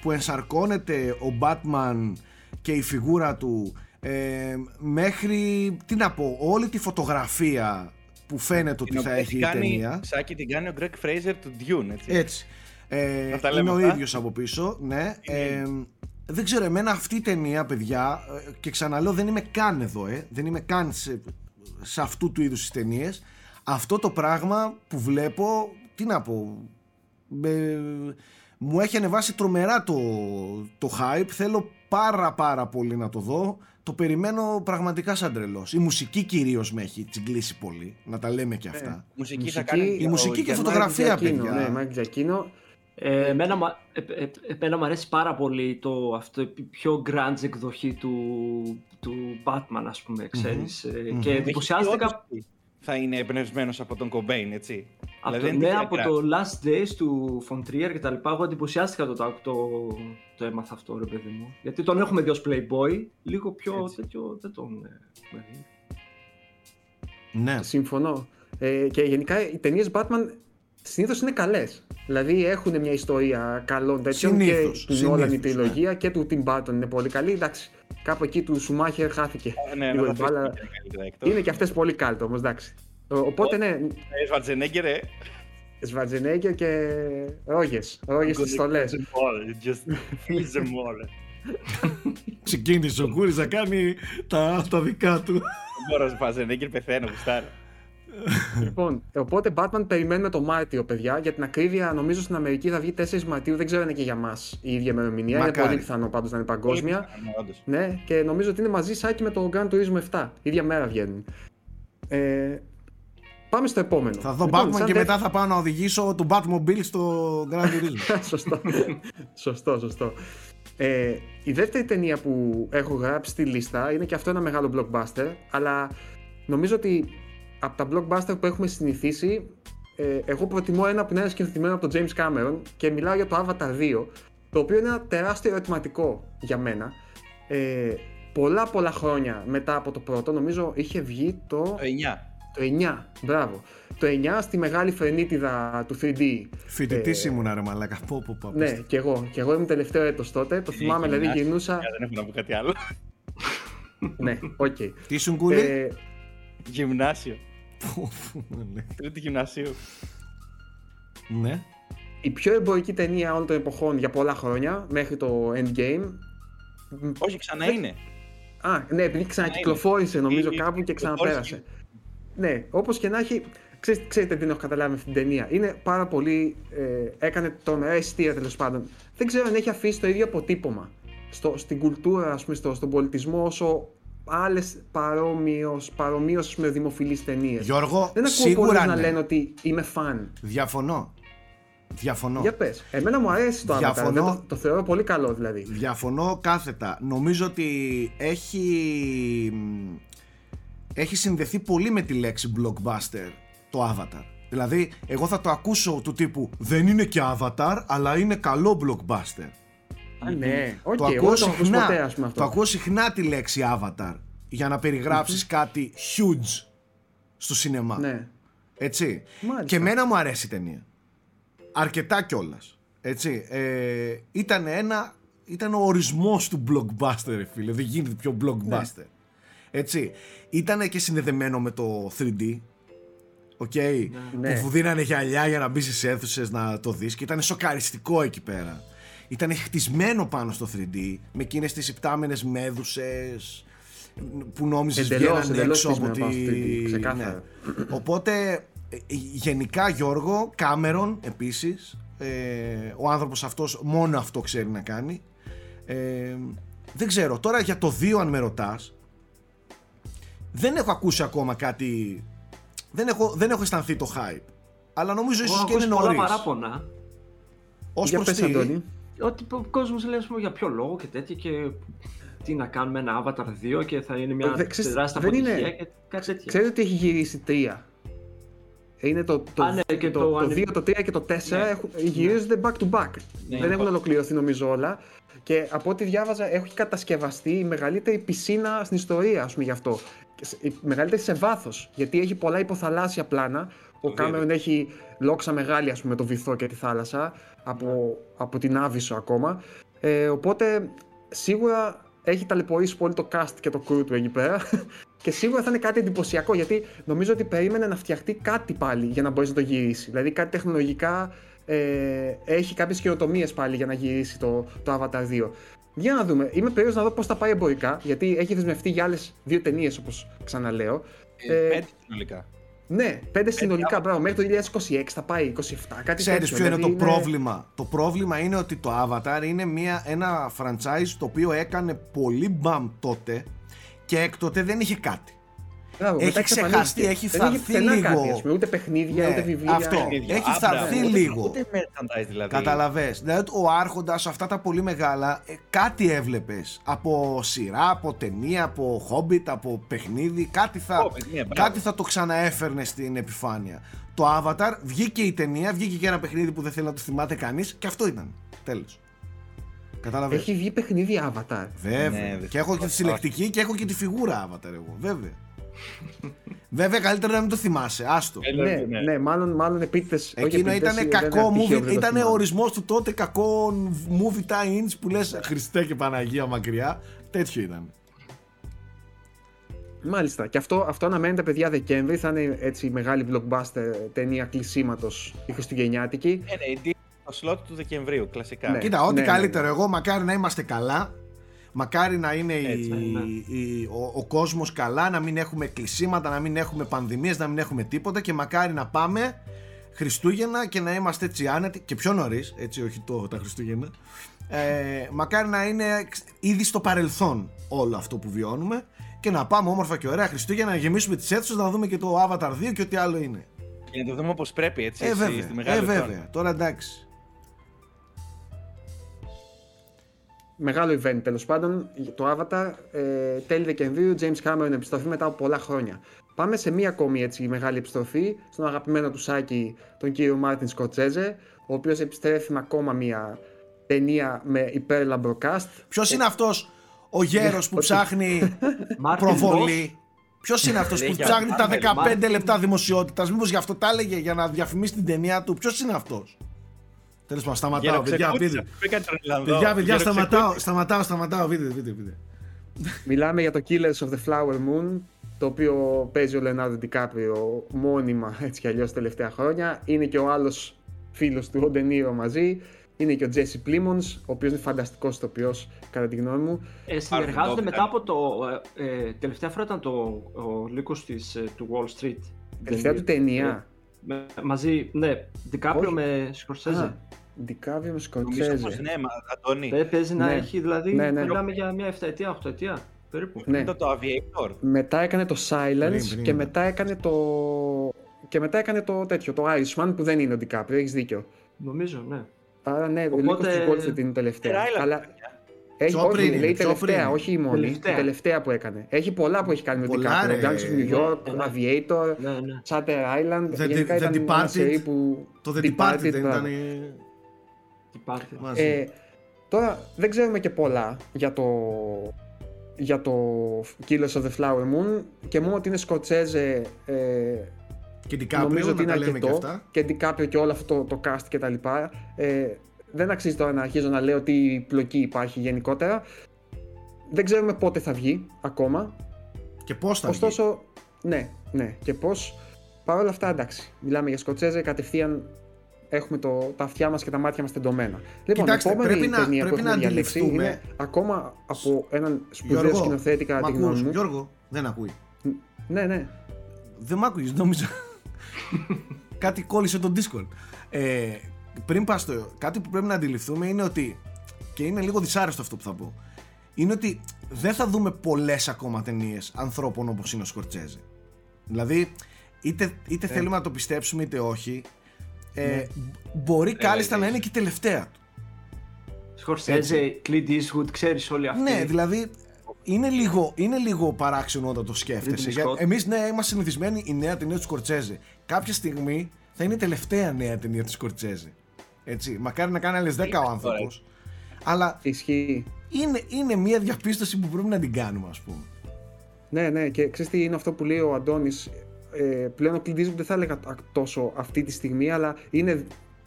A: που ενσαρκώνεται ο Batman και η φιγούρα του ε, μέχρι, τι να πω, όλη τη φωτογραφία που φαίνεται ότι θα έχει η ταινία.
F: Σάκη την κάνει ο Greg Fraser του Dune, έτσι.
A: Έτσι. Ε, είναι ο ίδιος από πίσω, ναι. Ε, δεν ξέρω, εμένα αυτή η ταινία, παιδιά, ε, και ξαναλέω δεν είμαι καν εδώ, ε, δεν είμαι καν σε, σε αυτού του είδους τις ταινίες. Αυτό το πράγμα που βλέπω, τι να πω, μου έχει ανεβάσει τρομερά το, το hype, θέλω πάρα πάρα πολύ να το δω. Το περιμένω πραγματικά σαν τρελός. Η μουσική κυρίως με έχει τσιγκλήσει πολύ, να τα λέμε και αυτά. Ε,
F: μουσική, θα κάνει
A: η μουσική και φωτογραφία, παιδιά.
D: Ναι, Μάικ Τζακίνο.
E: Ε, εμένα, ε, ε, εμένα μου αρέσει πάρα πολύ το, αυτό, η πιο grunge εκδοχή του, του Batman, ας πούμε, ξέρεις. Mm-hmm. Και εντυπωσιάστηκα
F: θα είναι εμπνευσμένος από τον Κομπέιν, έτσι.
E: Από δηλαδή, το, ναι, από το Last Days του Φοντριέρ και τα λοιπά, εγώ εντυπωσιάστηκα το, το, το, έμαθα αυτό, ρε παιδί μου. Γιατί τον έχουμε δει ως Playboy, λίγο πιο έτσι. τέτοιο δεν τον έχουμε δει.
D: Ναι. Συμφωνώ. Ε, και γενικά οι ταινίες Batman συνήθως είναι καλές. Δηλαδή έχουν μια ιστορία καλών τέτοιων και την Όλαν η τριλογία και του Tim Burton είναι πολύ καλή. Εντάξει, Κάπου εκεί του Σουμάχερ χάθηκε.
F: Ναι, ναι, μπάλα.
D: Είναι και αυτές πολύ κάλτο όμως, εντάξει. Οπότε ναι.
F: Σβατζενέγκερ, ε.
D: Σβατζενέγκερ και ρόγε. Ρόγε στι στολές.
A: Ξεκίνησε ο Κούρι να κάνει τα, τα δικά του.
F: Μπορώ να Σβατζενέγκερ πεθαίνω, γουστάρω
D: λοιπόν, οπότε Batman περιμένουμε το Μάρτιο, παιδιά. Για την ακρίβεια, νομίζω στην Αμερική θα βγει 4 Μαρτίου. Δεν ξέρω αν είναι και για μας η ίδια ημερομηνία. Είναι πολύ πιθανό πάντως να είναι παγκόσμια. ναι, και νομίζω ότι είναι μαζί σάκι με το Grand Turismo 7. Η ίδια μέρα βγαίνουν. Ε, πάμε στο επόμενο.
A: Θα δω λοιπόν, Batman και μετά θα πάω να οδηγήσω το Batmobile στο Grand Turismo.
D: σωστό. σωστό, σωστό. Ε, η δεύτερη ταινία που έχω γράψει στη λίστα είναι και αυτό ένα μεγάλο blockbuster, αλλά νομίζω ότι από τα blockbuster που έχουμε συνηθίσει, ε, εγώ προτιμώ ένα που είναι σκηνοθετημένο από τον James Cameron και μιλάω για το Avatar 2, το οποίο είναι ένα τεράστιο ερωτηματικό για μένα. Ε, πολλά πολλά χρόνια μετά από το πρώτο, νομίζω είχε βγει το...
F: Το 9.
D: Το 9, μπράβο. Το 9 στη μεγάλη φρενίτιδα του 3D.
A: Φοιτητής ε, ήμουν, ρε Μαλάκα. Πω, πω, πω,
D: ναι, και εγώ. Και εγώ ήμουν τελευταίο έτος τότε. Το θυμάμαι, δηλαδή γυρνούσα.
F: Δεν έχω να πω κάτι άλλο.
D: ναι, ok. Okay.
A: Τι σου κούλι. Ε...
F: Γυμνάσιο. Τρίτη γυμνασίου.
A: Ναι.
D: Η πιο εμπορική ταινία όλων των εποχών για πολλά χρόνια, μέχρι το Endgame.
F: Όχι, ξανά είναι.
D: Α, ναι, επειδή ξανακυκλοφόρησε νομίζω κάπου και ξαναπέρασε. Ναι, όπως και να έχει. Ξέρετε, ξέρετε τι έχω καταλάβει με αυτή την ταινία. Είναι πάρα πολύ. Ε, έκανε τρομερά αισθία τέλος πάντων. Δεν ξέρω αν έχει αφήσει το ίδιο αποτύπωμα στο, στην κουλτούρα, ας πούμε, στο, στον πολιτισμό όσο άλλες παρομοίως με δημοφιλείς ταινίες.
A: Γιώργο,
D: δεν ακούω σίγουρα να λένε ότι είμαι φαν.
A: Διαφωνώ. Διαφωνώ.
D: Για πες. Εμένα μου αρέσει το Διαφωνώ... Το, το θεωρώ πολύ καλό δηλαδή.
A: Διαφωνώ κάθετα. Νομίζω ότι έχει, έχει συνδεθεί πολύ με τη λέξη blockbuster το Avatar. Δηλαδή, εγώ θα το ακούσω του τύπου δεν είναι και Avatar, αλλά είναι καλό blockbuster.
D: Α, ναι. Okay,
A: το, ακούω συχνά, το ακούω συχνά τη λέξη avatar για να περιγραψεις κάτι huge στο σινεμά.
D: Ναι.
A: Έτσι. Και εμένα μου αρέσει η ταινία. Αρκετά κιόλας. Έτσι. Ε, ήταν ένα. Ήταν ο ορισμός του blockbuster, φίλε. Δεν γίνεται πιο blockbuster. Ναι. Έτσι. Ήταν και συνδεδεμένο με το 3D. Ok. Okay, ναι. Που δίνανε γυαλιά για να μπεις στις αίθουσες να το δεις και ήταν σοκαριστικό εκεί πέρα. Ήταν χτισμένο πάνω στο 3D με εκείνες τις υπτάμενες μέδουσες που νόμιζες βγαίνανε έξω από τη... Ναι. Οπότε ε, γενικά Γιώργο, Κάμερον επίσης, ε, ο άνθρωπος αυτός μόνο αυτό ξέρει να κάνει. Ε, δεν ξέρω, τώρα για το 2 αν με ρωτάς, δεν έχω ακούσει ακόμα κάτι, δεν έχω, δεν έχω αισθανθεί το hype. Αλλά νομίζω ίσως και είναι νωρίς.
E: Έχω παράπονα.
A: Ως προς τι...
E: Ότι ο κόσμος λέει πούμε, για ποιο λόγο και τέτοια και τι να κάνουμε ένα Avatar 2 και θα είναι μια τεράστια αποτυχία είναι... και κάτι τέτοιο.
D: Ξέρετε ότι έχει γυρίσει τρία; Είναι το, το, ναι, το, το, το, 2, το 3 και το 4 ναι. γυρίζονται back to back. Ναι, Δεν έχουν ολοκληρωθεί νομίζω όλα. Και από ό,τι διάβαζα, έχει κατασκευαστεί η μεγαλύτερη πισίνα στην ιστορία, ας πούμε, γι' αυτό. Η μεγαλύτερη σε βάθος. Γιατί έχει πολλά υποθαλάσσια πλάνα. Ο Κάμερον έχει λόξα μεγάλη, ας πούμε, το βυθό και τη θάλασσα. Από, από την Άβυσσο ακόμα. Ε, οπότε σίγουρα έχει ταλαιπωρήσει πολύ το cast και το crew του εκεί πέρα και σίγουρα θα είναι κάτι εντυπωσιακό γιατί νομίζω ότι περίμενε να φτιαχτεί κάτι πάλι για να μπορέσει να το γυρίσει. Δηλαδή κάτι τεχνολογικά ε, έχει κάποιες καινοτομίες πάλι για να γυρίσει το, το Avatar 2. Για να δούμε. Είμαι περίεργος να δω πώς θα πάει εμπορικά γιατί έχει δεσμευτεί για άλλες δύο ταινίες όπως ξαναλέω.
F: Ε, ε, συνολικά.
D: Ναι, πέντε συνολικά, μπράβο, μέχρι το 2026 θα πάει 27, κάτι
A: Ξέρεις ποιο είναι το πρόβλημα; Το πρόβλημα είναι ότι το Avatar είναι μια, ένα franchise το οποίο έκανε πολύ μπαμ τότε και έκτοτε δεν είχε κάτι.
D: Μπράβο,
A: έχει ξεχαστεί, έχει φθαρθεί λίγο.
D: Κάτι, ούτε παιχνίδια, ναι, ούτε βιβλία.
A: Αυτό. Έχει φθαρθεί λίγο.
F: Ούτε merchandise δηλαδή.
A: Καταλαβέ. Δηλαδή ο Άρχοντας, αυτά τα πολύ μεγάλα, ε, κάτι έβλεπες. Από σειρά, από ταινία, από χόμπιτ, από παιχνίδι. Κάτι θα, κάτι θα το ξαναέφερνε στην επιφάνεια. Το Avatar βγήκε η ταινία, βγήκε και ένα παιχνίδι που δεν θέλει να το θυμάται κανείς και αυτό ήταν. Τέλος. Κατάλαβες.
D: Έχει βγει παιχνίδι Avatar.
A: Βέβαια. Ναι, και έχω και τη συλλεκτική και έχω και τη φιγούρα Avatar εγώ. Βέβαια. Βέβαια, καλύτερα να μην το θυμάσαι. Άστο.
D: Ε, ναι, ναι, ναι, μάλλον, μάλλον επίθετε.
A: Εκείνο ήταν κακό movie. Ήταν ορισμός του τότε κακό movie tie-ins που λες Χριστέ και Παναγία μακριά. Τέτοιο ήταν.
D: Μάλιστα. Και αυτό, αυτό αναμένεται, παιδιά, Δεκέμβρη. Θα είναι έτσι μεγάλη blockbuster ταινία κλεισίματος η Χριστουγεννιάτικη.
F: Ναι, ναι, το slot του Δεκεμβρίου, κλασικά.
A: Ναι. Κοίτα, ό,τι ναι, ναι καλύτερο. Ναι. Εγώ μακάρι να είμαστε καλά Μακάρι να είναι η, ναι. η, ο, ο κόσμος καλά, να μην έχουμε κλεισίματα, να μην έχουμε πανδημίες, να μην έχουμε τίποτα και μακάρι να πάμε Χριστούγεννα και να είμαστε έτσι άνετοι και πιο νωρίς, έτσι όχι το, τα Χριστούγεννα. Ε, μακάρι να είναι ήδη στο παρελθόν όλο αυτό που βιώνουμε και να πάμε όμορφα και ωραία Χριστούγεννα να γεμίσουμε τις αίθουσες να δούμε και το Avatar 2 και ό,τι άλλο είναι.
F: Και να το δούμε όπως πρέπει έτσι,
A: ε,
F: εσύ,
A: βέβαια, στη μεγάλη ε, βέβαια. Τώρα εντάξει.
D: Μεγάλο event τέλος πάντων, το Avatar. Ε, τέλη Δεκεμβρίου, James Cameron επιστροφή μετά από πολλά χρόνια. Πάμε σε μία ακόμη έτσι μεγάλη επιστροφή στον αγαπημένο του Σάκη, τον κύριο Μάρτιν Σκοτσέζε, ο οποίος επιστρέφει με ακόμα μία ταινία με υπέρλαμπρο cast.
A: Ποιος είναι αυτός ο γέρος που ψάχνει προβολή; Ποιος είναι αυτός που ψάχνει τα 15 λεπτά δημοσιότητας, Μήπως γι' αυτό τα έλεγε για να διαφημίσει την ταινία του. Ποιος είναι αυτός; Τέλος πάντων, σταματάω. Παιδιά, παιδιά, παιδιά, σταματάω, σταματάω, σταματάω. Βίντεο, βίντεο, βίντεο.
D: Μιλάμε για το Killers of the Flower Moon, το οποίο παίζει ο Λενάρντο Ντικάπριο μόνιμα έτσι κι αλλιώς τελευταία χρόνια. Είναι και ο άλλος φίλος του, ο Ντενίρο μαζί. Είναι και ο Τζέσι Πλίμονς, ο οποίος είναι φανταστικός ηθοποιό, κατά τη γνώμη μου.
E: Ε, συνεργάζονται μετά από το. Ε, ε, τελευταία φορά ήταν το, ο λύκος ε, του Wall Street.
D: Τελευταία του ταινία.
E: Με, μαζί, ναι, Δικάπριο με Σκορσέζε.
D: Δικάπριο με Σκορσέζε.
F: Νομίζω ναι, Αντώνη.
E: Δεν παίζει ναι. να έχει, δηλαδή, ναι, ναι. μιλάμε για μια 7 ετία, 8 ετία. Περίπου.
F: Ναι. Ήταν το Aviator.
D: Μετά έκανε το Silence και μετά έκανε το... Και μετά έκανε το τέτοιο, το Irishman που δεν είναι ο Δικάπριο, έχεις δίκιο.
E: Νομίζω, ναι.
D: Άρα ναι, Οπότε... λίγο στην την τελευταία. Αλλά έχει, όχι, λέει τελευταία, όχι η μόνη. Τελευταία. τελευταία που έκανε. Έχει πολλά που έχει κάνει με την DiCaprio. Gangs of New York, ναι, ναι. Aviator, ναι, ναι. Shutter Island.
A: The, Γενικά the, ήταν
D: μια σειρή που...
A: Το The Departed, δεν ήταν...
E: Departed.
D: Ε, Τώρα δεν ξέρουμε και πολλά για το, για το Killers of the Flower Moon και μόνο ότι είναι Σκοτσέζε ε,
A: και Ντικάπριο,
D: νομίζω ότι είναι
A: να τα λέμε
D: αρκετό
A: και αυτά.
D: και Ντικάπριο και όλο αυτό το, το cast και τα λοιπά. Ε, δεν αξίζει τώρα να αρχίζω να λέω τι πλοκή υπάρχει γενικότερα. Δεν ξέρουμε πότε θα βγει ακόμα.
A: Και πώς θα βγει.
D: Ωστόσο, ναι, ναι. Και πώς, Παρ' όλα αυτά, εντάξει. Μιλάμε για Σκοτσέζε, κατευθείαν έχουμε το, τα αυτιά μας και τα μάτια μας τεντωμένα. Λοιπόν,
A: Κοιτάξτε,
D: η επόμενη
A: πρέπει να-
D: ταινία
A: πρέπει
D: που
A: να
D: έχουμε διαλέξει
A: αντιληφθούμε-
D: είναι ακόμα από έναν σπουδαίο
A: Γιώργο,
D: σκηνοθέτη κατά
A: μ'
D: τη
A: ακούς,
D: γνώμη μου.
A: Γιώργο, δεν ακούει.
D: Ναι, ναι.
A: Δεν μ' ακούεις, νόμιζα. κάτι κόλλησε το Discord. Ε, πριν πας στο... Κάτι που πρέπει να αντιληφθούμε είναι ότι, και είναι λίγο δυσάρεστο αυτό που θα πω, είναι ότι δεν θα δούμε πολλές ακόμα ταινίες ανθρώπων όπως είναι ο Σκορτσέζε. Δηλαδή, είτε, είτε θέλουμε να το πιστέψουμε είτε όχι, ε, μπορεί κάλλιστα να είναι και η τελευταία του.
E: Σκορσέζε, Clint Eastwood, ξέρεις όλοι αυτοί.
A: Ναι, δηλαδή είναι λίγο, είναι λίγο παράξενο όταν το σκέφτεσαι.
E: Ridley
A: Για,
E: Scott.
A: εμείς ναι, είμαστε συνηθισμένοι η νέα ταινία του Σκορτσέζε. Κάποια στιγμή θα είναι η τελευταία νέα ταινία του Σκορτσέζε. Έτσι, μακάρι να κάνει άλλες 10 ο άνθρωπος. Αλλά
D: Ισχύει.
A: είναι, είναι μια διαπίστωση που πρέπει να την κάνουμε, ας πούμε.
D: Ναι, ναι, και ξέρεις τι είναι αυτό που λέει ο Αντώνης. Ε, πλέον ο Clint Eastwood δεν θα έλεγα α- τόσο αυτή τη στιγμή, αλλά είναι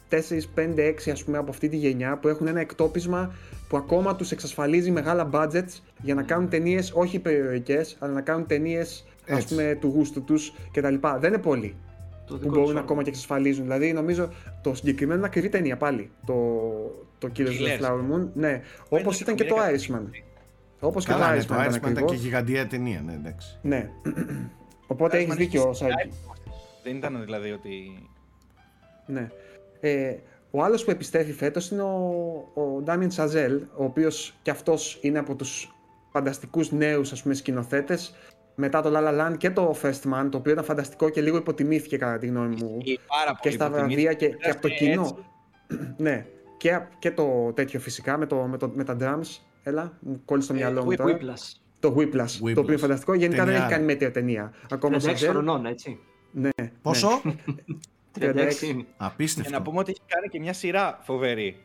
D: 4, 5, 6 ας πούμε από αυτή τη γενιά που έχουν ένα εκτόπισμα που ακόμα τους εξασφαλίζει μεγάλα budgets για να κάνουν ταινίες όχι υπερηρωικές, αλλά να κάνουν ταινίες ας
A: Έτσι.
D: πούμε του γούστου τους κτλ. Δεν είναι πολλοί
E: Το
D: που
E: δικό
D: μπορούν
E: τους
D: ακόμα
E: όνομα.
D: και εξασφαλίζουν. Δηλαδή νομίζω το συγκεκριμένο είναι ακριβή ταινία πάλι. Το, το Killers of the
F: Killers.
D: Flower Moon. Ναι, όπως ήταν και το Irishman. Όπως και το
A: Καλά, ναι,
D: Irishman
A: το
D: ήταν
A: Irishman ήταν
D: ακριβώς.
A: και γιγαντιαία ταινία, ναι, εντάξει.
D: Ναι. Οπότε έχεις δίκιο, Σάκη.
F: Δεν ήταν δηλαδή ότι.
D: Ναι. Ε, ο άλλος που επιστρέφει φέτος είναι ο, ο Damien Chazelle, ο οποίος και αυτός είναι από τους φανταστικούς νέους ας πούμε σκηνοθέτες μετά το La La Land και το First Man, το οποίο ήταν φανταστικό και λίγο υποτιμήθηκε κατά τη γνώμη μου
F: Ή πάρα
D: και
F: πολύ
D: στα
F: υποτιμήθηκε.
D: βραβεία και, και από το
F: Έτσι.
D: κοινό. ναι. Και, και το τέτοιο φυσικά με, το, με, το, με τα drums. Έλα, μου κόλλησε στο
F: Ε,
D: μυαλό μου
E: Whip
D: τώρα.
E: Whiplash.
D: Το Whiplash,
A: Whiplash.
D: το οποίο είναι φανταστικό. Γενικά δεν
A: Ταινιάρα.
D: έχει κάνει μέτρια ταινία. Ακόμα ο
E: 36
D: Chazelle.
E: χρονών, έτσι.
D: Ναι,
A: Πόσο;
E: 36 είναι.
F: Και να
A: Απίστευτο.
F: πούμε ότι έχει κάνει και μια σειρά φοβερή.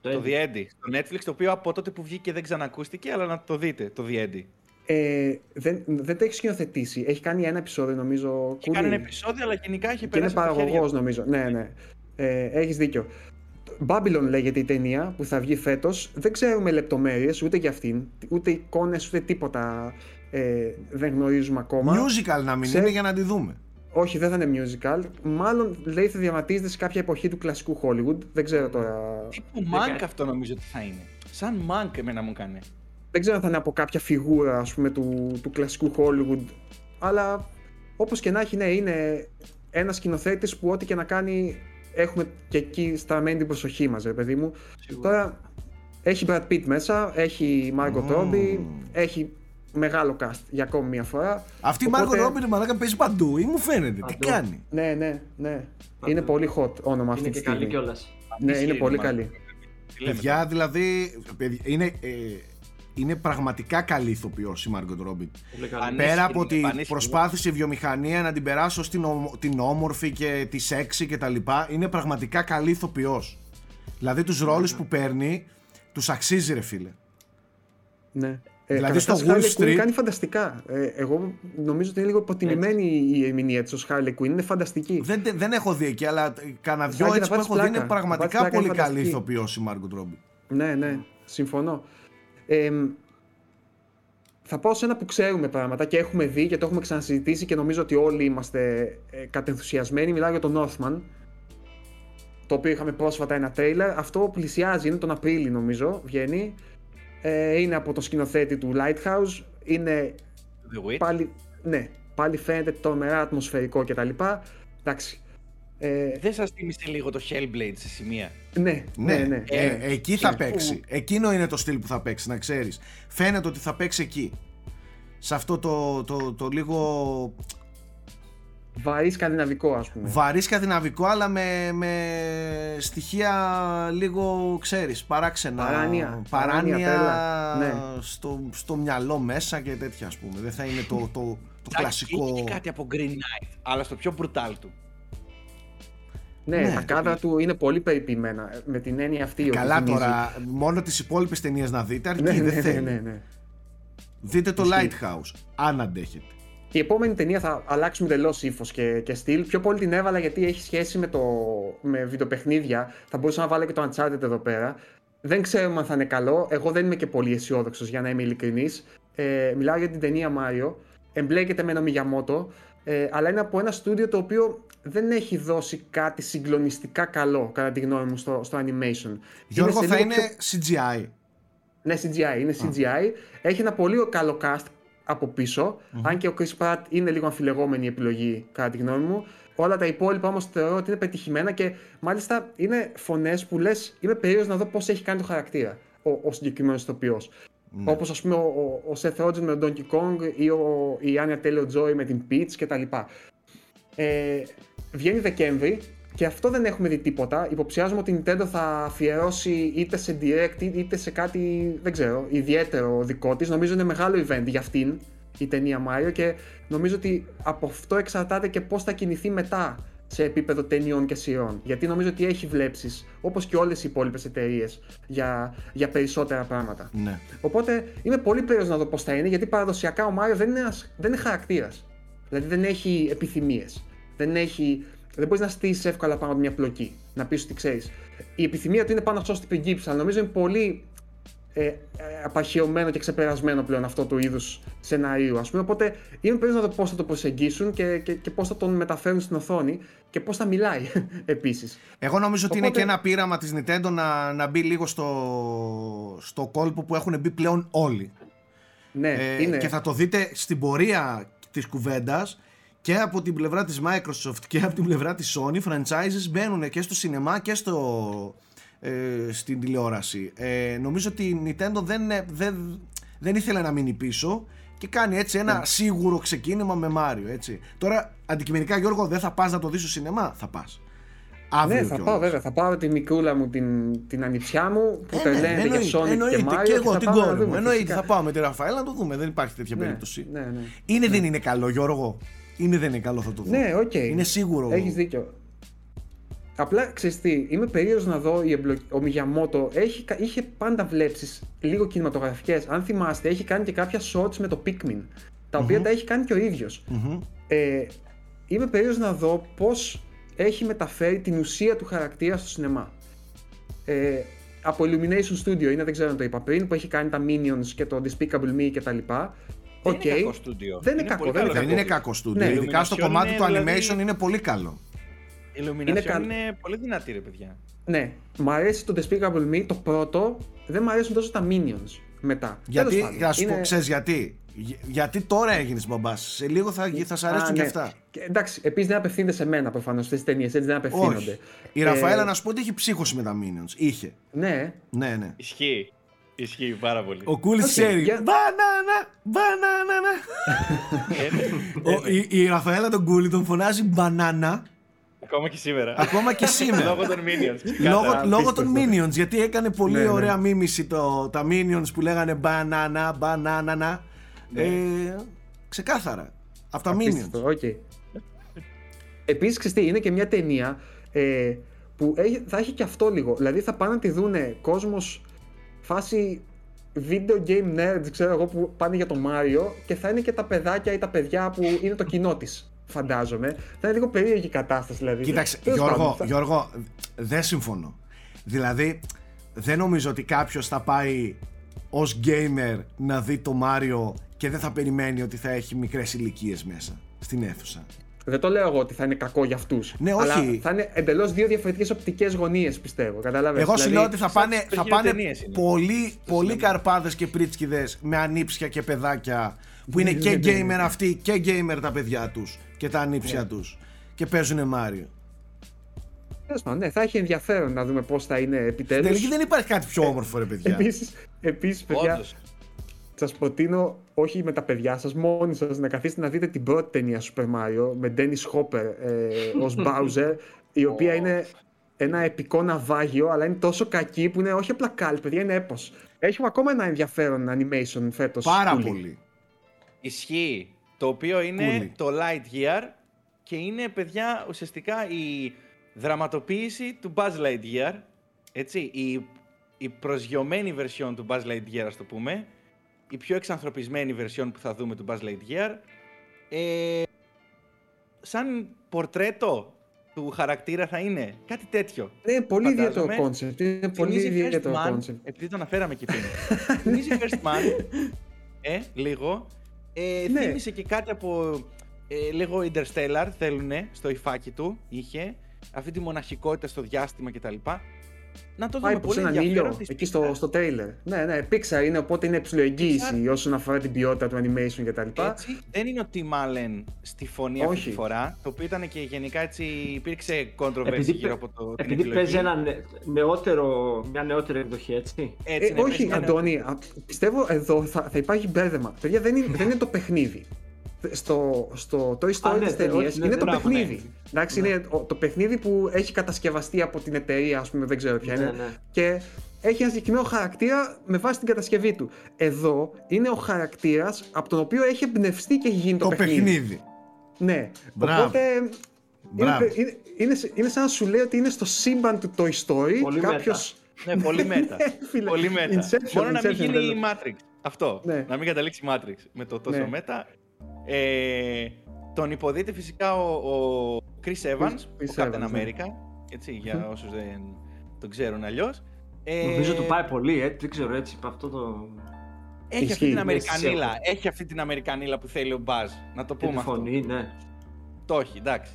E: Το
F: Το
E: Eddie.
F: The Eddie. Στο Netflix, το οποίο από τότε που βγήκε δεν ξανακούστηκε, αλλά να το δείτε, το The Eddie.
D: Ε, δεν, δεν το έχει σκηνοθετήσει. Έχει κάνει ένα επεισόδιο νομίζω.
F: Έχει κάνει ένα
D: κουλή.
F: επεισόδιο, αλλά γενικά έχει
D: Και είναι
F: περάσει από τα χέρια
D: παραγωγός
F: του.
D: νομίζω. Ναι, ναι. Ε, έχεις δίκιο. Babylon λέγεται η ταινία που θα βγει φέτος. Δεν ξέρουμε λεπτομέρειες ούτε για αυτήν. Ούτε εικόνες ούτε τίποτα ε, δεν γνωρίζουμε ακόμα.
A: Musical να μην
D: Ξέρ-
A: είναι για να τη δούμε.
D: Όχι, δεν θα είναι musical. Μάλλον λέει θα διαματίζεται σε κάποια εποχή του κλασικού Hollywood. Δεν ξέρω τώρα.
F: Τύπου Mank αυτό νομίζω ότι θα είναι. Σαν Mank εμένα μου κάνει.
D: Δεν ξέρω αν θα είναι από κάποια φιγούρα ας πούμε, του, του κλασικού Hollywood. Αλλά όπως και να έχει, ναι, είναι ένας σκηνοθέτης που ό,τι και να κάνει έχουμε και εκεί στραμμένη την προσοχή μας, ρε παιδί μου.
E: Σίγουρα.
D: Τώρα έχει Brad Pitt μέσα, έχει Margot
A: Mm.
D: Robbie, έχει μεγάλο cast για ακόμη μια φορά.
A: Αυτή η
D: Οπότε-
A: Μάρκο Ρόμπιν μαλάκα παίζει παντού ή μου φαίνεται. Τι
E: Παντού.
A: κάνει;
D: Ναι, ναι, ναι.
E: Παντού.
D: Είναι πολύ hot όνομα αυτή
E: Είναι
D: τη
E: και καλή
D: στιγμή.
E: κιόλας.
D: Ναι, είναι
F: Ισχύει,
D: πολύ
F: Margot
D: καλή.
F: Τι λέμε
A: Παιδιά, δηλαδή, παιδιά, είναι, ε, είναι πραγματικά καλή ηθοποιός η Μάργκοτ Ρόμπιν.
E: Πολύ καλή.
F: Αν-
A: Πέρα
F: Ανίσχυρη
A: από ότι
F: είναι, πανίσχυρη.
A: προσπάθησε η βιομηχανία να την περάσει ως την, ομο- την όμορφη και τη σεξy και τα λοιπά, είναι πραγματικά καλή ηθοποιός. Δηλαδή τους ρόλους που παίρνει, τους αξίζει ρε φίλε.
D: Ναι. Ε,
A: Δηλαδή στο
D: καταρχάς,
A: Wall
D: Harley Quinn
A: Street-
D: κάνει φανταστικά. Ε, εγώ νομίζω ότι είναι λίγο υποτιμημένη η ερμηνεία της ως Harley Quinn. Είναι φανταστική.
A: Δεν, δεν έχω δει εκεί, αλλά κανένα δυο
D: Άγγελα,
A: έτσι που
D: βάζεις
A: έχω δει
D: πλάκα.
A: είναι πραγματικά
D: Βάζεις πλάκα,
A: πολύ
D: είναι
A: καλή
D: φανταστική.
A: ηθοποιός η Μάργκοτ Ρόμπιν.
D: Ναι, ναι, συμφωνώ. Ε, θα πάω σε ένα που ξέρουμε πράγματα και έχουμε δει και το έχουμε ξανασυζητήσει και νομίζω ότι όλοι είμαστε ε, κατενθουσιασμένοι. Μιλάω για το Northman, το οποίο είχαμε πρόσφατα ένα τρέιλερ. Αυτό πλησιάζει, είναι τον Απρίλιο νομίζω, βγαίνει. Ε, είναι από το σκηνοθέτη του Lighthouse. Είναι
F: The Witch.
D: πάλι, ναι, πάλι φαίνεται τρομερά ατμοσφαιρικό κτλ. Εντάξει. Ε,
F: Δεν σας θύμισε λίγο το Hellblade σε σημεία;
D: ναι, ναι,
A: Ναι,
D: ναι.
A: ε,
D: ναι.
A: εκεί θα
F: Και
A: παίξει. Εκείνο είναι το στυλ που θα παίξει, να ξέρεις. Φαίνεται ότι θα παίξει εκεί. Σε αυτό το, το, το λίγο
D: Βαρύ σκανδιναβικό, ας πούμε.
A: βαρύ σκανδιναβικό, αλλά με, με στοιχεία λίγο, ξέρεις, παράξενα.
D: Παράνοια,
A: παράνοια
D: παράνοια, τρέλα. Ναι.
A: στο, στο μυαλό μέσα και τέτοια, ας πούμε. Δεν θα είναι το, το, το
F: Εντάξει,
A: κλασικό...
F: Είχε και κάτι από Green Knight, αλλά στο πιο brutal του.
D: Ναι, ναι, τα κάδρα του είναι πολύ περιποιημένα. Με την έννοια αυτή.
A: Καλά τώρα, μόνο τις υπόλοιπες ταινίες να δείτε, αρκεί
D: ναι,
A: δεν
D: ναι,
A: θέλει.
D: ναι, ναι.
A: Δείτε το Lighthouse, αν αντέχετε.
D: Η επόμενη ταινία θα αλλάξουμε τελώς ύφος και, και στυλ. Πιο πολύ την έβαλα γιατί έχει σχέση με, το, με βιντεοπαιχνίδια. Θα μπορούσα να βάλω και το Uncharted εδώ πέρα. Δεν ξέρουμε αν θα είναι καλό. Εγώ δεν είμαι και πολύ αισιόδοξος για να είμαι ειλικρινής. Ε, μιλάω για την ταινία Mario. Εμπλέκεται με ένα Miyamoto. Ε, αλλά είναι από ένα στούντιο το οποίο δεν έχει δώσει κάτι συγκλονιστικά καλό, κατά τη γνώμη μου, στο, στο animation.
A: Γιώργο,
D: είναι
A: θα είναι
D: πιο...
A: CGI.
D: Ναι, CGI, είναι CGI. Έχει ένα πολύ καλό cast από πίσω, mm-hmm. αν και ο Chris Pratt είναι λίγο αμφιλεγόμενη επιλογή, κατά τη γνώμη μου. Όλα τα υπόλοιπα όμως θεωρώ ότι είναι πετυχημένα και μάλιστα είναι φωνές που λες: Είμαι περίεργος να δω πώς έχει κάνει το χαρακτήρα ο, ο συγκεκριμένος ηθοποιός. Ναι. Όπως ας πούμε ο, ο, Seth Rogen με τον Donkey Kong ή ο, η Anya Taylor Joy με την Peach κτλ. Ε, βγαίνει Δεκέμβρη και αυτό δεν έχουμε δει τίποτα. Υποψιάζομαι ότι η Nintendo θα αφιερώσει είτε σε direct είτε σε κάτι, δεν ξέρω, ιδιαίτερο δικό της. Νομίζω είναι μεγάλο event για αυτήν η ταινία Mario και νομίζω ότι από αυτό εξαρτάται και πώς θα κινηθεί μετά σε επίπεδο ταινιών και σειρών. Γιατί νομίζω ότι έχει βλέψεις, όπως και όλες οι υπόλοιπες εταιρείες, για, για περισσότερα πράγματα.
A: Ναι.
D: Οπότε είμαι πολύ περίεργο να δω πώς θα είναι, γιατί παραδοσιακά ο Μάριο δεν είναι, δεν είναι χαρακτήρας. Δηλαδή δεν έχει επιθυμίες. Δεν, έχει, δεν μπορείς να στήσεις εύκολα πάνω από μια πλοκή. Να πεις ότι ξέρεις. Η επιθυμία του είναι πάνω να σώσει την πριγκίψα, αλλά νομίζω είναι πολύ ε, ε, απαχαιωμένο και ξεπερασμένο πλέον αυτό του είδους σενάριου, ας πούμε. Οπότε είμαι περίεργος να δω πώς θα το προσεγγίσουν και, και, και πώς θα τον μεταφέρουν στην οθόνη και πώς θα μιλάει επίσης.
A: Εγώ νομίζω ότι είναι και ένα πείραμα της Nintendo να, να μπει λίγο στο, στο κόλπο που έχουν μπει πλέον όλοι.
D: Ναι,
A: ε,
D: είναι.
A: Και θα το δείτε στην πορεία της κουβέντας και από την πλευρά της Microsoft και από την πλευρά της Sony franchises μπαίνουν και στο σινεμά και στο, ε, στην τηλεόραση. Ε, νομίζω ότι η Nintendo δεν, δεν, δεν ήθελε να μείνει πίσω και κάνει έτσι ένα ναι. σίγουρο ξεκίνημα με Μάριο. Έτσι. Τώρα, αντικειμενικά, Γιώργο, δεν θα πας να το δεις στο σινεμά, θα πας.
D: Αύριο ναι, θα πάω βέβαια. Θα πάω τη μικρούλα μου, την, την ανιψιά μου που ε, τρελαίνεται ναι, για Sonic
A: εννοείται,
D: και Mario.
A: Και εγώ
D: και
A: την κόρη μου. Εννοείται, θα πάω με τη Ραφαέλα να το δούμε. Δεν υπάρχει τέτοια
D: ναι,
A: περίπτωση.
D: Ναι, ναι,
A: είναι
D: ναι.
A: δεν είναι καλό, Γιώργο. Είναι δεν είναι καλό, θα το δω.
D: Ναι, ok. Okay.
A: Είναι σίγουρο.
D: Έχεις δίκιο. Απλά ξέρεις τι, είμαι περίεργος να δω η εμπλο... ο Μιγιαμότο έχει, είχε πάντα βλέψεις λίγο κινηματογραφικές. Αν θυμάστε, έχει κάνει και κάποια shorts με το Pikmin, τα οποία mm-hmm. τα έχει κάνει και ο ίδιος.
A: Mm-hmm.
D: Ε, είμαι περίεργος να δω πώς έχει μεταφέρει την ουσία του χαρακτήρα στο σινεμά. Ε, από Illumination Studio είναι, δεν ξέρω αν το είπα πριν, που έχει κάνει τα Minions και το Despicable Me κτλ.
F: Δεν okay. είναι κακό στούντιο.
D: Δεν είναι, είναι κακό.
A: Δεν, δεν είναι κακό στούντιο. Ναι. Ειδικά στο κομμάτι του animation δηλαδή... είναι πολύ καλό.
F: Η Illumination είναι, κα... είναι πολύ δυνατή, ρε παιδιά.
D: Ναι. Μ' αρέσει το Despicable Me το πρώτο. Δεν μ' αρέσουν τόσο τα Minions μετά.
A: Γιατί, θα σου είναι... πω, ξέρεις γιατί; Γιατί τώρα έγινες μπαμπάς. Σε λίγο θα, θα σα αρέσουν
D: Α,
A: και
D: ναι.
A: αυτά.
D: Και, εντάξει, επίσης δεν απευθύνεται σε μένα προφανώς αυτές τι ταινίες. Έτσι δεν απευθύνονται.
A: Όχι. Η Ραφαέλα, ε... να σου πω ότι έχει ψύχωση με τα Minions. Είχε.
D: Ναι.
A: Ναι, ναι.
F: Ισχύει. Ισχύει πάρα πολύ.
A: Ο Κούλη okay, ξέρει. Για... Μπανάνα, μπανάνα. η, η Ραφαέλα τον Κούλη τον φωνάζει μπανάνα.
F: Ακόμα και σήμερα.
A: Ακόμα και σήμερα.
F: λόγω των Minions.
A: λόγω, λόγω των Minions. Γιατί έκανε πολύ ναι, ωραία ναι. μίμηση το, τα Minions που λέγανε μπανάνα, μπανάνα. Ναι. Ε, ξεκάθαρα. Αυτά Minions.
D: Okay. Επίσης, ξέρετε, είναι και μια ταινία ε, που έχει, θα έχει και αυτό λίγο. Δηλαδή θα πάνε να τη δούνε κόσμος φάση video game nerds, ξέρω εγώ, που πάνε για το Mario και θα είναι και τα παιδάκια ή τα παιδιά που είναι το κοινό της. Φαντάζομαι. Θα είναι λίγο περίεργη η κατάσταση δηλαδή.
A: Κοίταξε, Γιώργο, θα... Γιώργο, δεν συμφωνώ. Δηλαδή, δεν νομίζω ότι κάποιος θα πάει ως gamer να δει το Mario και δεν θα περιμένει ότι θα έχει μικρές ηλικίες μέσα στην αίθουσα.
D: Δεν το λέω εγώ ότι θα είναι κακό για αυτούς.
A: Ναι, όχι.
D: Αλλά θα είναι εντελώς δύο διαφορετικές οπτικές γωνίες, πιστεύω. Κατάλαβες.
A: Εγώ σου δηλαδή, λέω ότι θα πάνε, θα πάνε πολύ, πολύ καρπάδες και πρίτσκιδες με ανήψια και παιδάκια που είναι και gamer αυτοί και gamer τα παιδιά τους και τα ανήψια yeah. τους και παίζουν Μάριο.
D: Ναι, θα έχει ενδιαφέρον να δούμε πώς θα είναι επιτέλους.
A: Στην τελική δεν υπάρχει κάτι πιο όμορφο, ρε παιδιά.
D: Επίσης, παιδιά, σας προτείνω όχι με τα παιδιά σας, μόνοι σας να καθίσετε να δείτε την πρώτη ταινία Super Mario με Dennis Hopper ε, ως Bowser, η οποία είναι ένα επικό ναυάγιο, αλλά είναι τόσο κακή που είναι όχι απλά κάλ, παιδιά, είναι έπος. Έχουμε ακόμα ένα ενδιαφέρον animation φέτος.
A: Πάρα πολύ.
F: Ισχύει. Το οποίο είναι το Lightyear και είναι, παιδιά, ουσιαστικά η δραματοποίηση του Buzz Lightyear, έτσι, η, η προσγειωμένη version του Buzz Lightyear, ας το πούμε, η πιο εξανθρωπισμένη version που θα δούμε του Buzz Lightyear, ε, σαν πορτρέτο του χαρακτήρα θα είναι. Κάτι τέτοιο.
D: Ναι, πολύ ιδιαίτερο concept. Είναι πολύ ιδιαίτερο concept.
F: Επειδή το αναφέραμε και πριν. Θυμίζει First Man. Ε, λίγο. Ε, ναι. Θύμισε και κάτι από ε, λίγο Interstellar θέλουν στο υφάκι του. Είχε αυτή τη μοναχικότητα στο διάστημα κτλ.
D: Να το δούμε πολύ έναν ήλιο εκεί στο, στο trailer. Ναι, ναι, Pixar είναι, οπότε είναι ψηλοεγγύηση όσον αφορά την ποιότητα του animation κτλ.
F: Έτσι, δεν είναι ο Tim Allen στη φωνή Όχι. αυτή τη φορά, το οποίο ήταν και γενικά έτσι υπήρξε controversy γύρω από το
E: Επειδή την παίζει ένα νεότερο, μια νεότερη εκδοχή, έτσι.
D: έτσι ε, ναι, όχι, Αντώνη, πιστεύω εδώ θα, θα υπάρχει μπέρδεμα. Παιδιά, δεν είναι, δεν είναι το παιχνίδι στο, στο Toy Story ναι, της ταινίας είναι το παιχνίδι. Ναι. Εντάξει, είναι το παιχνίδι που έχει κατασκευαστεί από την εταιρεία, ας πούμε, δεν ξέρω ποια είναι. Ναι, και έχει ένα συγκεκριμένο χαρακτήρα με βάση την κατασκευή του. Εδώ είναι ο χαρακτήρας από τον οποίο έχει εμπνευστεί και έχει γίνει το,
A: το παιχνίδι.
D: Ναι. Μπράβο. Οπότε Είναι, είναι, είναι, είναι, σαν να σου λέει ότι είναι στο σύμπαν του Toy Story.
F: Πολύ κάποιος... Ναι, πολύ μέτα. πολύ μέτα. Μόνο να μην γίνει η Matrix. Αυτό. Να μην καταλήξει η Matrix με το τόσο μέτα. Ε, τον υποδείται φυσικά ο, ο Chris Evans, Chris ο Captain ναι. America, έτσι, για όσους δεν τον ξέρουν αλλιώς.
E: Ε, Νομίζω του πάει πολύ, ε, δεν ξέρω έτσι, αυτό το...
F: Έχει αυτή την Αμερικανίλα, έχει αυτή την Αμερικανίλα που θέλει ο Μπάζ, να το πούμε αυτό.
E: Φωνή, ναι.
F: Το έχει, εντάξει.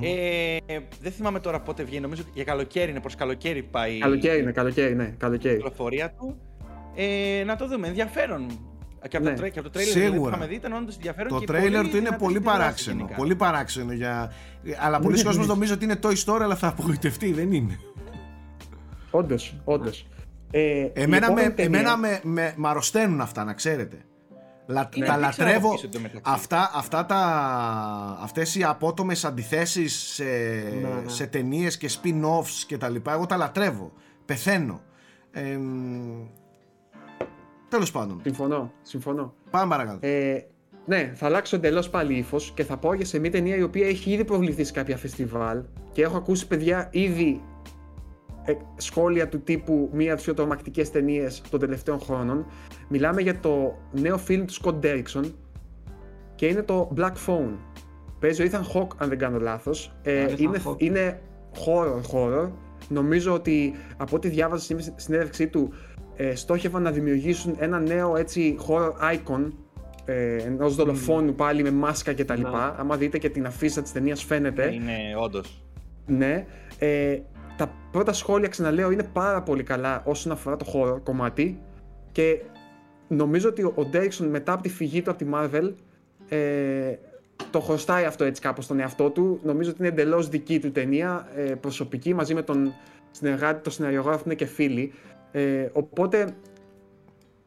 F: Ε, δεν θυμάμαι τώρα πότε βγαίνει, νομίζω για καλοκαίρι είναι, προς καλοκαίρι πάει
D: Καλοκαίρι είναι, καλοκαίρι, ναι, καλοκαίρι.
F: η κυκλοφορία του. Ε, να το δούμε, ενδιαφέρον και από, ναι. το, και από το τρέιλερ Σίγουρα. που είχαμε δει ήταν όντως ενδιαφέρον.
A: Το τρέιλερ του είναι πολύ παράξενο. Πολύ παράξενο για. Αλλά πολλοί κόσμοι νομίζουν ότι είναι Toy Story, αλλά θα απογοητευτεί. Δεν είναι.
D: Όντως, όντως. Ε,
A: εμένα με, εμένα με, με, με αρρωσταίνουν αυτά, να ξέρετε. Λα, ναι, τα λατρεύω αυτά, αυτά τα, αυτές οι απότομες αντιθέσεις σε, ναι, ναι. σε ταινίες και spin-offs και τα λοιπά εγώ τα λατρεύω, πεθαίνω ε, Τέλος πάντων.
D: Συμφωνώ. συμφωνώ.
A: Πάμε παρακάτω.
D: Ε, ναι, θα αλλάξω εντελώς πάλι ύφος και θα πάω για σε μια ταινία η οποία έχει ήδη προβληθεί σε κάποια φεστιβάλ και έχω ακούσει παιδιά ήδη ε, σχόλια του τύπου μία από τις πιο τρομακτικές ταινίες των τελευταίων χρόνων. Μιλάμε για το νέο φιλμ του Scott Derrickson και είναι το Black Phone. Παίζει ο Ethan Hawke, αν δεν κάνω λάθος. Ε, είναι, είναι horror, horror. Νομίζω ότι από ό,τι διάβαζα στην συνέντευξή του, ε, στόχευαν να δημιουργήσουν ένα νέο έτσι horror icon ε, ενός δολοφόνου πάλι με μάσκα κτλ. Ναι. Άμα δείτε και την αφίσα της ταινίας φαίνεται.
F: Ναι, είναι όντως.
D: Ναι. Ε, τα πρώτα σχόλια, ξαναλέω, είναι πάρα πολύ καλά όσον αφορά το horror κομμάτι και νομίζω ότι ο Ντέριξον μετά από τη φυγή του από τη Marvel ε, το χρωστάει αυτό έτσι κάπως στον εαυτό του. Νομίζω ότι είναι εντελώς δική του ταινία, ε, προσωπική, μαζί με τον συνεργάτη, τον σεναριογράφο είναι και φίλοι. Ε, οπότε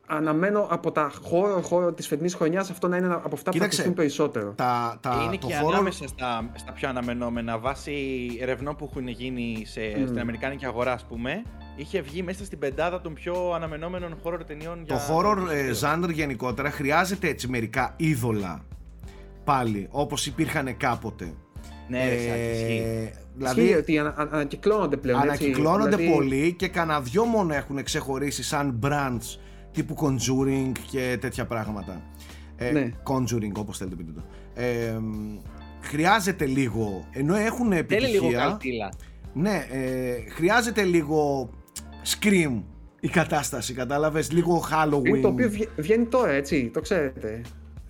D: αναμένω από τα χώρο, χώρο της φετινής χρονιάς αυτό να είναι από αυτά Κοίταξε, που θα περισσότερο.
F: Τα, τα, είναι το και χώρο... ανάμεσα στα, στα πιο αναμενόμενα βάσει ερευνών που έχουν γίνει σε, mm. στην Αμερικάνικη αγορά ας πούμε είχε βγει μέσα στην πεντάδα των πιο αναμενόμενων χώρων ταινιών
A: για... Το horror ε, genre γενικότερα χρειάζεται έτσι μερικά είδωλα πάλι όπως υπήρχαν κάποτε.
F: Ναι, ε,
D: Δηλαδή, ότι ανα, ανακυκλώνονται πλέον.
A: Ανακυκλώνονται έτσι, δηλαδή... πολύ και κανένα δυο μόνο έχουν ξεχωρίσει σαν brands τύπου Conjuring και τέτοια πράγματα. Ε, ναι. Conjuring, όπως θέλετε πείτε το. Ε, χρειάζεται λίγο, ενώ έχουν επιτυχία...
F: Θέλει λίγο καλτήλα.
A: Ναι, ε, χρειάζεται λίγο scream η κατάσταση, κατάλαβες, λίγο Halloween.
D: Είναι το οποίο βγαίνει τώρα, έτσι, το ξέρετε.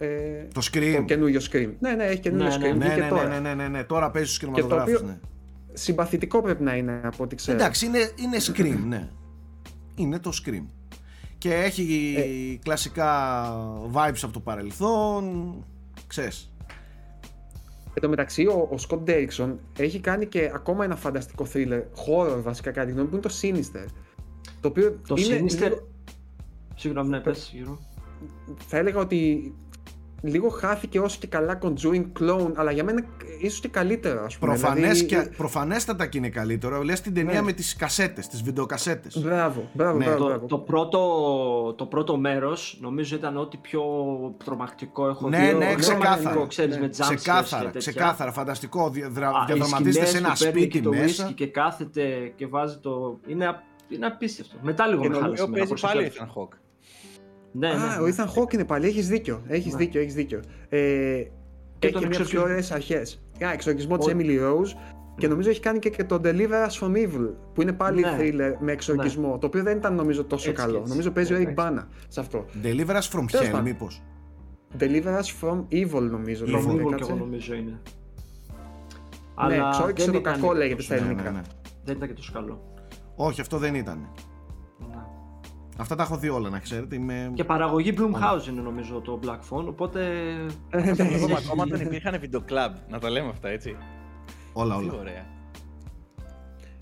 A: Ε, το Scream.
D: Το καινούριο Scream. Ναι, ναι, έχει καινούριο ναι, Scream.
A: Ναι, ναι, ναι, τώρα. ναι, ναι, ναι, ναι, τώρα παίζει στους κινηματογράφους. Ναι.
D: Συμπαθητικό πρέπει να είναι από ό,τι ξέρω.
A: Εντάξει, είναι, είναι Scream, ναι. Είναι το Scream. Και έχει ε. κλασικά vibes από το παρελθόν. Ξέρεις.
D: Εν τω μεταξύ, ο, ο Scott Derrickson έχει κάνει και ακόμα ένα φανταστικό thriller, horror βασικά κατά τη γνώμη που είναι το Sinister.
E: Το οποίο το είναι... Sinister... Συγγνώμη, ναι, πες, γύρω
D: θα έλεγα ότι λίγο χάθηκε όσο και καλά Conjuring Clone, αλλά για μένα ίσως και καλύτερο, ας πούμε.
A: Προφανές δηλαδή... και, προφανέστατα και είναι καλύτερο. Λες την ταινία ναι. με τις κασέτες, τις βιντεοκασέτες.
D: Μπράβο, μπράβο, ναι. μπράβο,
E: Το, το, πρώτο, το πρώτο μέρος νομίζω ήταν ό,τι πιο τρομακτικό έχω
A: ναι,
E: δει.
A: Ναι, ναι, ξεκάθαρα.
E: Ξέρεις, με
A: ξεκάθαρα, ξεκάθαρα, φανταστικό. Διαδραματίζεται σε ένα σπίτι
E: το μέσα. Και κάθεται και βάζει το. Είναι, είναι απίστευτο. Μετά λίγο με χάλασε.
F: παίζει πάλι ο Ethan Hawke.
D: Ναι, Α, ναι, ο ναι. Ethan Hawke είναι πάλι, έχεις δίκιο, έχεις ναι. δίκιο, έχεις δίκιο. Ε, και έχει μια από τις ωραίες αρχές. Yeah, εξορκισμό της Emily Rose και νομίζω έχει κάνει και, και το Deliver Us From Evil που είναι πάλι ναι. thriller με εξορκισμό ναι. το οποίο δεν ήταν νομίζω τόσο έτσι, καλό. Έτσι. Νομίζω παίζει ο Eric Bana σε αυτό.
A: Deliver Us From Hell μήπως.
D: Deliver Us From Evil νομίζω.
E: From Evil και εγώ νομίζω είναι.
D: Ναι, εξόρκησε το κακό λέγεται στα ελληνικά.
E: Δεν ήταν και τόσο καλό.
A: Όχι, αυτό δεν ήταν. Αυτά τα έχω δει όλα, να ξέρετε. Είμαι...
E: Και παραγωγή Blumhouse είναι νομίζω το Black Phone, οπότε.
F: Ακόμα δεν υπήρχαν βιντεοκλαμπ, να τα λέμε αυτά έτσι.
A: Όλα, όλα.
F: ωραία.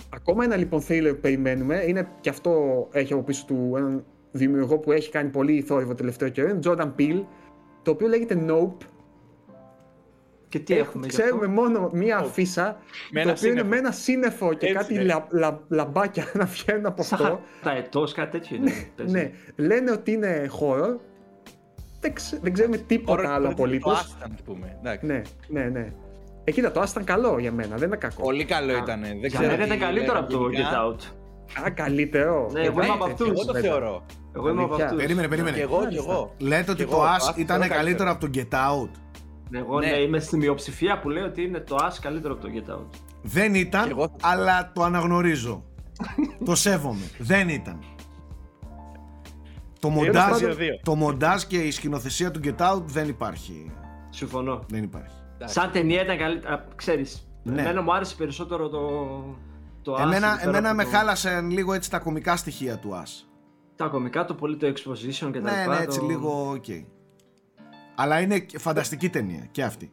D: Ακόμα ένα λοιπόν thriller που περιμένουμε είναι και αυτό έχει από πίσω του έναν δημιουργό που έχει κάνει πολύ θόρυβο τελευταίο καιρό. Είναι Jordan Peele, το οποίο λέγεται Nope
E: και τι έχουμε
D: Ξέρουμε μόνο μία αφίσα, το οποίο είναι με ένα σύννεφο και κάτι λα, λα, λαμπάκια να βγαίνουν από αυτό.
E: Τα ετός, κάτι τέτοιο είναι.
D: ναι, λένε ότι είναι χώρο. Δεν, δεν ξέρουμε τίποτα άλλο απολύτω.
F: Το Άσταν, πούμε.
D: Ναι, ναι, ναι. Εκεί το Άσταν καλό για μένα, δεν είναι κακό.
F: Πολύ καλό ήταν.
E: Δεν ξέρω. ήταν καλύτερο από το Get Out.
D: Α, καλύτερο.
E: Ναι, εγώ είμαι από αυτούς.
F: Εγώ το θεωρώ.
E: Εγώ είμαι από αυτούς.
A: Περίμενε, περίμενε.
F: Και εγώ, και εγώ.
A: Λέτε ότι το As ήταν καλύτερο από το Get Out.
E: Εγώ ναι. ναι. είμαι στη μειοψηφία που λέει ότι είναι το As καλύτερο από το Get Out.
A: Δεν ήταν, αλλά το αναγνωρίζω. το σέβομαι. Δεν ήταν. Το μοντάζ, το μοντάζ και η σκηνοθεσία του Get Out δεν υπάρχει.
E: Συμφωνώ.
A: Δεν υπάρχει.
E: Σαν ταινία ήταν καλύτερα. Ξέρεις, ναι. εμένα μου άρεσε περισσότερο το, το
A: Εμένα, εμένα με το... χάλασαν λίγο έτσι τα κωμικά στοιχεία του Us.
E: Τα κωμικά, το πολύ το exposition και τα
A: ναι,
E: λοιπά.
A: Ναι, έτσι λίγο ok. Okay. Αλλά είναι φανταστική ταινία και αυτή.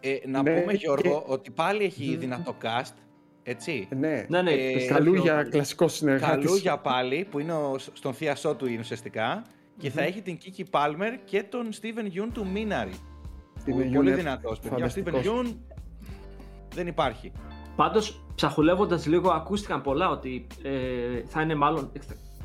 F: Ε, να ναι, πούμε Γιώργο ότι πάλι έχει δυνατό cast. Έτσι.
D: Ναι, ναι, ναι ε, Kaluuya, κλασικός συνεργάτης.
F: Kaluuya πάλι, που είναι ο, στον θίασό του είναι ουσιαστικά. Και θα έχει την Keke Palmer και τον Steven Yeun του Minari. Steven πολύ δυνατός. Ο Steven Yeun δεν υπάρχει.
E: Πάντως, ψαχουλεύοντας λίγο, ακούστηκαν πολλά ότι ε, θα είναι μάλλον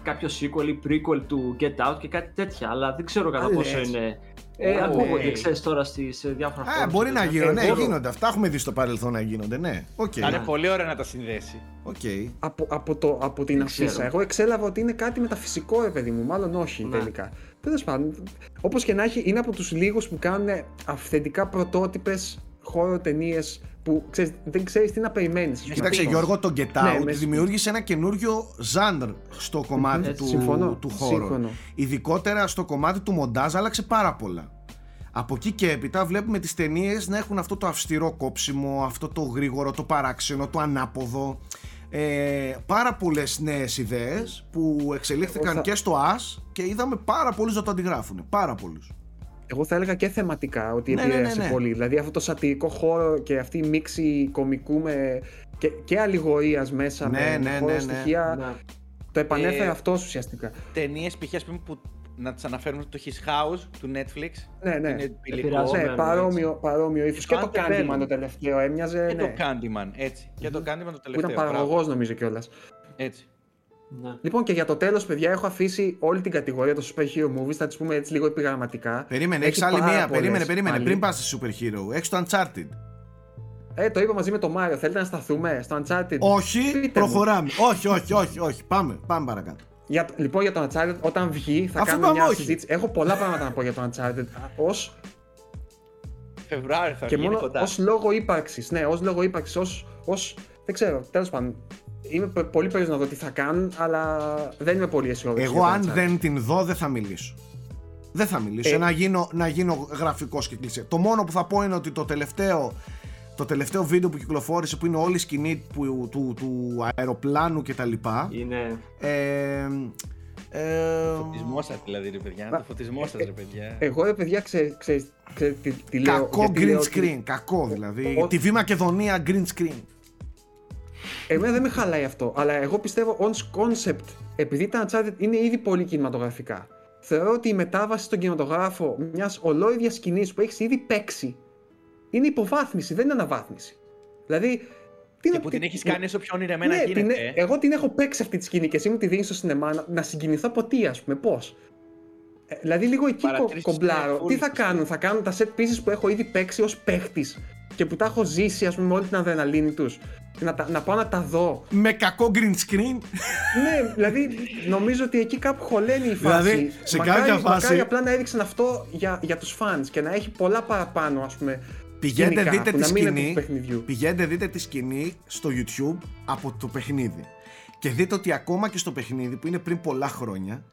E: κάποιο sequel ή prequel του Get Out και κάτι τέτοια. Αλλά δεν ξέρω κατά πόσο είναι ε, oh, ακούγονται, hey. ξέρεις τώρα στις διάφορα
A: Α, μπορεί να γίνονται. Ναι, γίνονται. Αυτά έχουμε δει στο παρελθόν να γίνονται, ναι. Okay.
F: είναι πολύ ωραίο να τα συνδέσει.
A: Okay.
D: Από, από, το, από την αφίσα. Εγώ εξέλαβα ότι είναι κάτι μεταφυσικό, ρε παιδί μου. Μάλλον όχι ναι. τελικά. Τέλος πάντων. Όπως και να έχει, είναι από τους λίγους που κάνουν αυθεντικά πρωτότυπες χώρο ταινίες που ξέρεις, δεν ξέρεις τι να περιμένεις.
A: Κοίταξε, Γιώργο, το Get ναι, Out ναι, δημιούργησε ένα καινούριο ζάντρ στο κομμάτι του, συμφωνώ, του χώρου. Σύμφωνο. Ειδικότερα στο κομμάτι του μοντάζ άλλαξε πάρα πολλά. Από εκεί και έπειτα βλέπουμε τις ταινίες να έχουν αυτό το αυστηρό κόψιμο, αυτό το γρήγορο, το παράξενο, το ανάποδο. Ε, πάρα πολλές νέες ιδέες που εξελίχθηκαν και στο As και είδαμε πάρα πολλούς να το αντιγράφουν. Πάρα πολλούς
D: εγώ θα έλεγα και θεματικά ότι ναι, ναι επηρέασε ναι, ναι, πολύ. Δηλαδή αυτό το σατυρικό χώρο και αυτή η μίξη κομικού με και, και αλληγορίας μέσα
A: ναι,
D: με,
A: ναι,
D: χώρο
A: ναι,
D: στοιχεία. Το επανέφερε ε, αυτό ουσιαστικά.
F: Ταινίες π.χ. που να τις αναφέρουμε το His House του Netflix.
D: Ναι, ναι. Είναι ναι, παρόμοιο, παρόμοιο ύφος. Και το Candyman το τελευταίο έμοιαζε.
F: Και το Candyman, έτσι. Και το Candyman το τελευταίο. Που
D: ήταν παραγωγός νομίζω κιόλας.
F: Έτσι.
D: Ναι. Λοιπόν, και για το τέλος, παιδιά, έχω αφήσει όλη την κατηγορία των super hero movies. Θα τις πούμε έτσι λίγο επιγραμματικά.
A: Περίμενε, έχεις άλλη μία; Περίμενε, περίμενε. Πριν πας στη super hero, έχεις το Uncharted.
D: Ε, το είπα μαζί με τον Μάριο. Θέλετε να σταθούμε στο Uncharted;
A: Όχι, Πείτε προχωράμε. Μου. όχι, όχι, όχι, όχι. Πάμε, πάμε παρακάτω.
D: Για, λοιπόν, για το Uncharted, όταν βγει, θα Αφού κάνουμε μια όχι. συζήτηση. Έχω πολλά πράγματα να πω για το Uncharted. Ω.
F: Φεβρουάριο θα
D: και
F: μόνο
D: ως λόγο ύπαρξης. Ναι, ως λόγο ύπαρξης. Ω. Δεν ξέρω, τέλος πάντων είμαι πολύ περίεργος να δω τι θα κάνουν, αλλά δεν είμαι πολύ αισιόδοξος.
A: Εγώ, αν δεν την δω, δεν θα μιλήσω. Δεν θα μιλήσω. Ε... Να, γίνω, να γίνω γραφικός και κλεισέ. Το μόνο που θα πω είναι ότι το τελευταίο, το τελευταίο βίντεο που κυκλοφόρησε, που είναι όλη η σκηνή που, του, του αεροπλάνου κτλ.
E: Είναι.
F: Ε, ε, φωτισμός σας δηλαδή, ρε παιδιά. το φωτισμός σας, ρε παιδιά.
D: Εγώ, ρε παιδιά, ξέρει ξέ, ξέ, τι, τι
A: λέω. Κακό green screen. Κακό δηλαδή. Τη Β' Μακεδονία green screen.
D: Εμένα δεν με χαλάει αυτό, αλλά εγώ πιστεύω on concept, επειδή τα Uncharted είναι ήδη πολύ κινηματογραφικά, θεωρώ ότι η μετάβαση στον κινηματογράφο μιας ολόιδιας σκηνής που έχεις ήδη παίξει είναι υποβάθμιση, δεν είναι αναβάθμιση. Δηλαδή.
F: Τι και να, που την έχεις κάνει όσο πιο ονειρεμένα ναι, γίνεται. Την,
D: ε. εγώ την έχω παίξει αυτή τη σκηνή και εσύ μου τη δίνεις στο σινεμά να, να συγκινηθώ από τι, ας πούμε, πώς. Ε, δηλαδή λίγο εκεί κομπλάρω. Τι θα κάνουν, θα κάνουν τα set pieces που έχω ήδη παίξει ως παίχτης και που τα έχω ζήσει, ας πούμε, με όλη την αδρεναλίνη τους. Να, να πάω να τα δω.
A: Με κακό green screen.
D: ναι, δηλαδή νομίζω ότι εκεί κάπου χωλαίνει η
A: φάση. Δηλαδή, σε μακάρι, κάποια φάση.
D: Μακάρι απλά να έδειξαν αυτό για, για τους fans και να έχει πολλά παραπάνω, ας πούμε.
A: Πηγαίνετε δείτε τη σκηνή. Πηγαίνετε δείτε τη σκηνή στο YouTube από το παιχνίδι. Και δείτε ότι ακόμα και στο παιχνίδι που είναι πριν πολλά χρόνια,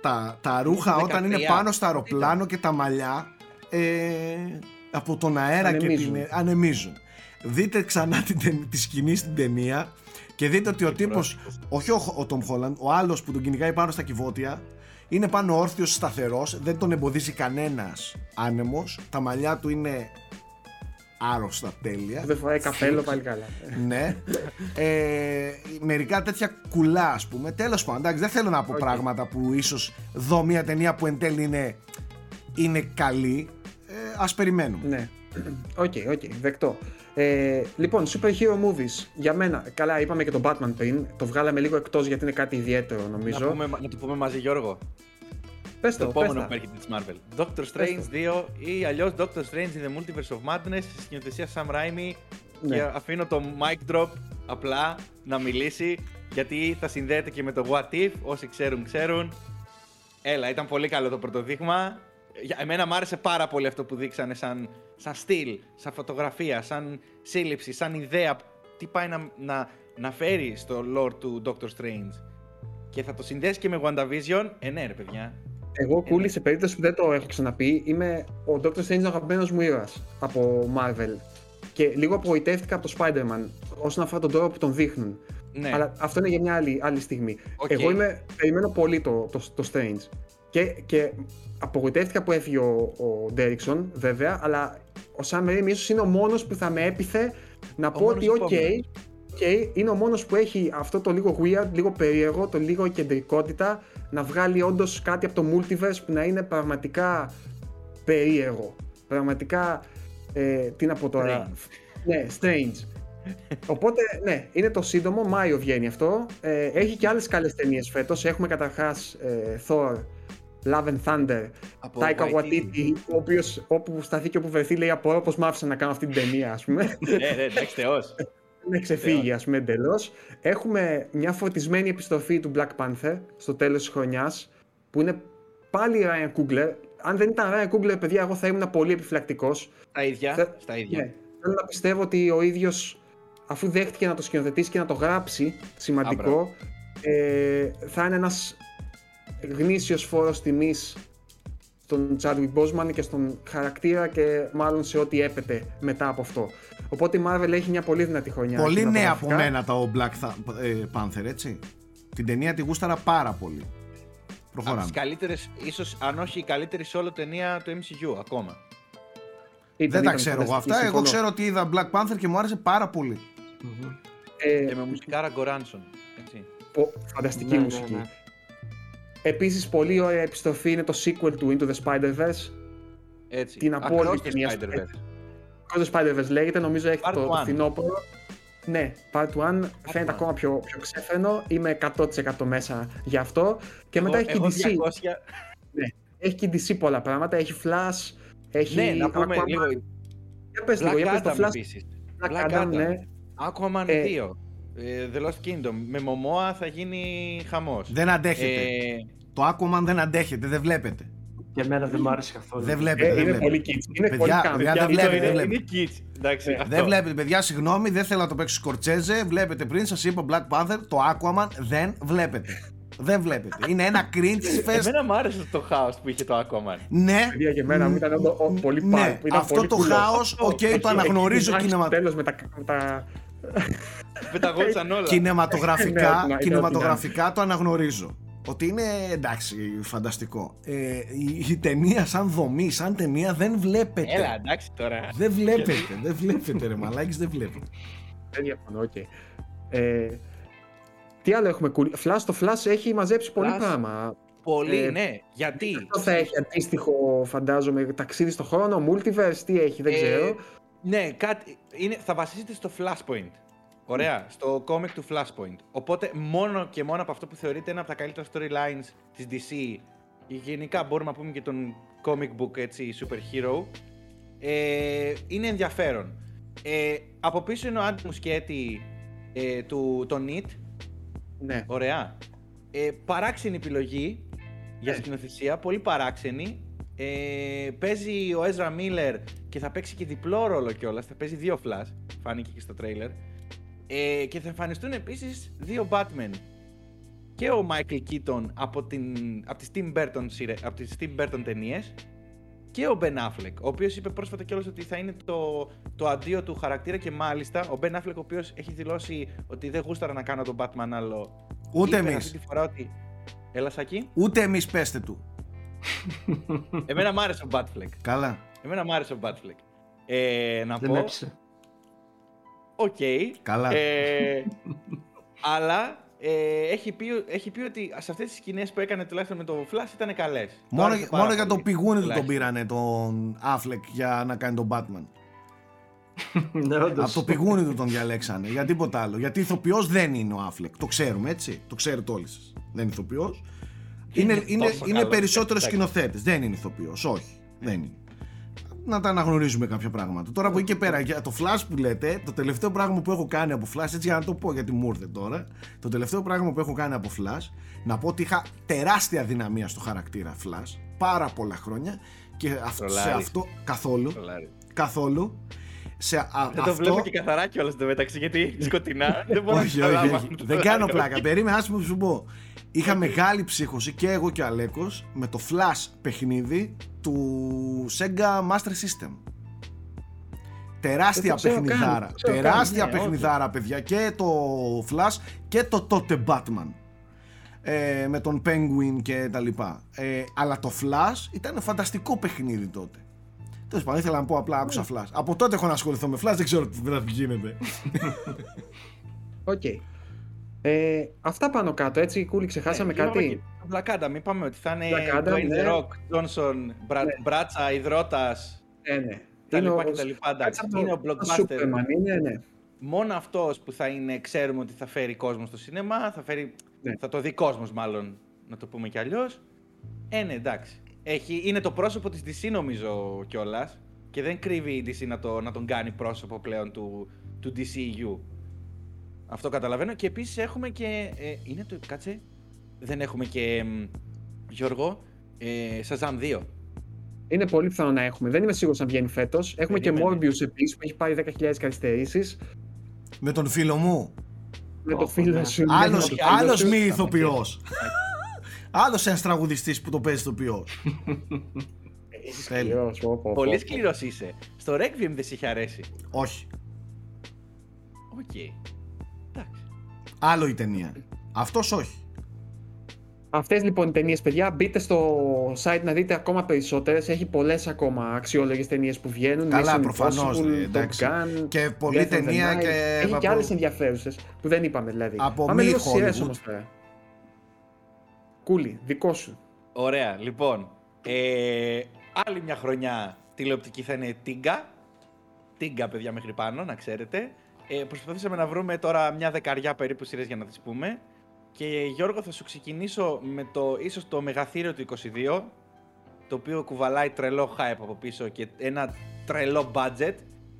A: τα, τα ρούχα όταν είναι πάνω στο αεροπλάνο και τα μαλλιά ε, από τον αέρα ανεμίζουν. και την, ανεμίζουν. Δείτε ξανά την, τη σκηνή στην ταινία και δείτε ότι ο τύπος, όχι ο, ο Tom Holland, ο άλλος που τον κυνηγάει πάνω στα κυβότια, είναι πάνω όρθιος σταθερός, δεν τον εμποδίζει κανένας άνεμος, τα μαλλιά του είναι άρρωστα τέλεια.
D: Δεν φοράει καπέλο πάλι καλά.
A: ναι. Ε, μερικά τέτοια κουλά, ας πούμε. Τέλος πάντων, δεν θέλω να πω πράγματα που ίσως δω μια ταινία που εν τέλει είναι, είναι καλή. Ε, Α περιμένουμε.
D: Ναι. Ok, okay, ok, okay, δεκτό. Ε, λοιπόν, super hero movies. Για μένα, καλά, είπαμε και τον Batman πριν. Το βγάλαμε λίγο εκτός γιατί είναι κάτι ιδιαίτερο, νομίζω. Να,
F: πούμε, να το πούμε μαζί, Γιώργο.
D: Πες το,
F: το επόμενο που έρχεται της Marvel. Doctor Strange 2 ή αλλιώς Doctor Strange in the Multiverse of Madness στη σκηνοθεσία Sam Raimi. Ναι. Και αφήνω το mic drop απλά να μιλήσει γιατί θα συνδέεται και με το What If. Όσοι ξέρουν, ξέρουν. Έλα, ήταν πολύ καλό το πρώτο δείγμα. Για εμένα μου άρεσε πάρα πολύ αυτό που δείξανε σαν, σαν στυλ, σαν φωτογραφία, σαν σύλληψη, σαν ιδέα. Τι πάει να, να, να φέρει στο lore του Doctor Strange. Και θα το συνδέσει και με WandaVision. Ε, ναι, ρε παιδιά.
D: Εγώ, Κούλη, σε περίπτωση που δεν το έχω ξαναπεί, είμαι ο Doctor Strange αγαπημένος μου ήρωας από Marvel. Και λίγο απογοητεύτηκα από το Spider-Man όσον αφορά τον τρόπο που τον δείχνουν. Ναι. Αλλά αυτό είναι για μια άλλη, άλλη στιγμή. Εγώ είμαι, περιμένω πολύ το, το, το Strange. Και, και απογοητεύτηκα που έφυγε ο, ο Derrickson, βέβαια, αλλά ο Sam Raimi ίσως είναι ο μόνος που θα με έπειθε να πω ότι ok, okay, okay, είναι ο μόνος που έχει αυτό το λίγο weird, λίγο περίεργο, το λίγο εκκεντρικότητα, να βγάλει όντως κάτι από το multiverse που να είναι πραγματικά περίεργο. Πραγματικά, ε, τι να πω τώρα, ναι, strange. Οπότε, ναι, είναι το σύντομο, Μάιο βγαίνει αυτό. Ε, έχει και άλλες καλές ταινίες φέτος. Έχουμε καταρχάς ε, Thor, Love and Thunder, Taika Waititi, ο οποίος όπου σταθεί και όπου βρεθεί λέει απορώ πως μ' άφησε να κάνω αυτή την ταινία, ας πούμε.
F: Ναι, ναι, εντάξει, θεός.
D: να ξεφύγει, ας πούμε, εντελώς. Έχουμε μια φωτισμένη επιστροφή του Black Panther στο τέλος της χρονιάς, που είναι πάλι Ryan Coogler. Αν δεν ήταν Ryan Coogler, παιδιά, εγώ θα ήμουν πολύ επιφυλακτικός.
F: Στα ίδια. Στα ίδια. Ναι,
D: θέλω να πιστεύω ότι ο ίδιος, αφού δέχτηκε να το σκηνοθετήσει και να το γράψει, σημαντικό, ε, θα είναι ένας γνήσιος φόρος τιμής στον Chadwick Boseman και στον χαρακτήρα και μάλλον σε ό,τι έπεται μετά από αυτό. Οπότε η Marvel έχει μια πολύ δυνατή χρονιά.
A: Πολύ νέα από μένα το Black ε, Panther, έτσι. Την ταινία τη γούσταρα πάρα πολύ. Προχωράμε. Από
F: τις καλύτερες, ίσως αν όχι η καλύτερη σε όλο ταινία του MCU ακόμα.
A: Δεν τα ξέρω εγώ αυτά. Εγώ ξέρω ότι είδα Black Panther και μου άρεσε πάρα πολύ.
F: Ε, και με μουσικάρα Γκοράνσον.
D: Φανταστική ναι, ναι, μουσική. Ναι, Επίσης πολύ ωραία επιστροφή είναι το sequel του Into the Spider-Verse.
F: Έτσι.
D: Την απόλυτη ταινία. Across the Spider-Verse λέγεται, νομίζω έχει το, το φθινόπωρο. Ναι, Part 1 φαίνεται ακόμα πιο, πιο ξέφρενο. Είμαι 100% μέσα γι' αυτό. Και μετά έχει και DC. 200... Ναι, έχει και DC πολλά πράγματα. Έχει Flash, έχει.
F: Ναι, να πούμε Aquaman. λίγο.
D: Για πες λίγο, για πες το Flash.
F: Επίσης. Black, Black Adam, ναι. Aquaman ε, 2. Ε, The Lost Kingdom. Με Momoa θα γίνει χαμός.
A: Δεν αντέχετε. Ε... Το Aquaman δεν αντέχετε, δεν βλέπετε.
E: Για μένα δεν μου άρεσε καθόλου.
A: Δεν βλέπετε.
D: Ε,
A: δεν
D: είναι πολύ kids. Είναι
A: παιδιά,
D: πολύ
A: παιδιά, δεν βλέπετε.
F: Είναι,
A: δεν
F: είναι kids. Εντάξει,
A: ε, δεν βλέπετε, παιδιά, συγγνώμη, δεν θέλω να το παίξω Σκορτσέζε. Βλέπετε πριν, σας είπα Black Panther, το Aquaman δεν βλέπετε. Δεν βλέπεται. Είναι ένα cringe fest.
F: Εμένα μου άρεσε το χάος που είχε το Aquaman.
A: Ναι.
D: Παιδιά, για μένα μου ήταν πολύ
A: ναι. Αυτό το χάος, οκ, το αναγνωρίζω
D: Τέλος με τα.
F: Πεταγόντουσαν όλα.
A: Κινηματογραφικά, ναι, κινηματογραφικά το αναγνωρίζω ότι είναι εντάξει φανταστικό. Ε, η, η, ταινία σαν δομή, σαν ταινία δεν βλέπεται.
F: Έλα εντάξει τώρα.
A: Δεν βλέπεται, δεν βλέπεται ρε μαλάκες, δεν βλέπεται.
D: Δεν διαφωνώ, οκ. Ε, τι άλλο έχουμε cool. Flash, το Flash έχει μαζέψει πολύ πράγμα.
F: Πολύ, ε, ναι. Γιατί;
D: Αυτό θα έχει αντίστοιχο, φαντάζομαι, ταξίδι στο χρόνο, multiverse, τι έχει, δεν ε, ξέρω.
F: Ναι, κάτι, είναι, θα βασίζεται στο Flashpoint. Ωραία, στο comic του Flashpoint. Οπότε μόνο και μόνο από αυτό που θεωρείται ένα από τα καλύτερα storylines της DC γενικά μπορούμε να πούμε και των comic book έτσι, superhero ε, είναι ενδιαφέρον. Ε, από πίσω είναι ο Άντι Μουσκέτη ε, του το NIT.
D: Ναι.
F: Ωραία. Ε, παράξενη επιλογή για ναι. σκηνοθεσία, πολύ παράξενη. Ε, παίζει ο Ezra Miller και θα παίξει και διπλό ρόλο κιόλας. Θα παίζει δύο Flash, φάνηκε και στο τρέιλερ. Ε, και θα εμφανιστούν επίσης δύο Batman. Και ο Michael Keaton από, την, από τις Tim Burton, από τις Tim Burton ταινίες και ο Ben Affleck, ο οποίος είπε πρόσφατα κιόλας ότι θα είναι το, το αντίο του χαρακτήρα και μάλιστα ο Ben Affleck ο οποίος έχει δηλώσει ότι δεν γούσταρα να κάνω τον Batman άλλο.
A: Ούτε εμείς.
F: Αυτή τη φορά ότι... Έλα Σάκη.
A: Ούτε εμείς πέστε του.
F: Εμένα μ' άρεσε ο Batfleck.
A: Καλά.
F: Εμένα μ' άρεσε ο Batfleck. Ε, να δεν πω... Οκ.
A: Καλά. Ε,
F: αλλά ε, έχει, πει, έχει πει ότι σε αυτές τις σκηνές που έκανε τουλάχιστον με το Flash ήταν καλές.
A: Μόνο, μόνο για το πηγούνι του τον πήρανε τον Affleck για να κάνει τον Batman.
E: ναι,
A: Από το πηγούνι του τον διαλέξανε. Για τίποτα άλλο. Γιατί ηθοποιός δεν είναι ο Affleck. Το ξέρουμε έτσι. Το ξέρετε όλοι σας. Δεν είναι ηθοποιός. Είναι, είναι, είναι, είναι περισσότερο σκηνοθέτης. Δεν είναι ηθοποιός. Όχι. Δεν είναι να τα αναγνωρίζουμε κάποια πράγματα. Τώρα από εκεί και πέρα, για το flash που λέτε, το τελευταίο πράγμα που έχω κάνει από flash, έτσι για να το πω γιατί μου ήρθε τώρα, το τελευταίο πράγμα που έχω κάνει από flash, να πω ότι είχα τεράστια δυναμία στο χαρακτήρα flash, πάρα πολλά χρόνια και αυτό, σε αυτό καθόλου. Καθόλου.
F: Σε α, δεν αυτό... το βλέπω και καθαρά κιόλας στο μεταξύ γιατί σκοτεινά. δεν μπορώ όχι, όχι, όχι,
A: Δεν κάνω πλάκα. Περίμενα, ας σου πω. Είχα μεγάλη ψύχωση και εγώ και ο Αλέκος με το Flash παιχνίδι του Sega Master System. Τεράστια παιχνιδάρα. τεράστια ναι, παιχνιδάρα, παιδιά. Και το Flash και το τότε Batman. Ε, με τον Penguin και τα λοιπά. Ε, αλλά το Flash ήταν φανταστικό παιχνίδι τότε. Τέλος πάντων, ήθελα να πω απλά άκουσα Flash. Από τότε έχω να ασχοληθώ με Flash, δεν ξέρω τι γίνεται.
D: Οκ. okay. Ε, αυτά πάνω κάτω, έτσι, Κούλι, ξεχάσαμε ε, κάτι;
F: Black Adam, μην πούμε ότι θα είναι Dwayne ναι. The Rock, Johnson, Μπρα, ναι. Μπράτσα, Ιδρώτας,
D: ναι, ναι.
F: τα είναι λοιπά και τα λοιπά. είναι ο blockbuster.
D: είναι, ναι.
F: Μόνο αυτός που θα είναι, ξέρουμε ότι θα φέρει κόσμο στο σινεμά, θα, φέρει, ναι. θα το δει κόσμος μάλλον, να το πούμε κι αλλιώς. Ε, ναι, εντάξει. Έχει, είναι το πρόσωπο της DC νομίζω κιόλας. Και δεν κρύβει η DC να, το, να τον κάνει πρόσωπο πλέον του, του DCU. Αυτό καταλαβαίνω. Και επίσης έχουμε και. Ε, είναι το. Κάτσε. Δεν έχουμε και. Γιώργο. Ε, Shazam 2.
D: Είναι πολύ πιθανό να έχουμε. Δεν είμαι σίγουρος αν βγαίνει φέτος. Έχουμε και Morbius επίσης που έχει πάρει 10.000 καθυστερήσεις.
A: Με τον φίλο μου.
D: Με τον φίλο σου.
A: Άλλο μη ηθοποιός. Άλλο ένας τραγουδιστής που το παίζει ηθοποιό.
F: Πολύ σκληρός είσαι. Στο Requiem δεν σε είχε αρέσει.
A: Όχι.
F: Οκ. Okay.
A: Άλλο η ταινία. Αυτός όχι.
D: Αυτές λοιπόν οι ταινίες, παιδιά, μπείτε στο site να δείτε ακόμα περισσότερες. Έχει πολλές ακόμα αξιόλογες ταινίες που βγαίνουν.
A: Καλά, προφανώς. Και πολλή ταινία και.
D: Έχει και άλλες ενδιαφέρουσες που δεν είπαμε δηλαδή.
A: Από Πάμε λίγο σειρές όμως
D: τώρα. Κούλι, δικό σου.
F: Ωραία, λοιπόν. Ε, άλλη μια χρονιά τηλεοπτική θα είναι τίγκα. Τίγκα, παιδιά, μέχρι πάνω, να ξέρετε. Ε, προσπαθήσαμε να βρούμε τώρα μια δεκαριά περίπου σειρές για να τις πούμε. Και Γιώργο θα σου ξεκινήσω με το ίσως το μεγαθύριο του 22, το οποίο κουβαλάει τρελό hype από πίσω και ένα τρελό budget.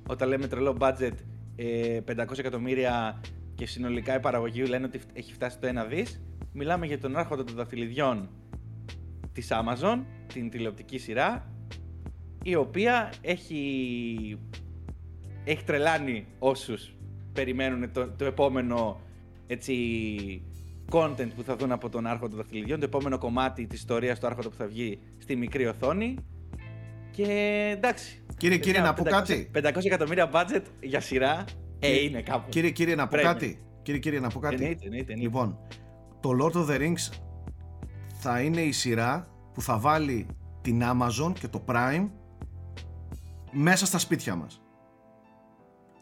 F: Όταν λέμε τρελό budget, 500 ε, εκατομμύρια και συνολικά η παραγωγή λένε ότι έχει φτάσει το 1 δις. Μιλάμε για τον άρχοντα των δαχτυλιδιών της Amazon, την τηλεοπτική σειρά, η οποία έχει, έχει τρελάνει όσους περιμένουν το, το επόμενο έτσι, content που θα δουν από τον Άρχοντα των Δαχτυλιδιών, το επόμενο κομμάτι της ιστορίας του Άρχοντα που θα βγει στη μικρή οθόνη. Και εντάξει.
A: Κύριε, κύριε, να πω κάτι.
F: 500 εκατομμύρια budget για σειρά, ε, είναι κάπου.
A: Κύριε, κύριε, να πω κάτι. Κύριε, κύριε, να πω κάτι.
F: Εννοείται, εννοείται,
A: Λοιπόν, το Lord of the Rings θα είναι η σειρά που θα βάλει την Amazon και το Prime μέσα στα σπίτια μας.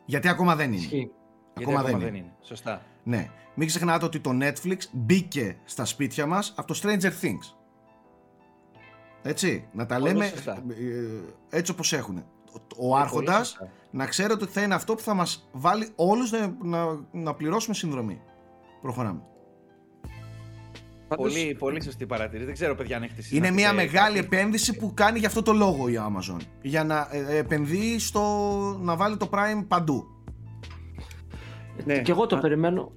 A: Γιατί ακόμα δεν είναι.
F: Ακόμα, δεν, είναι. είναι. Σωστά.
A: Ναι. Μην ξεχνάτε ότι το Netflix μπήκε στα σπίτια μας από το Stranger Things. Έτσι, να τα λέμε ε, έτσι όπως έχουν. Ο άρχοντας να ξέρετε ότι θα είναι αυτό που θα μας βάλει όλους να, να, να πληρώσουμε συνδρομή. Προχωράμε.
F: Πολύ, πολύ σωστή παρατήρηση. Δεν ξέρω, παιδιά, αν έχετε
A: Είναι μια μεγάλη επένδυση που κάνει για αυτό το λόγο η Amazon. Για να ε, επενδύει στο να βάλει το Prime παντού.
E: Ναι. Και εγώ το περιμένω.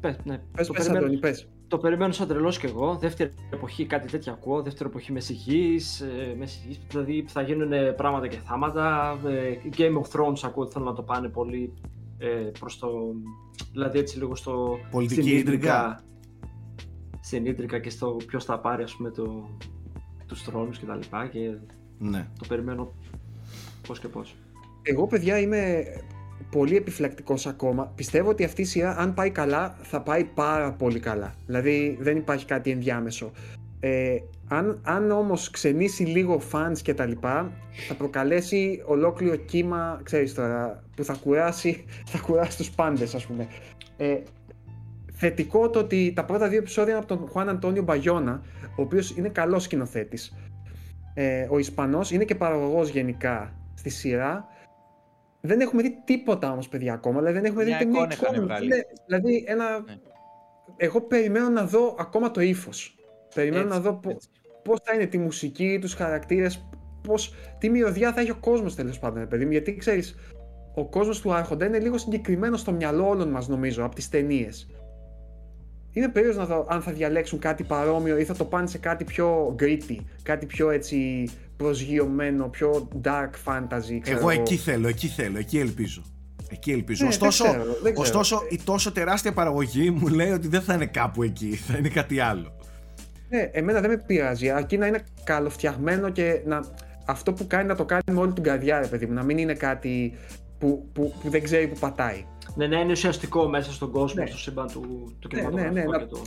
E: Πες, ναι.
D: πες, το, πες, περιμένω... πες.
E: το περιμένω σαν τρελός κι εγώ. Δεύτερη εποχή, κάτι τέτοιο ακούω. Δεύτερη εποχή μεσηγής, ε, μεσηγής δηλαδή θα γίνουν πράγματα και θάματα. Ε, Game of Thrones ακούω ότι θέλουν να το πάνε πολύ ε, προς το... Δηλαδή έτσι λίγο στο...
A: Πολιτική ίντρικα
E: στην και στο ποιος θα πάρει ας πούμε το, τους θρόνους και τα λοιπά και
A: ναι.
E: το περιμένω πώς και πώς.
D: Εγώ παιδιά είμαι πολύ επιφυλακτικός ακόμα. Πιστεύω ότι αυτή η σειρά αν πάει καλά θα πάει πάρα πολύ καλά. Δηλαδή δεν υπάρχει κάτι ενδιάμεσο. Ε, αν, αν όμως ξενήσει λίγο fans και τα λοιπά θα προκαλέσει ολόκληρο κύμα ξέρεις τώρα που θα κουράσει, θα κουράσει τους πάντες ας πούμε. Ε, θετικό το ότι τα πρώτα δύο επεισόδια είναι από τον Χουάν Αντώνιο Μπαγιώνα, ο οποίος είναι καλός σκηνοθέτης. Ε, ο Ισπανός είναι και παραγωγός γενικά στη σειρά. Δεν έχουμε δει τίποτα όμως παιδιά ακόμα, δηλαδή δεν έχουμε δει
F: καμία εικόνα.
D: Δηλαδή ένα... Ναι. Εγώ περιμένω να δω ακόμα το ύφος. Περιμένω να δω πώς θα είναι τη μουσική, τους χαρακτήρες, πώς, τι μυρωδιά θα έχει ο κόσμος τέλος πάντων, παιδί μου. Γιατί ξέρεις, ο κόσμος του Άρχοντα είναι λίγο συγκεκριμένο στο μυαλό όλων μας νομίζω, από τις ταινίες είναι περίεργος να δω αν θα διαλέξουν κάτι παρόμοιο ή θα το πάνε σε κάτι πιο gritty, κάτι πιο έτσι προσγειωμένο, πιο dark fantasy.
A: Ξέρω Εγώ εκεί θέλω, εκεί θέλω, εκεί ελπίζω. Εκεί ελπίζω. Ναι, ωστόσο, δεν ξέρω, δεν ξέρω. ωστόσο, η τόσο τεράστια παραγωγή μου λέει ότι δεν θα είναι κάπου εκεί, θα είναι κάτι άλλο.
D: Ναι, εμένα δεν με πειράζει, αρκεί να είναι καλοφτιαγμένο και να, αυτό που κάνει να το κάνει με όλη την καρδιά, ρε παιδί μου, να μην είναι κάτι που, που, που δεν ξέρει που πατάει.
E: Ναι, ναι, είναι ουσιαστικό μέσα στον κόσμο, ναι. στο σύμπαν του, του ναι, ναι, ναι,
D: ναι, το...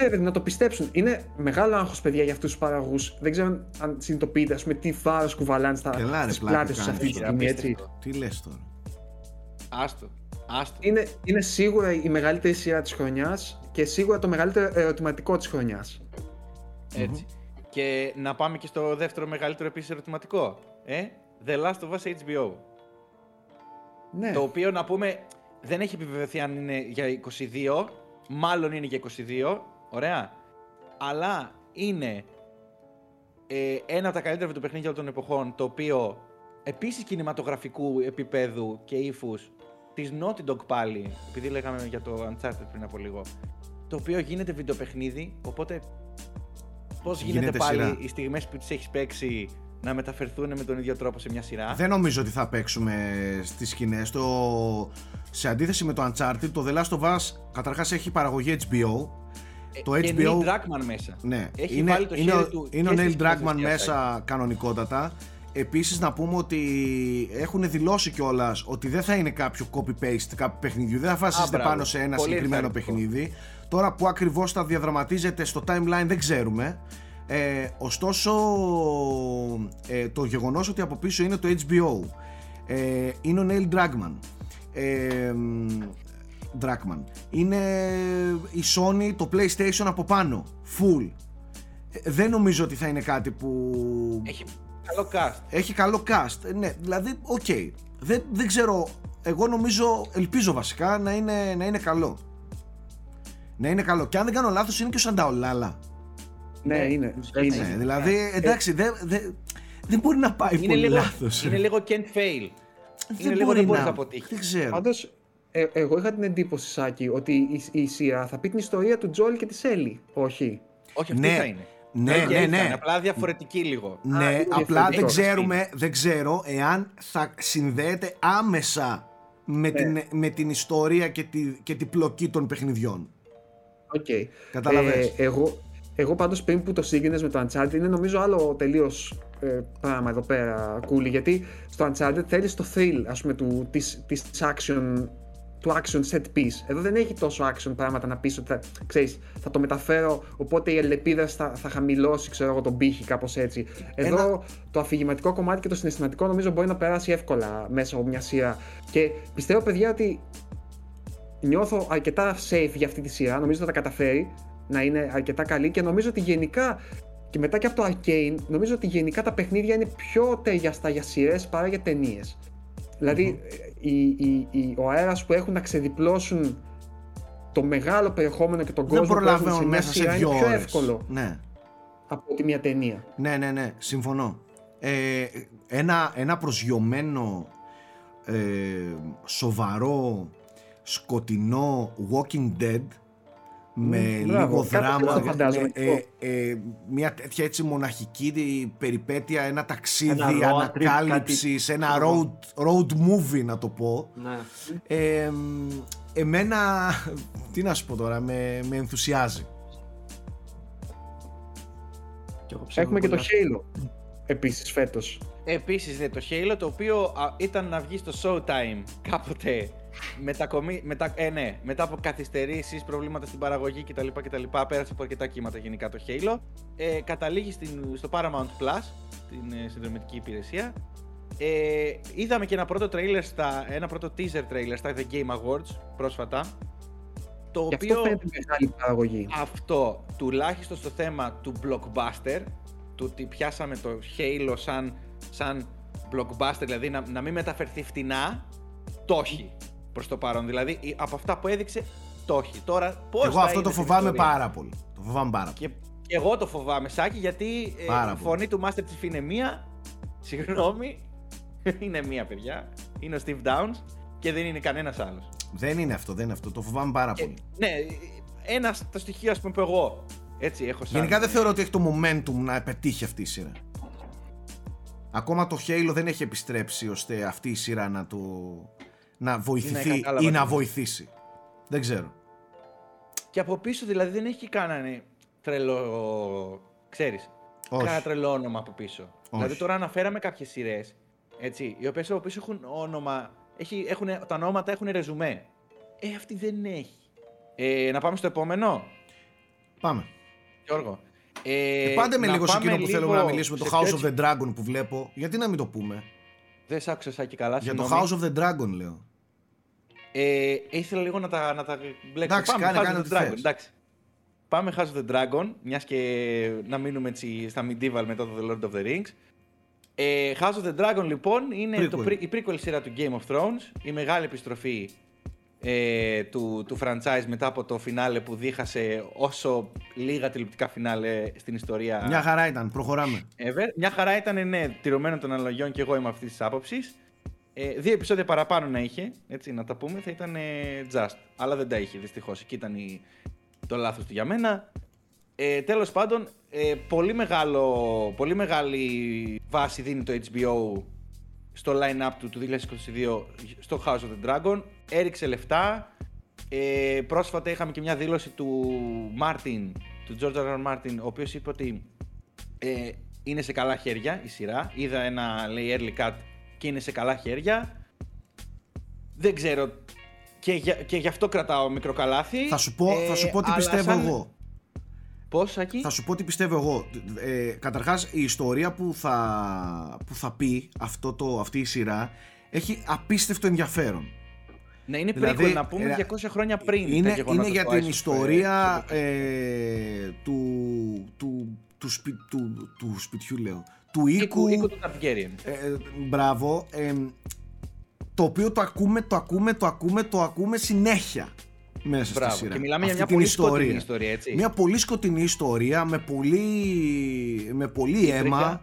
D: Ναι, να το πιστέψουν. Είναι μεγάλο άγχος, παιδιά, για αυτούς τους παραγωγούς. Δεν ξέρω αν συνειδητοποιείτε, ας πούμε, τι φάρο κουβαλάνε στα πλάτες τους αυτή τη στιγμή, έτσι.
A: Τι λες τώρα;
F: Άστο. Άστο.
D: Είναι, είναι σίγουρα η μεγαλύτερη σειρά της χρονιάς και σίγουρα το μεγαλύτερο ερωτηματικό της χρονιάς.
F: Έτσι. Και να πάμε και στο δεύτερο μεγαλύτερο επίσης ερωτηματικό. Ε, The Last of Us HBO. Ναι. Το οποίο να πούμε δεν έχει επιβεβαιωθεί αν είναι για 22, μάλλον είναι για 22, ωραία. Αλλά είναι ε, ένα από τα καλύτερα βιντεοπαιχνίδια όλων των εποχών, το οποίο επίσης κινηματογραφικού επίπεδου και ύφους της Naughty Dog πάλι, επειδή λέγαμε για το Uncharted πριν από λίγο, το οποίο γίνεται βιντεοπαιχνίδι, οπότε πώς γίνεται, γίνεται πάλι σειρά. οι στιγμές που τις έχεις παίξει να μεταφερθούν με τον ίδιο τρόπο σε μια σειρά.
A: Δεν νομίζω ότι θα παίξουμε στις σκηνές. Το... Σε αντίθεση με το Uncharted, το The Last of Us καταρχάς έχει παραγωγή HBO.
F: Ε, το και HBO... Neil Druckmann μέσα.
A: Ναι, έχει είναι, βάλει το είναι, του είναι ο Neil Druckmann μέσα κανονικότατα. Επίσης να πούμε ότι έχουν δηλώσει κιόλας ότι δεν θα είναι κάποιο copy-paste κάποιο παιχνιδιού, δεν θα βασίζεται πάνω σε ένα Πολύ συγκεκριμένο παιχνίδι. Τώρα που ακριβώς θα διαδραματίζεται στο timeline δεν ξέρουμε. Ε, ωστόσο ε, το γεγονός ότι από πίσω είναι το HBO ε, είναι ο Neil Druckmann. Ε, Druckmann. Είναι η Sony το PlayStation από πάνω. Full. Ε, δεν νομίζω ότι θα είναι κάτι που
F: έχει καλό cast.
A: Έχει καλό cast. Ναι δηλαδή οκ. Okay. δεν, δεν ξέρω. Εγώ νομίζω ελπίζω βασικά να είναι, να είναι καλό. Να είναι καλό. Και αν δεν κάνω λάθος είναι και ο Σανταολάλα
D: ναι, ναι, είναι.
A: είναι. Δηλαδή, ε, εντάξει, δεν δε, μπορεί να πάει είναι πολύ λάθος.
F: Είναι λίγο can't fail. Δεν είναι λίγο δεν μπορείς να αποτύχεις.
A: Δεν ξέρω.
D: Πάντως, ε, εγώ είχα την εντύπωση, Σάκη, ότι η, η σειρά θα πει την ιστορία του Τζόλ και της Έλλη. Όχι.
F: Όχι, αυτή ναι. θα είναι.
A: Ναι, ναι, ναι. ναι.
F: Απλά διαφορετική λίγο.
A: Ναι, Α, απλά δεν ξέρουμε, δεν ξέρω εάν θα συνδέεται άμεσα με, ναι. την, με την ιστορία και τη, και την πλοκή των παιχνιδιών.
D: Οκ. Okay. Ε, εγώ, εγώ πάντως πριν που το σύγκρινες με το Uncharted είναι νομίζω άλλο τελείως ε, πράγμα εδώ πέρα Κούλι. Γιατί στο Uncharted θέλεις το thrill ας πούμε του, της, της action του action set piece. Εδώ δεν έχει τόσο action πράγματα να πεις ότι θα, ξέρεις, θα το μεταφέρω, οπότε η ελπίδα θα, θα χαμηλώσει ξέρω εγώ, τον πήχη, κάπως έτσι. Εδώ το αφηγηματικό κομμάτι και το συναισθηματικό νομίζω μπορεί να περάσει εύκολα μέσα από μια σειρά. Και πιστεύω, παιδιά, ότι νιώθω αρκετά safe για αυτή τη σειρά. Νομίζω ότι θα τα καταφέρει να είναι αρκετά καλή και νομίζω ότι γενικά Και μετά και από το Arcane, νομίζω ότι γενικά τα παιχνίδια είναι πιο ταιριαστά για σειρές παρά για ταινίες. Δηλαδή, η, η, η, ο αέρας που έχουν να ξεδιπλώσουν το μεγάλο περιεχόμενο και τον
A: Δεν
D: κόσμο
A: που έχουν σε μέσα σε δύο
D: είναι πιο εύκολο
A: ναι.
D: από ότι μια ταινία.
A: Ναι, ναι, ναι, συμφωνώ. Ε, ένα, ένα προσγειωμένο, ε, σοβαρό, σκοτεινό Walking Dead με λίγο δράμα, ε, ε, μια τέτοια έτσι μοναχική περιπέτεια, ένα ταξίδι ένα ανακάλυψης, ένα road, road movie να το πω.
E: Ναι.
A: Ε, εμένα, τι να σου πω τώρα, με, με ενθουσιάζει.
D: Έχουμε και το Halo επίσης φέτος.
F: Επίσης, ναι, το Halo το οποίο ήταν να βγει στο Showtime κάποτε μετακομί... μετα... Ε, ναι, μετά από καθυστερήσεις, προβλήματα στην παραγωγή κτλ. κτλ πέρασε από αρκετά κύματα γενικά το Halo. Ε, καταλήγει στην... στο Paramount Plus, την ε, συνδρομητική υπηρεσία. Ε, είδαμε και ένα πρώτο trailer στα, ένα πρώτο teaser trailer στα The Game Awards πρόσφατα.
D: Το Γι οποίο αυτό μεγάλη παραγωγή.
F: Αυτό, τουλάχιστον στο θέμα του blockbuster, του ότι πιάσαμε το Halo σαν, σαν blockbuster, δηλαδή να, να μην μεταφερθεί φτηνά, το έχει προς το παρόν. Δηλαδή από αυτά που έδειξε, το έχει. Τώρα πώς.
A: Εγώ αυτό το φοβάμαι πάρα πολύ. Το φοβάμαι πάρα
F: πολύ. Και, εγώ το φοβάμαι, Σάκη, γιατί ε, η φωνή του Master Chief είναι μία. Συγγνώμη. είναι μία, παιδιά. Είναι ο Steve Downs και δεν είναι κανένας άλλος.
A: Δεν είναι αυτό, δεν είναι αυτό. Το φοβάμαι πάρα πολύ.
F: Ναι, ένα το στοιχείο, ας πούμε, που εγώ έτσι έχω σαν...
A: Γενικά δεν θεωρώ ότι έχει το momentum να πετύχει αυτή η σειρά. Ακόμα το Halo δεν έχει επιστρέψει ώστε αυτή η σειρά να το να βοηθηθεί ή να βοηθήσει. Δεν ξέρω.
F: Και από πίσω δηλαδή δεν έχει κανένα τρελό, ξέρεις, Όχι. κανένα τρελό όνομα από πίσω. Όχι. Δηλαδή τώρα αναφέραμε κάποιες σειρές, έτσι, οι οποίες από πίσω έχουν όνομα, έχει, έχουν, τα ονόματα έχουν ρεζουμέ. Ε, αυτή δεν έχει. Ε, να πάμε στο επόμενο;
A: Πάμε.
F: Γιώργο.
A: Ε, ε, πάντε με λίγο σε εκείνο που θέλουμε να μιλήσουμε, το House of the Dragon που βλέπω. Γιατί να μην το πούμε;
F: Δεν σ' άκουσα και καλά.
A: Για το House of the Dragon λέω.
F: Ε, ήθελα λίγο να τα, να τα μπλέξω.
A: Εντάξει, Πάμε, κάνε, κάνε Dragon. Εντάξει.
F: Πάμε House of the Dragon, μιας και να μείνουμε έτσι στα medieval μετά το The Lord of the Rings. Ε, House of the Dragon λοιπόν είναι το, η prequel σειρά του Game of Thrones, η μεγάλη επιστροφή ε, του, του franchise μετά από το φινάλε που δίχασε όσο λίγα τηλεοπτικά φινάλε στην ιστορία.
A: Μια χαρά ήταν, προχωράμε.
F: Ever. Μια χαρά ήταν, ναι, τηρωμένο των αναλογιών και εγώ είμαι αυτής της άποψης. Ε, δύο επεισόδια παραπάνω να είχε, έτσι να τα πούμε, θα ήταν ε, just. Αλλά δεν τα είχε δυστυχώς. Εκεί ήταν η, το λάθος του για μένα. Ε, Τέλος πάντων, ε, πολύ, μεγάλο, πολύ μεγάλη βάση δίνει το HBO στο line-up του του 2022 στο House of the Dragon. Έριξε λεφτά. Ε, πρόσφατα είχαμε και μια δήλωση του Μάρτιν, του George R. Martin, ο οποίος είπε ότι ε, είναι σε καλά χέρια η σειρά. Είδα ένα, λέει, early cut και είναι σε καλά χέρια. Δεν ξέρω. Και, για, και γι' αυτό κρατάω μικρό καλάθι.
A: Θα σου πω, θα σου πω τι πιστεύω εγώ.
F: Πώς, Ακή;
A: Θα σου πω τι πιστεύω εγώ. Ε, καταρχάς, η ιστορία που θα, που θα πει αυτό το, αυτή η σειρά έχει απίστευτο ενδιαφέρον.
F: Ναι, είναι δηλαδή, να πούμε 200 ε, χρόνια πριν.
A: Είναι, είναι για την ιστορία ε, του, του, του, του, του, σπιτιού, λέω. Του οίκου.
F: οίκου του Targaryen.
A: Ε, μπράβο. Ε, το οποίο το ακούμε, το ακούμε, το ακούμε, το ακούμε συνέχεια μέσα Μπράβο. στη σειρά.
F: Και μιλάμε για μια πολύ ιστορία. σκοτεινή ιστορία, έτσι.
A: Μια πολύ σκοτεινή ιστορία με πολύ, με πολύ αίμα.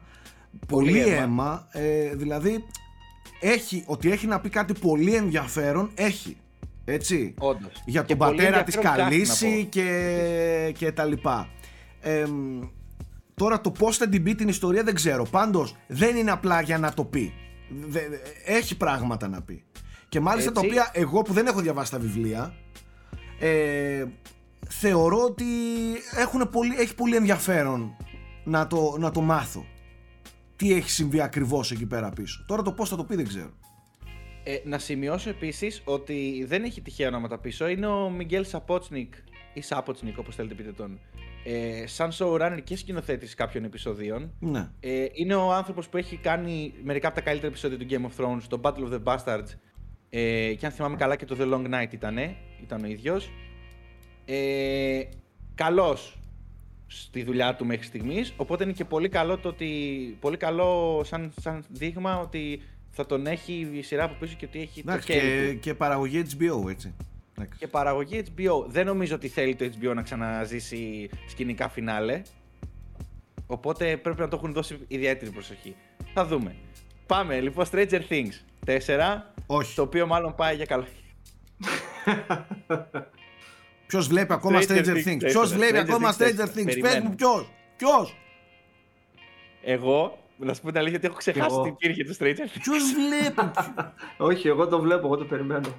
A: Πολύ, αίμα. Ε, δηλαδή, έχει, ότι έχει να πει κάτι πολύ ενδιαφέρον, έχει. Έτσι.
F: Όντως.
A: Για τον πατέρα της Καλύση και, και τα λοιπά. Ε, τώρα το πώς θα την πει την ιστορία δεν ξέρω. Πάντως δεν είναι απλά για να το πει. Έχει πράγματα να πει. Και μάλιστα τα οποία εγώ που δεν έχω διαβάσει τα βιβλία ε, θεωρώ ότι έχουν πολύ, έχει πολύ ενδιαφέρον να το, να το μάθω. Τι έχει συμβεί ακριβώς εκεί πέρα πίσω. Τώρα το πώς θα το πει δεν ξέρω.
F: Ε, να σημειώσω επίσης ότι δεν έχει τυχαία ονόματα πίσω. Είναι ο Μιγγέλ Σαπότσνικ ή Σάπότσνικ όπως θέλετε πείτε τον. Ε, σαν showrunner και σκηνοθέτης κάποιων επεισοδίων.
A: Ναι.
F: Ε, είναι ο άνθρωπος που έχει κάνει μερικά από τα καλύτερα επεισόδια του Game of Thrones, το Battle of the Bastards ε, και αν θυμάμαι καλά και το The Long Night ήτανε, ήταν ο ίδιος. Ε, καλός. στη δουλειά του μέχρι στιγμής. Οπότε είναι και πολύ καλό, το ότι, πολύ καλό σαν, σαν δείγμα ότι θα τον έχει η σειρά από πίσω και ότι έχει
A: το και, και παραγωγή HBO, έτσι.
F: Και παραγωγή HBO. Δεν νομίζω ότι θέλει το HBO να ξαναζήσει σκηνικά φινάλε. Οπότε πρέπει να το έχουν δώσει ιδιαίτερη προσοχή. Θα δούμε. Πάμε λοιπόν, Stranger Things 4.
A: Όχι.
F: Το οποίο μάλλον πάει για καλό.
A: Ποιος βλέπει ακόμα Stranger, Things. Ποιος βλέπει ακόμα Stranger Things; Πες μου ποιος. Ποιος;
F: Εγώ, να σου πω την αλήθεια ότι έχω ξεχάσει τι υπήρχε το Stranger Things.
A: Ποιος βλέπει.
E: Όχι, εγώ το βλέπω, εγώ το περιμένω.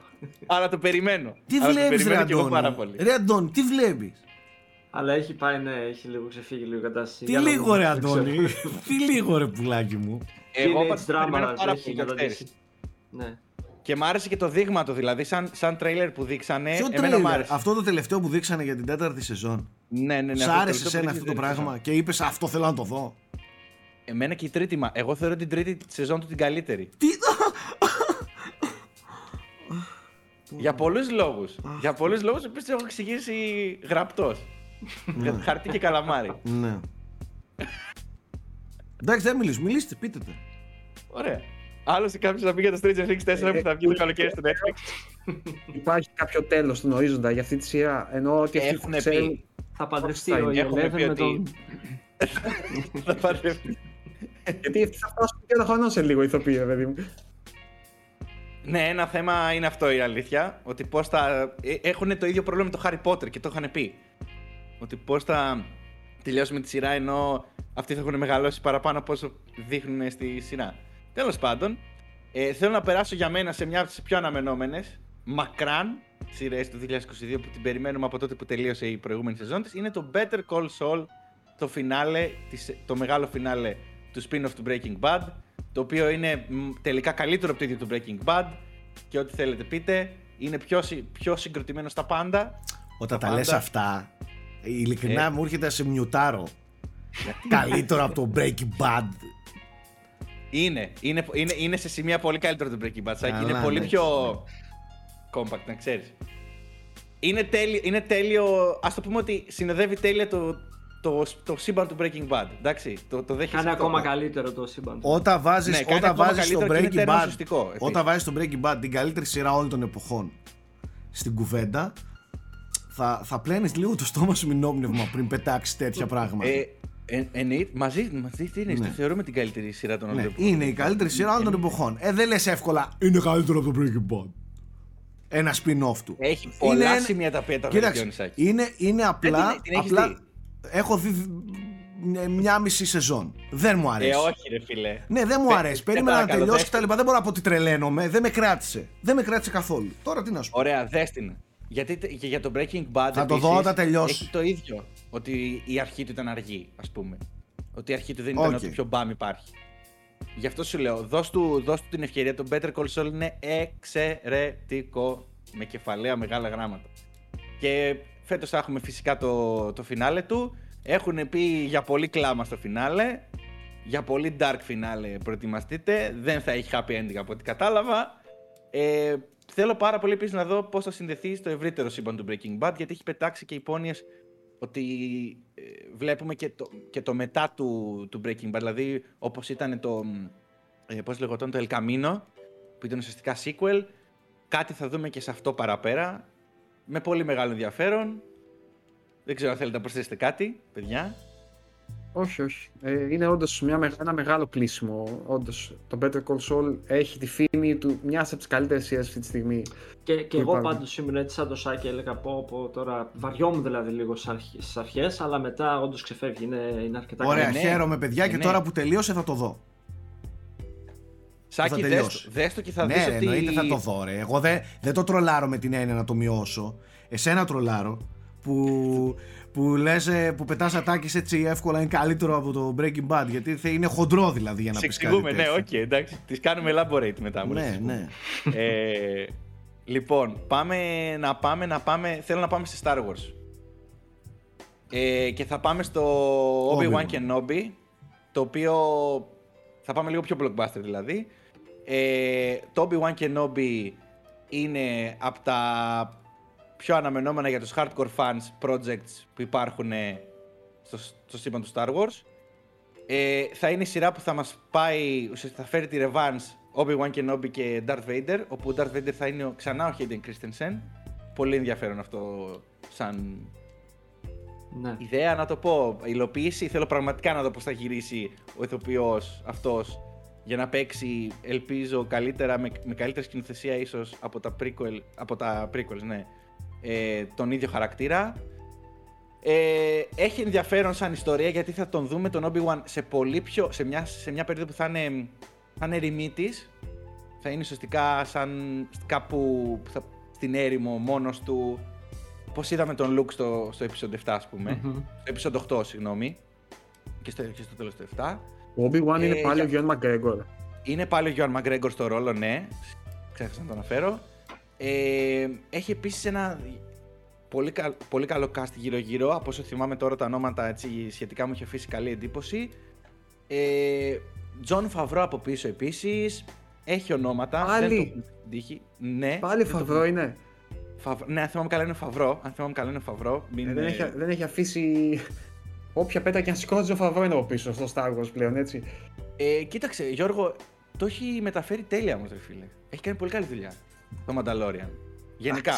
F: Αλλά το περιμένω.
A: Τι βλέπεις, Ρε Αντώνη, τι βλέπεις;
E: Αλλά έχει πάει, ναι, έχει λίγο ξεφύγει λίγο η κατάσταση.
A: Τι λίγο, ρε Αντώνη; Τι λίγο, ρε πουλάκι μου;
E: Εγώ περιμένω πάρα πολύ. Ναι.
F: Και μ' άρεσε και το δείγμα του, δηλαδή, σαν, σαν τρέιλερ που δείξανε. Ποιο εμένα μ' άρεσε.
A: Αυτό το τελευταίο που δείξανε για την τέταρτη σεζόν.
F: Ναι, ναι, ναι.
A: Σ' άρεσε εσένα αυτό το πράγμα και είπες Αυτό θέλω να το δω.
F: Εμένα και η τρίτη. Μα... Εγώ θεωρώ την τρίτη σεζόν του την καλύτερη.
A: Τι;
F: για πολλούς λόγους. για πολλούς λόγους που έχω εξηγήσει γραπτός. Ναι. Χαρτί και καλαμάρι.
A: Ναι. Εντάξει, δεν μιλήσουμε. Μιλήστε, πείτε το.
F: Ωραία. Άλλωστε κάποιος να πει για το Stranger Things 4 που θα βγει το καλοκαίρι στο Netflix;
D: Υπάρχει κάποιο τέλος στον ορίζοντα για αυτή τη σειρά. Ενώ ότι αυτοί
F: που ξέρουν.
E: Θα παντρευτεί ο Eleven με τον.
F: Θα παντρευτεί.
D: Γιατί αυτοί θα φτάσουν και ένα χρόνο σε λίγο ηθοποιοί, παιδί μου.
F: Ναι, ένα θέμα είναι αυτό η αλήθεια. Ότι πώς θα. Ε, Έχουν το ίδιο πρόβλημα με το Harry Potter και το είχαν πει. Ότι πώς θα τελειώσουμε τη σειρά ενώ αυτοί θα έχουν μεγαλώσει παραπάνω από όσο δείχνουν στη σειρά. Τέλος πάντων, ε, θέλω να περάσω για μένα σε μια από τις πιο αναμενόμενες, μακράν σειρές του 2022 που την περιμένουμε από τότε που τελείωσε η προηγούμενη σεζόν της. Είναι το Better Call Saul, το φινάλε, το μεγάλο φινάλε του spin-off του Breaking Bad. Το οποίο είναι τελικά καλύτερο από το ίδιο του Breaking Bad. Και ό,τι θέλετε πείτε, είναι πιο, πιο συγκροτημένο στα πάντα.
A: Όταν τα, λες αυτά, ειλικρινά ε. μου έρχεται σε μιουτάρο. Καλύτερο από το Breaking Bad.
F: Είναι, είναι, είναι, είναι σε σημεία πολύ καλύτερο το Breaking Bad. είναι πολύ ναι, πιο compact, να ξέρεις. Είναι τέλειο, είναι τέλειο, ας το πούμε ότι συνοδεύει τέλεια το, το, το σύμπαν του Breaking Bad. Εντάξει, το, το δέχεσαι
E: Κάνει ακόμα καλύτερο το σύμπαν.
A: Όταν βάζεις, ναι, όταν βάζεις το Breaking Bad, σωστικό, όταν βάζεις το Breaking Bad την καλύτερη σειρά όλων των εποχών στην κουβέντα, θα, θα πλένεις λίγο το στόμα σου μηνόπνευμα πριν πετάξει τέτοια πράγματα. Ε,
F: Εννοείται, μαζί, μαζί τι είναι, ναι. θεωρούμε την καλύτερη σειρά των
A: όλων ναι, Είναι η καλύτερη σειρά όλων των εποχών. Ε, δεν λε εύκολα, είναι καλύτερο από το Breaking Bad. Ένα spin-off του.
F: Έχει πολλά είναι, σημεία τα οποία τα
A: είναι, είναι απλά. την απλά έχω δει μια μισή σεζόν. Δεν μου αρέσει.
F: Ε, όχι, ρε φιλέ.
A: Ναι, δεν μου αρέσει. Περίμενα να τελειώσει και τα λοιπά. Δεν μπορώ να πω ότι τρελαίνομαι. Δεν με κράτησε. Δεν με κράτησε καθόλου. Τώρα τι να σου
F: πω. Ωραία, δέστην. Γιατί και για το Breaking Bad
A: θα το δω όταν τελειώσει.
F: Έχει το ίδιο. Ότι η αρχή του ήταν αργή, ας πούμε. Ότι η αρχή του δεν ήταν okay. ότι πιο μπαμ υπάρχει. Γι' αυτό σου λέω, δώσ' του, δώσ του την ευκαιρία. Το Better Call Saul είναι εξαιρετικό. Με κεφαλαία μεγάλα γράμματα. Και φέτος θα έχουμε φυσικά το, το φινάλε του. Έχουν πει για πολύ κλάμα στο φινάλε. Για πολύ dark φινάλε προετοιμαστείτε. Δεν θα έχει happy ending από ό,τι κατάλαβα. Ε, θέλω πάρα πολύ επίσης να δω πώς θα συνδεθεί στο ευρύτερο σύμπαν του Breaking Bad, γιατί έχει πετάξει και υπόνοιες ότι ε, βλέπουμε και το, και το μετά του, του Breaking Bad. Δηλαδή, όπως ήταν το. Ε, πώς λεγόταν το El Camino, που ήταν ουσιαστικά sequel. Κάτι θα δούμε και σε αυτό παραπέρα. Με πολύ μεγάλο ενδιαφέρον. Δεν ξέρω αν θέλετε να προσθέσετε κάτι, παιδιά.
D: Όχι, όχι. Ε, είναι όντως ένα μεγάλο κλείσιμο. Όντως, το Better Call Saul έχει τη φήμη του μιας από τις καλύτερες σειρές αυτή τη στιγμή.
E: Και, και εγώ πάντως ήμουν έτσι σαν το Σάκη, έλεγα πω, πω τώρα βαριόμουν δηλαδή λίγο στις αρχές, αλλά μετά όντως ξεφεύγει. Είναι, είναι αρκετά
A: Ωραία, καλή. χαίρομαι παιδιά ναι, και ναι. τώρα που τελείωσε θα το δω.
F: Σάκη, δες, το και θα
A: ναι,
F: δεις
A: ότι... εννοείται θα το δω ρε. Εγώ δεν, δεν το τρολάρω με την έννοια να το μειώσω. Εσένα τρολάρω που που λες, ε, που πετάς ατάκες έτσι εύκολα είναι καλύτερο από το Breaking Bad γιατί είναι χοντρό δηλαδή για να πεις κάτι
F: ναι, οκ, okay, εντάξει, τις κάνουμε elaborate μετά.
A: Ναι, ναι.
F: Ε, λοιπόν, πάμε να πάμε να πάμε, θέλω να πάμε σε Star Wars. Ε, και θα πάμε στο Obi-Wan Kenobi, το οποίο θα πάμε λίγο πιο blockbuster δηλαδή. Ε, το Obi-Wan Kenobi είναι από τα πιο αναμενόμενα για τους hardcore fans projects που υπάρχουν στο, στο σύμπαν του Star Wars. Ε, θα είναι η σειρά που θα μας πάει, ουσιαστικά θα φέρει τη Revenge Obi-Wan Kenobi και Darth Vader, όπου ο Darth Vader θα είναι ξανά ο Hayden Christensen. Πολύ ενδιαφέρον αυτό σαν ναι. ιδέα να το πω. Υλοποίηση, θέλω πραγματικά να δω πώς θα γυρίσει ο ηθοποιός αυτός για να παίξει, ελπίζω, καλύτερα, με, με καλύτερη σκηνοθεσία ίσως από τα prequel, από τα prequels, ναι, ε, τον ίδιο χαρακτήρα. Ε, έχει ενδιαφέρον σαν ιστορία γιατί θα τον δούμε τον Obi-Wan σε, πολύ πιο, σε, μια, σε μια περίοδο που θα είναι, θα είναι ρημίτης. Θα είναι ουσιαστικά σαν κάπου θα, στην έρημο μόνος του. Πώς είδαμε τον Luke στο, στο episode 7 ας πούμε. Mm-hmm. Στο episode 8 συγγνώμη. Και στο, και στο τέλος του 7.
D: Ο Obi-Wan ε, είναι πάλι για... ο Γιώργο Μαγκρέγκορ.
F: Είναι πάλι ο Γιώργο Μαγκρέγκορ στο ρόλο, ναι. Ξέχασα να το αναφέρω. Ε, έχει επίσης ένα πολύ, πολύ καλό cast γύρω-γύρω. Από όσο θυμάμαι τώρα τα ονόματα έτσι, σχετικά μου είχε αφήσει καλή εντύπωση. Ε, Jon Favreau από πίσω επίσης. Έχει ονόματα.
D: Πάλι.
F: Δεν Ναι.
D: Πάλι Φαβρό είναι.
F: Φαβ... Ναι, αν θυμάμαι καλά είναι Φαβρό. Αν θυμάμαι καλά είναι Φαβρό.
D: Μην... Ε, δεν, έχει, δεν έχει αφήσει. Όποια πέτρα και αν σηκώνει ο Φαβρό είναι από πίσω στο Star Wars πλέον, έτσι.
F: Ε, κοίταξε, Γιώργο, το έχει μεταφέρει τέλεια όμως, ρε φίλε. Έχει κάνει πολύ καλή δουλειά. Το Mandalorian. Γενικά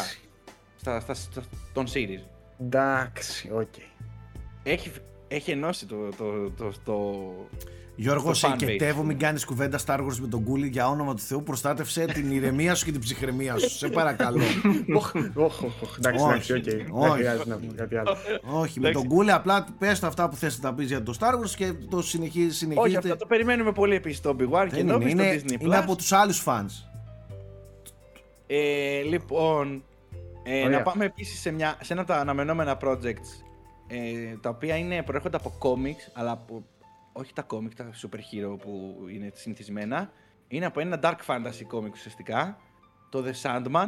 F: στα, στα, στα, των series.
D: Εντάξει, οκ. Okay.
F: Έχει, έχει ενώσει το, το, το, το
A: Γιώργο, σε ικετεύω, μην κάνεις κουβέντα Star Wars με τον Κούλι για όνομα του Θεού. Προστάτευσε την ηρεμία σου και την ψυχραιμία σου. Σε παρακαλώ.
D: Όχι, εντάξει, εντάξει, οκ. κάτι άλλο.
A: Όχι, με τον Κούλι απλά πες αυτά που θες να τα πεις για το Star Wars και το συνεχίζει.
F: Όχι, αυτό το περιμένουμε πολύ επίσης το Big War και το Disney
A: Είναι από τους άλλους fans.
F: Ε, λοιπόν, ε, να πάμε επίσης σε, σε ένα από τα αναμενόμενα projects ε, τα οποία είναι, προέρχονται από comics, αλλά από, όχι τα comics, τα super hero που είναι συνηθισμένα. Είναι από ένα dark fantasy comic ουσιαστικά, το The Sandman.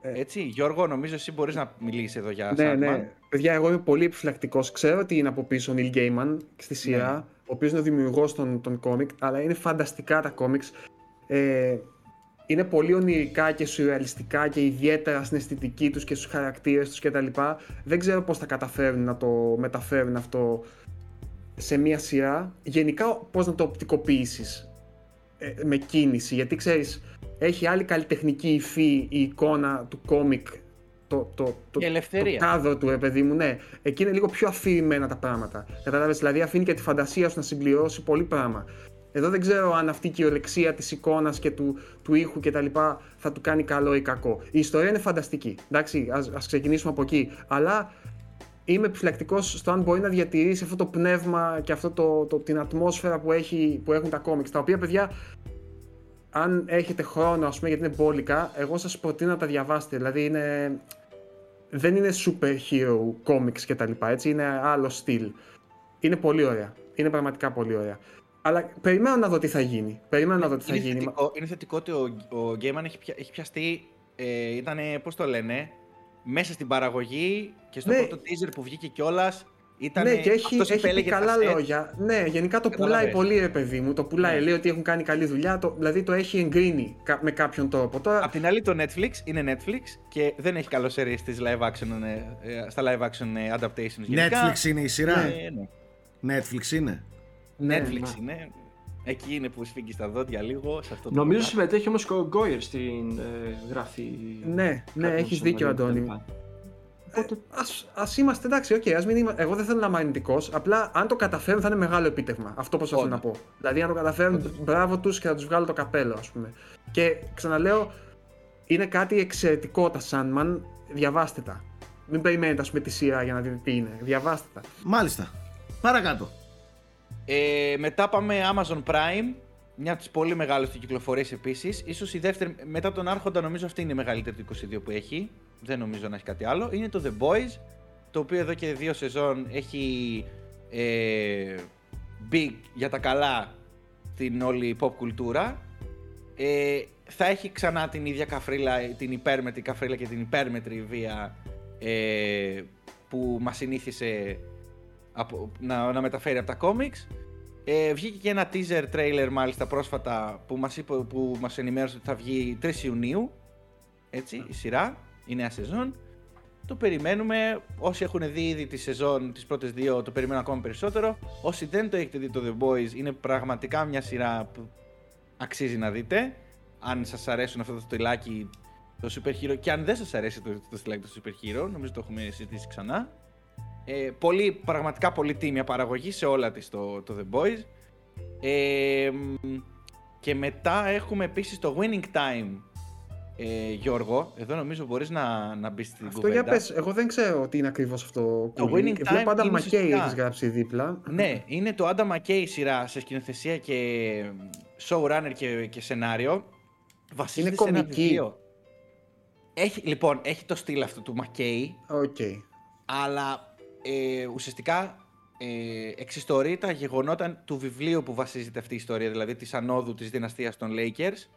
F: Ε. Έτσι, Γιώργο, νομίζω εσύ μπορείς να μιλήσεις εδώ για ναι, Sandman. Ναι,
D: παιδιά, εγώ είμαι πολύ επιφυλακτικός. Ξέρω ότι είναι από πίσω ο Neil Gaiman στη σειρά, ναι. ο οποίος είναι ο δημιουργός των, των comic, αλλά είναι φανταστικά τα comics. Ε, είναι πολύ ονειρικά και σουρεαλιστικά και ιδιαίτερα στην αισθητική τους και στους χαρακτήρες τους κτλ. Δεν ξέρω πώς θα καταφέρουν να το μεταφέρουν αυτό σε μία σειρά. Γενικά πώς να το οπτικοποιήσεις ε, με κίνηση, γιατί ξέρεις, έχει άλλη καλλιτεχνική υφή η εικόνα του κόμικ το, το, το, το κάδρο του, παιδί μου, ναι. Εκεί είναι λίγο πιο αφηρημένα τα πράγματα. Κατάλαβες, δηλαδή αφήνει και τη φαντασία σου να συμπληρώσει πολύ πράγμα. Εδώ δεν ξέρω αν αυτή η κυριολεξία της εικόνας και του, του ήχου κτλ. θα του κάνει καλό ή κακό. Η ιστορία είναι φανταστική. Εντάξει, ας ξεκινήσουμε από εκεί. Αλλά είμαι επιφυλακτικός στο αν μπορεί να διατηρήσει αυτό το πνεύμα και αυτό το, το, την ατμόσφαιρα που, έχει, που έχουν τα κόμιξ. Τα οποία, παιδιά, αν έχετε χρόνο, ας πούμε, γιατί είναι μπόλικα, εγώ σας προτείνω να τα διαβάσετε. Δηλαδή, είναι, δεν είναι super hero comics κτλ. Έτσι, είναι άλλο στυλ. Είναι πολύ ωραία. Είναι πραγματικά πολύ ωραία. Αλλά περιμένω να δω τι θα γίνει. Περιμένω να δω τι θα γίνει.
F: Θετικό, είναι θετικό ότι ο, ο Γκέιμαν έχει, πια, έχει πιαστεί. Ε, ήταν, πώς το λένε, μέσα στην παραγωγή και στο ναι. πρώτο teaser που βγήκε κιόλας.
D: Ήταν, ναι, και έχει, έχει πει καλά λόγια. Ναι, γενικά το πουλάει πολύ, ρε παιδί μου. Το πουλάει, ναι. λέει ότι έχουν κάνει καλή δουλειά. Το, δηλαδή το έχει εγκρίνει με κάποιον τρόπο. Τώρα...
F: Απ' την άλλη, το Netflix είναι Netflix και δεν έχει καλό σερί στις live action, ε, ε, στα live action ε, adaptations.
A: Γενικά. Netflix είναι η σειρά; Ναι, ναι. Netflix είναι;
F: Ναι, Netflix είναι. Εκεί είναι που σφίγγει στα δόντια λίγο. Σε αυτό
E: Νομίζω το συμμετέχει όμως και ο Γκόιερ στην ε, γραφή.
D: Ναι, ναι, έχεις δίκιο, Αντώνη. Ε, ας, ας είμαστε εντάξει, okay, ας μην είμαι, εγώ δεν θέλω να είμαι αρνητικός. Απλά αν το καταφέρουν θα είναι μεγάλο επίτευγμα. Αυτό προσπαθώ να πω. Δηλαδή, αν το καταφέρουν, μπράβο τους και θα τους βγάλω το καπέλο, ας πούμε. Και ξαναλέω, είναι κάτι εξαιρετικό τα Sandman. Διαβάστε τα. Μην περιμένετε, ας πούμε, τη σειρά για να δείτε τι είναι. Διαβάστε τα.
A: Μάλιστα. Παρακάτω.
F: Ε, μετά πάμε Amazon Prime, μια από τις πολύ μεγάλες του κυκλοφορίες επίσης. Ίσως η δεύτερη, μετά τον Άρχοντα, νομίζω αυτή είναι η μεγαλύτερη του 22 που έχει. Δεν νομίζω να έχει κάτι άλλο. Είναι το The Boys, το οποίο εδώ και δύο σεζόν έχει ε, μπει για τα καλά την όλη pop κουλτούρα. Ε, θα έχει ξανά την ίδια καφρίλα, την υπέρμετρη καφρίλα και την υπέρμετρη βία ε, που μας συνήθισε από, να, να μεταφέρει από τα κόμιξ. Ε, βγήκε και ένα teaser trailer μάλιστα πρόσφατα που μας, είπε, που μας ενημέρωσε ότι θα βγει 3 Ιουνίου. Έτσι, η σειρά, η νέα σεζόν. το περιμένουμε. Όσοι έχουν δει ήδη τη σεζόν, τις πρώτες δύο, το περιμένουν ακόμα περισσότερο. Όσοι δεν το έχετε δει το The Boys, είναι πραγματικά μια σειρά που αξίζει να δείτε. Αν σας αρέσουν αυτό το στυλάκι το Super Hero και αν δεν σας αρέσει το, το στυλάκι του Super Hero, νομίζω το έχουμε συζητήσει ξανά. Ε, πολύ, πραγματικά πολύ τίμια παραγωγή σε όλα της το, το The Boys. Ε, και μετά έχουμε επίσης το Winning Time ε, Γιώργο, εδώ νομίζω μπορείς να, να μπεις στην
D: αυτό κουβέντα. Αυτό για πες, εγώ δεν ξέρω τι είναι ακριβώς αυτό.
F: Το Winning Time Βλέπω
D: Adam McKay έχεις γράψει δίπλα.
F: Ναι, είναι το Adam McKay σειρά σε σκηνοθεσία και showrunner και, και σενάριο.
D: Βασίζεται είναι κομική. Σε ένα βιβλίο.
F: Έχει, λοιπόν, έχει το στυλ αυτό του McKay.
D: Okay.
F: Αλλά ε, ουσιαστικά ε, εξιστορεί τα γεγονότα του βιβλίου που βασίζεται αυτή η ιστορία, δηλαδή της ανόδου της δυναστείας των Lakers.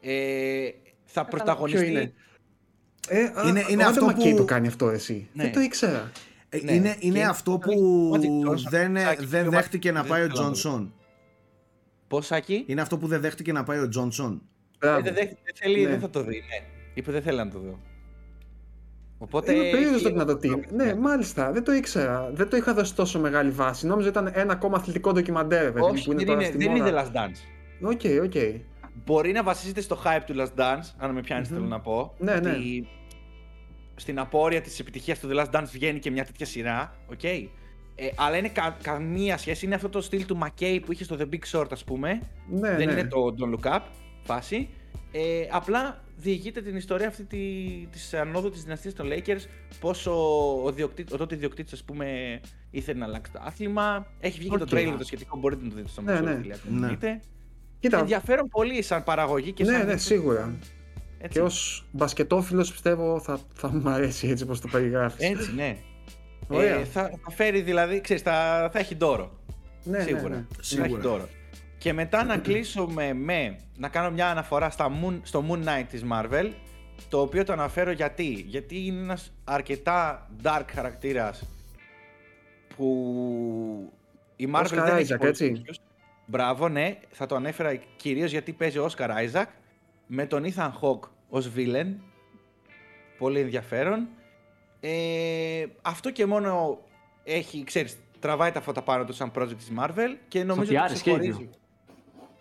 F: Ε, θα πρωταγωνιστεί...
D: Είναι, ε, είναι, είναι αυτό που... το κάνει αυτό εσύ. Ναι. Δεν το ήξερα.
A: Ε, ναι. Είναι, είναι αυτό που δεν, δεν δέχτηκε να πάει ο Τζόνσον.
F: Πώς, Άκη;
A: Είναι αυτό που δεν δέχτηκε να πάει ο Τζόνσον.
F: Ε, δεν, θέλει, ναι. δεν θα το δει. Ναι. Είπε δεν θέλει να το δω.
D: Οπότε. Είμαι περίεργος να το δει. Ναι, μάλιστα. Δεν το ήξερα. Δεν το είχα δώσει τόσο μεγάλη βάση. Νόμιζα ήταν ένα ακόμα αθλητικό ντοκιμαντέρ.
F: Όχι, που είναι δεν, είναι, δεν είναι Last Dance.
D: Οκ, okay, οκ. Okay.
F: Μπορεί να βασίζεται στο hype του Last Dance, αν με πιάνεις, mm-hmm. θέλω να πω.
D: Ναι, ναι.
F: Στην απόρροια της επιτυχίας του The Last Dance βγαίνει και μια τέτοια σειρά. Okay. Ε, αλλά είναι κα, καμία σχέση. Είναι αυτό το στυλ του McKay που είχε στο The Big Short, ας πούμε.
D: Ναι,
F: Δεν
D: ναι.
F: είναι το Don't Look Up φάση. Ε, απλά διηγείται την ιστορία αυτή τη, της ανόδου της δυναστείας των Lakers, πόσο ο, διοκτή, ο τότε ιδιοκτήτης ας πούμε ήθελε να αλλάξει το άθλημα. Έχει βγει okay. και το τρέιλερ το σχετικό, μπορείτε να το δείτε στο ναι, ναι. ναι. Δείτε. Κοίτα. ενδιαφέρον πολύ σαν παραγωγή και
D: ναι,
F: σαν...
D: Ναι, ναι, σίγουρα. Έτσι. Και ως μπασκετόφιλος πιστεύω θα, θα μου αρέσει έτσι όπως το περιγράφεις.
F: Έτσι, ναι. Ε, θα, θα φέρει δηλαδή, ξέρεις, θα, θα έχει δώρο.
D: Ναι, σίγουρα. Ναι, ναι.
F: σίγουρα. Θα έχει δώρο. Και μετά να κλείσουμε με να κάνω μια αναφορά στα Moon, στο Moon Knight της Marvel το οποίο το αναφέρω γιατί. Γιατί είναι ένας αρκετά dark χαρακτήρας που η Marvel
D: Oscar δεν Isaac, έτσι.
F: Μπράβο, ναι. Θα το ανέφερα κυρίως γιατί παίζει ο Oscar Isaac με τον Ethan Hawke ως villain. Πολύ ενδιαφέρον. Ε, αυτό και μόνο έχει, ξέρεις, τραβάει τα φώτα πάνω του σαν project της Marvel και νομίζω ότι ξεχωρίζει.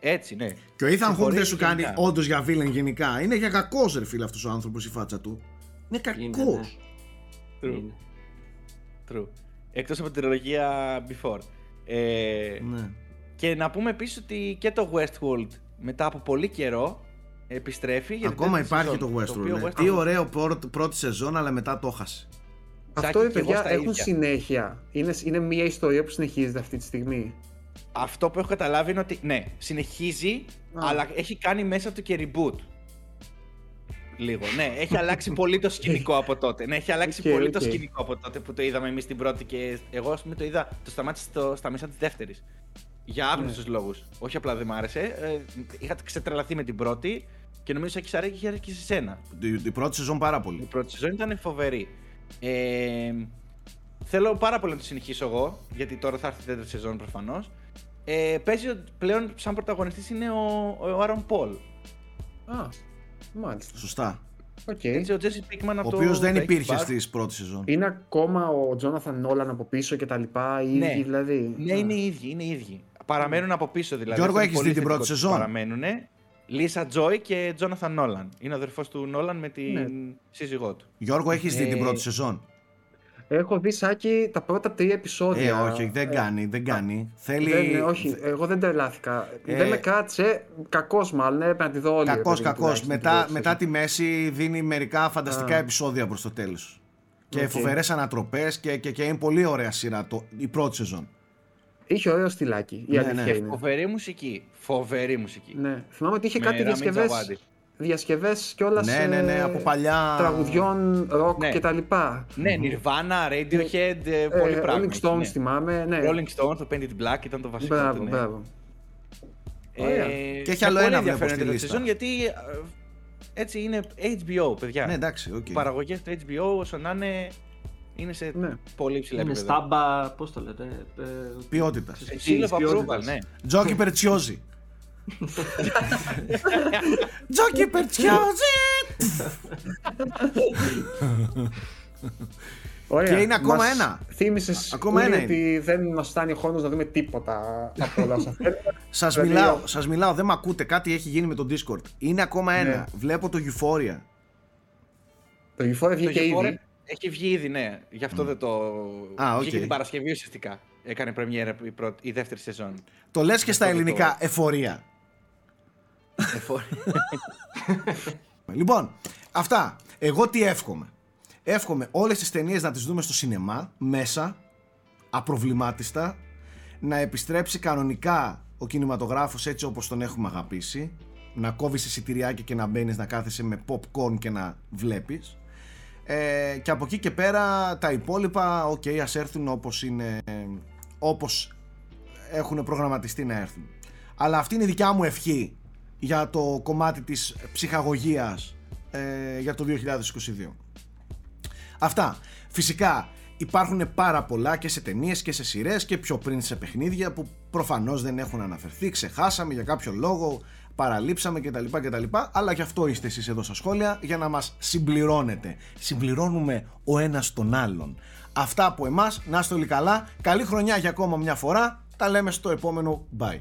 F: Έτσι, ναι.
A: Και ο Ethan Hawke δεν σου κάνει όντως για βίλεν γενικά. Είναι για κακός ρε φίλε αυτός ο άνθρωπος η φάτσα του. Είναι κακό. Ναι.
F: True. True. Εκτός από την τριλογία Before. Ε, ναι. Και να πούμε επίσης ότι και το Westworld μετά από πολύ καιρό επιστρέφει.
A: Ακόμα υπάρχει το Westworld. Το ναι. Westworld. Τι ωραίο πρώτη σεζόν, αλλά μετά το χάσει.
D: Αυτό οι παιδιά έχουν συνέχεια. Είναι, είναι μια ιστορία που συνεχίζεται αυτή τη στιγμή.
F: Αυτό που έχω καταλάβει είναι ότι ναι, συνεχίζει, αλλά έχει κάνει μέσα του και reboot. Λίγο. Ναι, έχει αλλάξει πολύ το σκηνικό από τότε. Ναι, έχει αλλάξει πολύ το σκηνικό από τότε που το είδαμε εμείς την πρώτη και εγώ, ας πούμε, το είδα, το σταμάτησε στο, στα μέσα της δεύτερης. Για άγνωστους ναι. λόγους. Όχι απλά δεν μ' άρεσε. Ε, είχα ξετρελαθεί με την πρώτη και νομίζω ότι έχει αρέσει και και σε σένα.
A: Η, πρώτη σεζόν πάρα πολύ.
F: Η πρώτη σεζόν ήταν φοβερή. Ε, θέλω πάρα πολύ να το συνεχίσω εγώ, γιατί τώρα θα έρθει η τέταρτη σεζόν προφανώς. Ε, παίζει πλέον σαν πρωταγωνιστής είναι ο, ο Άρον Πολ.
D: Α, μάλιστα.
A: Σωστά.
F: Okay. Έτσι, ο Τζέσι Πίκμαν
A: από Ο οποίος δεν υπήρχε στη πρώτη σεζόν.
D: Είναι ακόμα ο Τζόναθαν Νόλαν από πίσω και τα λοιπά, οι ναι. ίδιοι δηλαδή;
F: Ναι, είναι οι ίδιοι, είναι οι ίδιοι. Παραμένουν από πίσω δηλαδή.
A: Γιώργο, έχεις δει την πρώτη σεζόν;
F: Παραμένουν. Λίσα Τζόι και Τζόναθαν Νόλαν. Είναι ο αδερφός του Νόλαν με την ναι. σύζυγό του.
A: Γιώργο, έχεις δει την ε, πρώτη σεζόν;
D: Έχω δει σάκι τα πρώτα τρία επεισόδια.
A: Ε, όχι, δεν ε, κάνει, δεν κάνει. Θέλει...
D: Δεν, όχι, εγώ δεν τρελάθηκα. Ε, δεν με κάτσε. Κακός μάλλον, έπρεπε να τη δω όλη.
A: Κακός, κακός. Μετά, μετά τη μέση δίνει μερικά φανταστικά επεισόδια προς το τέλος. Και okay. φοβερές ανατροπές και, και, και είναι πολύ ωραία σειρά το, η πρώτη σεζόν.
D: Είχε ωραίο στυλάκι. Η ναι, αλήθεια ναι. είναι.
F: Φοβερή μουσική. Φοβερή μουσική.
D: Ναι. Θυμάμαι ότι είχε με κάτι διασκευέ διασκευές κιόλας
A: ναι, ναι, ναι, από παλιά...
D: τραγουδιών, ροκ ναι. κτλ.
F: Ναι, Nirvana, Radiohead, ε, πολύ ε,
D: Rolling Stones ναι. θυμάμαι. Ναι.
F: Rolling Stones, το Painted Black ήταν το βασικό.
D: Μπράβο,
F: του, ναι.
D: μπράβο.
F: Ε,
A: και έχει άλλο ένα βλέπω στη λίστα.
F: γιατί ε, έτσι είναι HBO, παιδιά.
A: Ναι, εντάξει, okay.
F: Οι παραγωγές του HBO όσο να είναι είναι σε ναι. πολύ ψηλά
E: επίπεδα. Είναι στάμπα, πώς το λέτε.
A: Ε, ποιότητας.
F: Σύλλογο approval, ναι.
A: Τζόκι Περτσιόζη. Τζόκι Περτσιόζη!
D: Ωραία.
A: Και είναι ακόμα μας ένα.
D: Θύμησε ακόμα ένα ότι δεν μας φτάνει ο χρόνος να δούμε τίποτα από όλα αυτά.
A: Σας δηλαδή, μιλάω, σας μιλάω, δεν με ακούτε. Κάτι έχει γίνει με το Discord. Είναι ακόμα ένα. Ναι. Βλέπω το Euphoria.
D: Το Euphoria βγήκε ήδη.
F: Έχει βγει ήδη, ναι. Γι' αυτό mm. δεν το. Α, okay. Βγήκε την Παρασκευή ουσιαστικά. Έκανε πρεμιέρα η, πρώτη, η δεύτερη σεζόν.
A: Το λες και στα ελληνικά, το... εφορία.
F: Εφορία.
A: λοιπόν, αυτά. Εγώ τι εύχομαι. Εύχομαι όλες τις ταινίες να τις δούμε στο σινεμά, μέσα, απροβλημάτιστα, να επιστρέψει κανονικά ο κινηματογράφος έτσι όπως τον έχουμε αγαπήσει, να κόβεις εισιτηριάκι και να μπαίνεις να κάθεσαι με popcorn και να βλέπεις. Ε, και από εκεί και πέρα τα υπόλοιπα, οκ, okay, ας έρθουν όπως είναι, όπως έχουν προγραμματιστεί να έρθουν. Αλλά αυτή είναι η δικιά μου ευχή για το κομμάτι της ψυχαγωγίας ε, για το 2022. Αυτά. Φυσικά υπάρχουν πάρα πολλά και σε ταινίες και σε σειρές και πιο πριν σε παιχνίδια που προφανώς δεν έχουν αναφερθεί, ξεχάσαμε για κάποιο λόγο, παραλείψαμε κτλ. κτλ αλλά γι' αυτό είστε εσείς εδώ στα σχόλια για να μας συμπληρώνετε. Συμπληρώνουμε ο ένας τον άλλον. Αυτά από εμάς, να είστε όλοι καλά. Καλή χρονιά για ακόμα μια φορά. Τα λέμε στο επόμενο bye.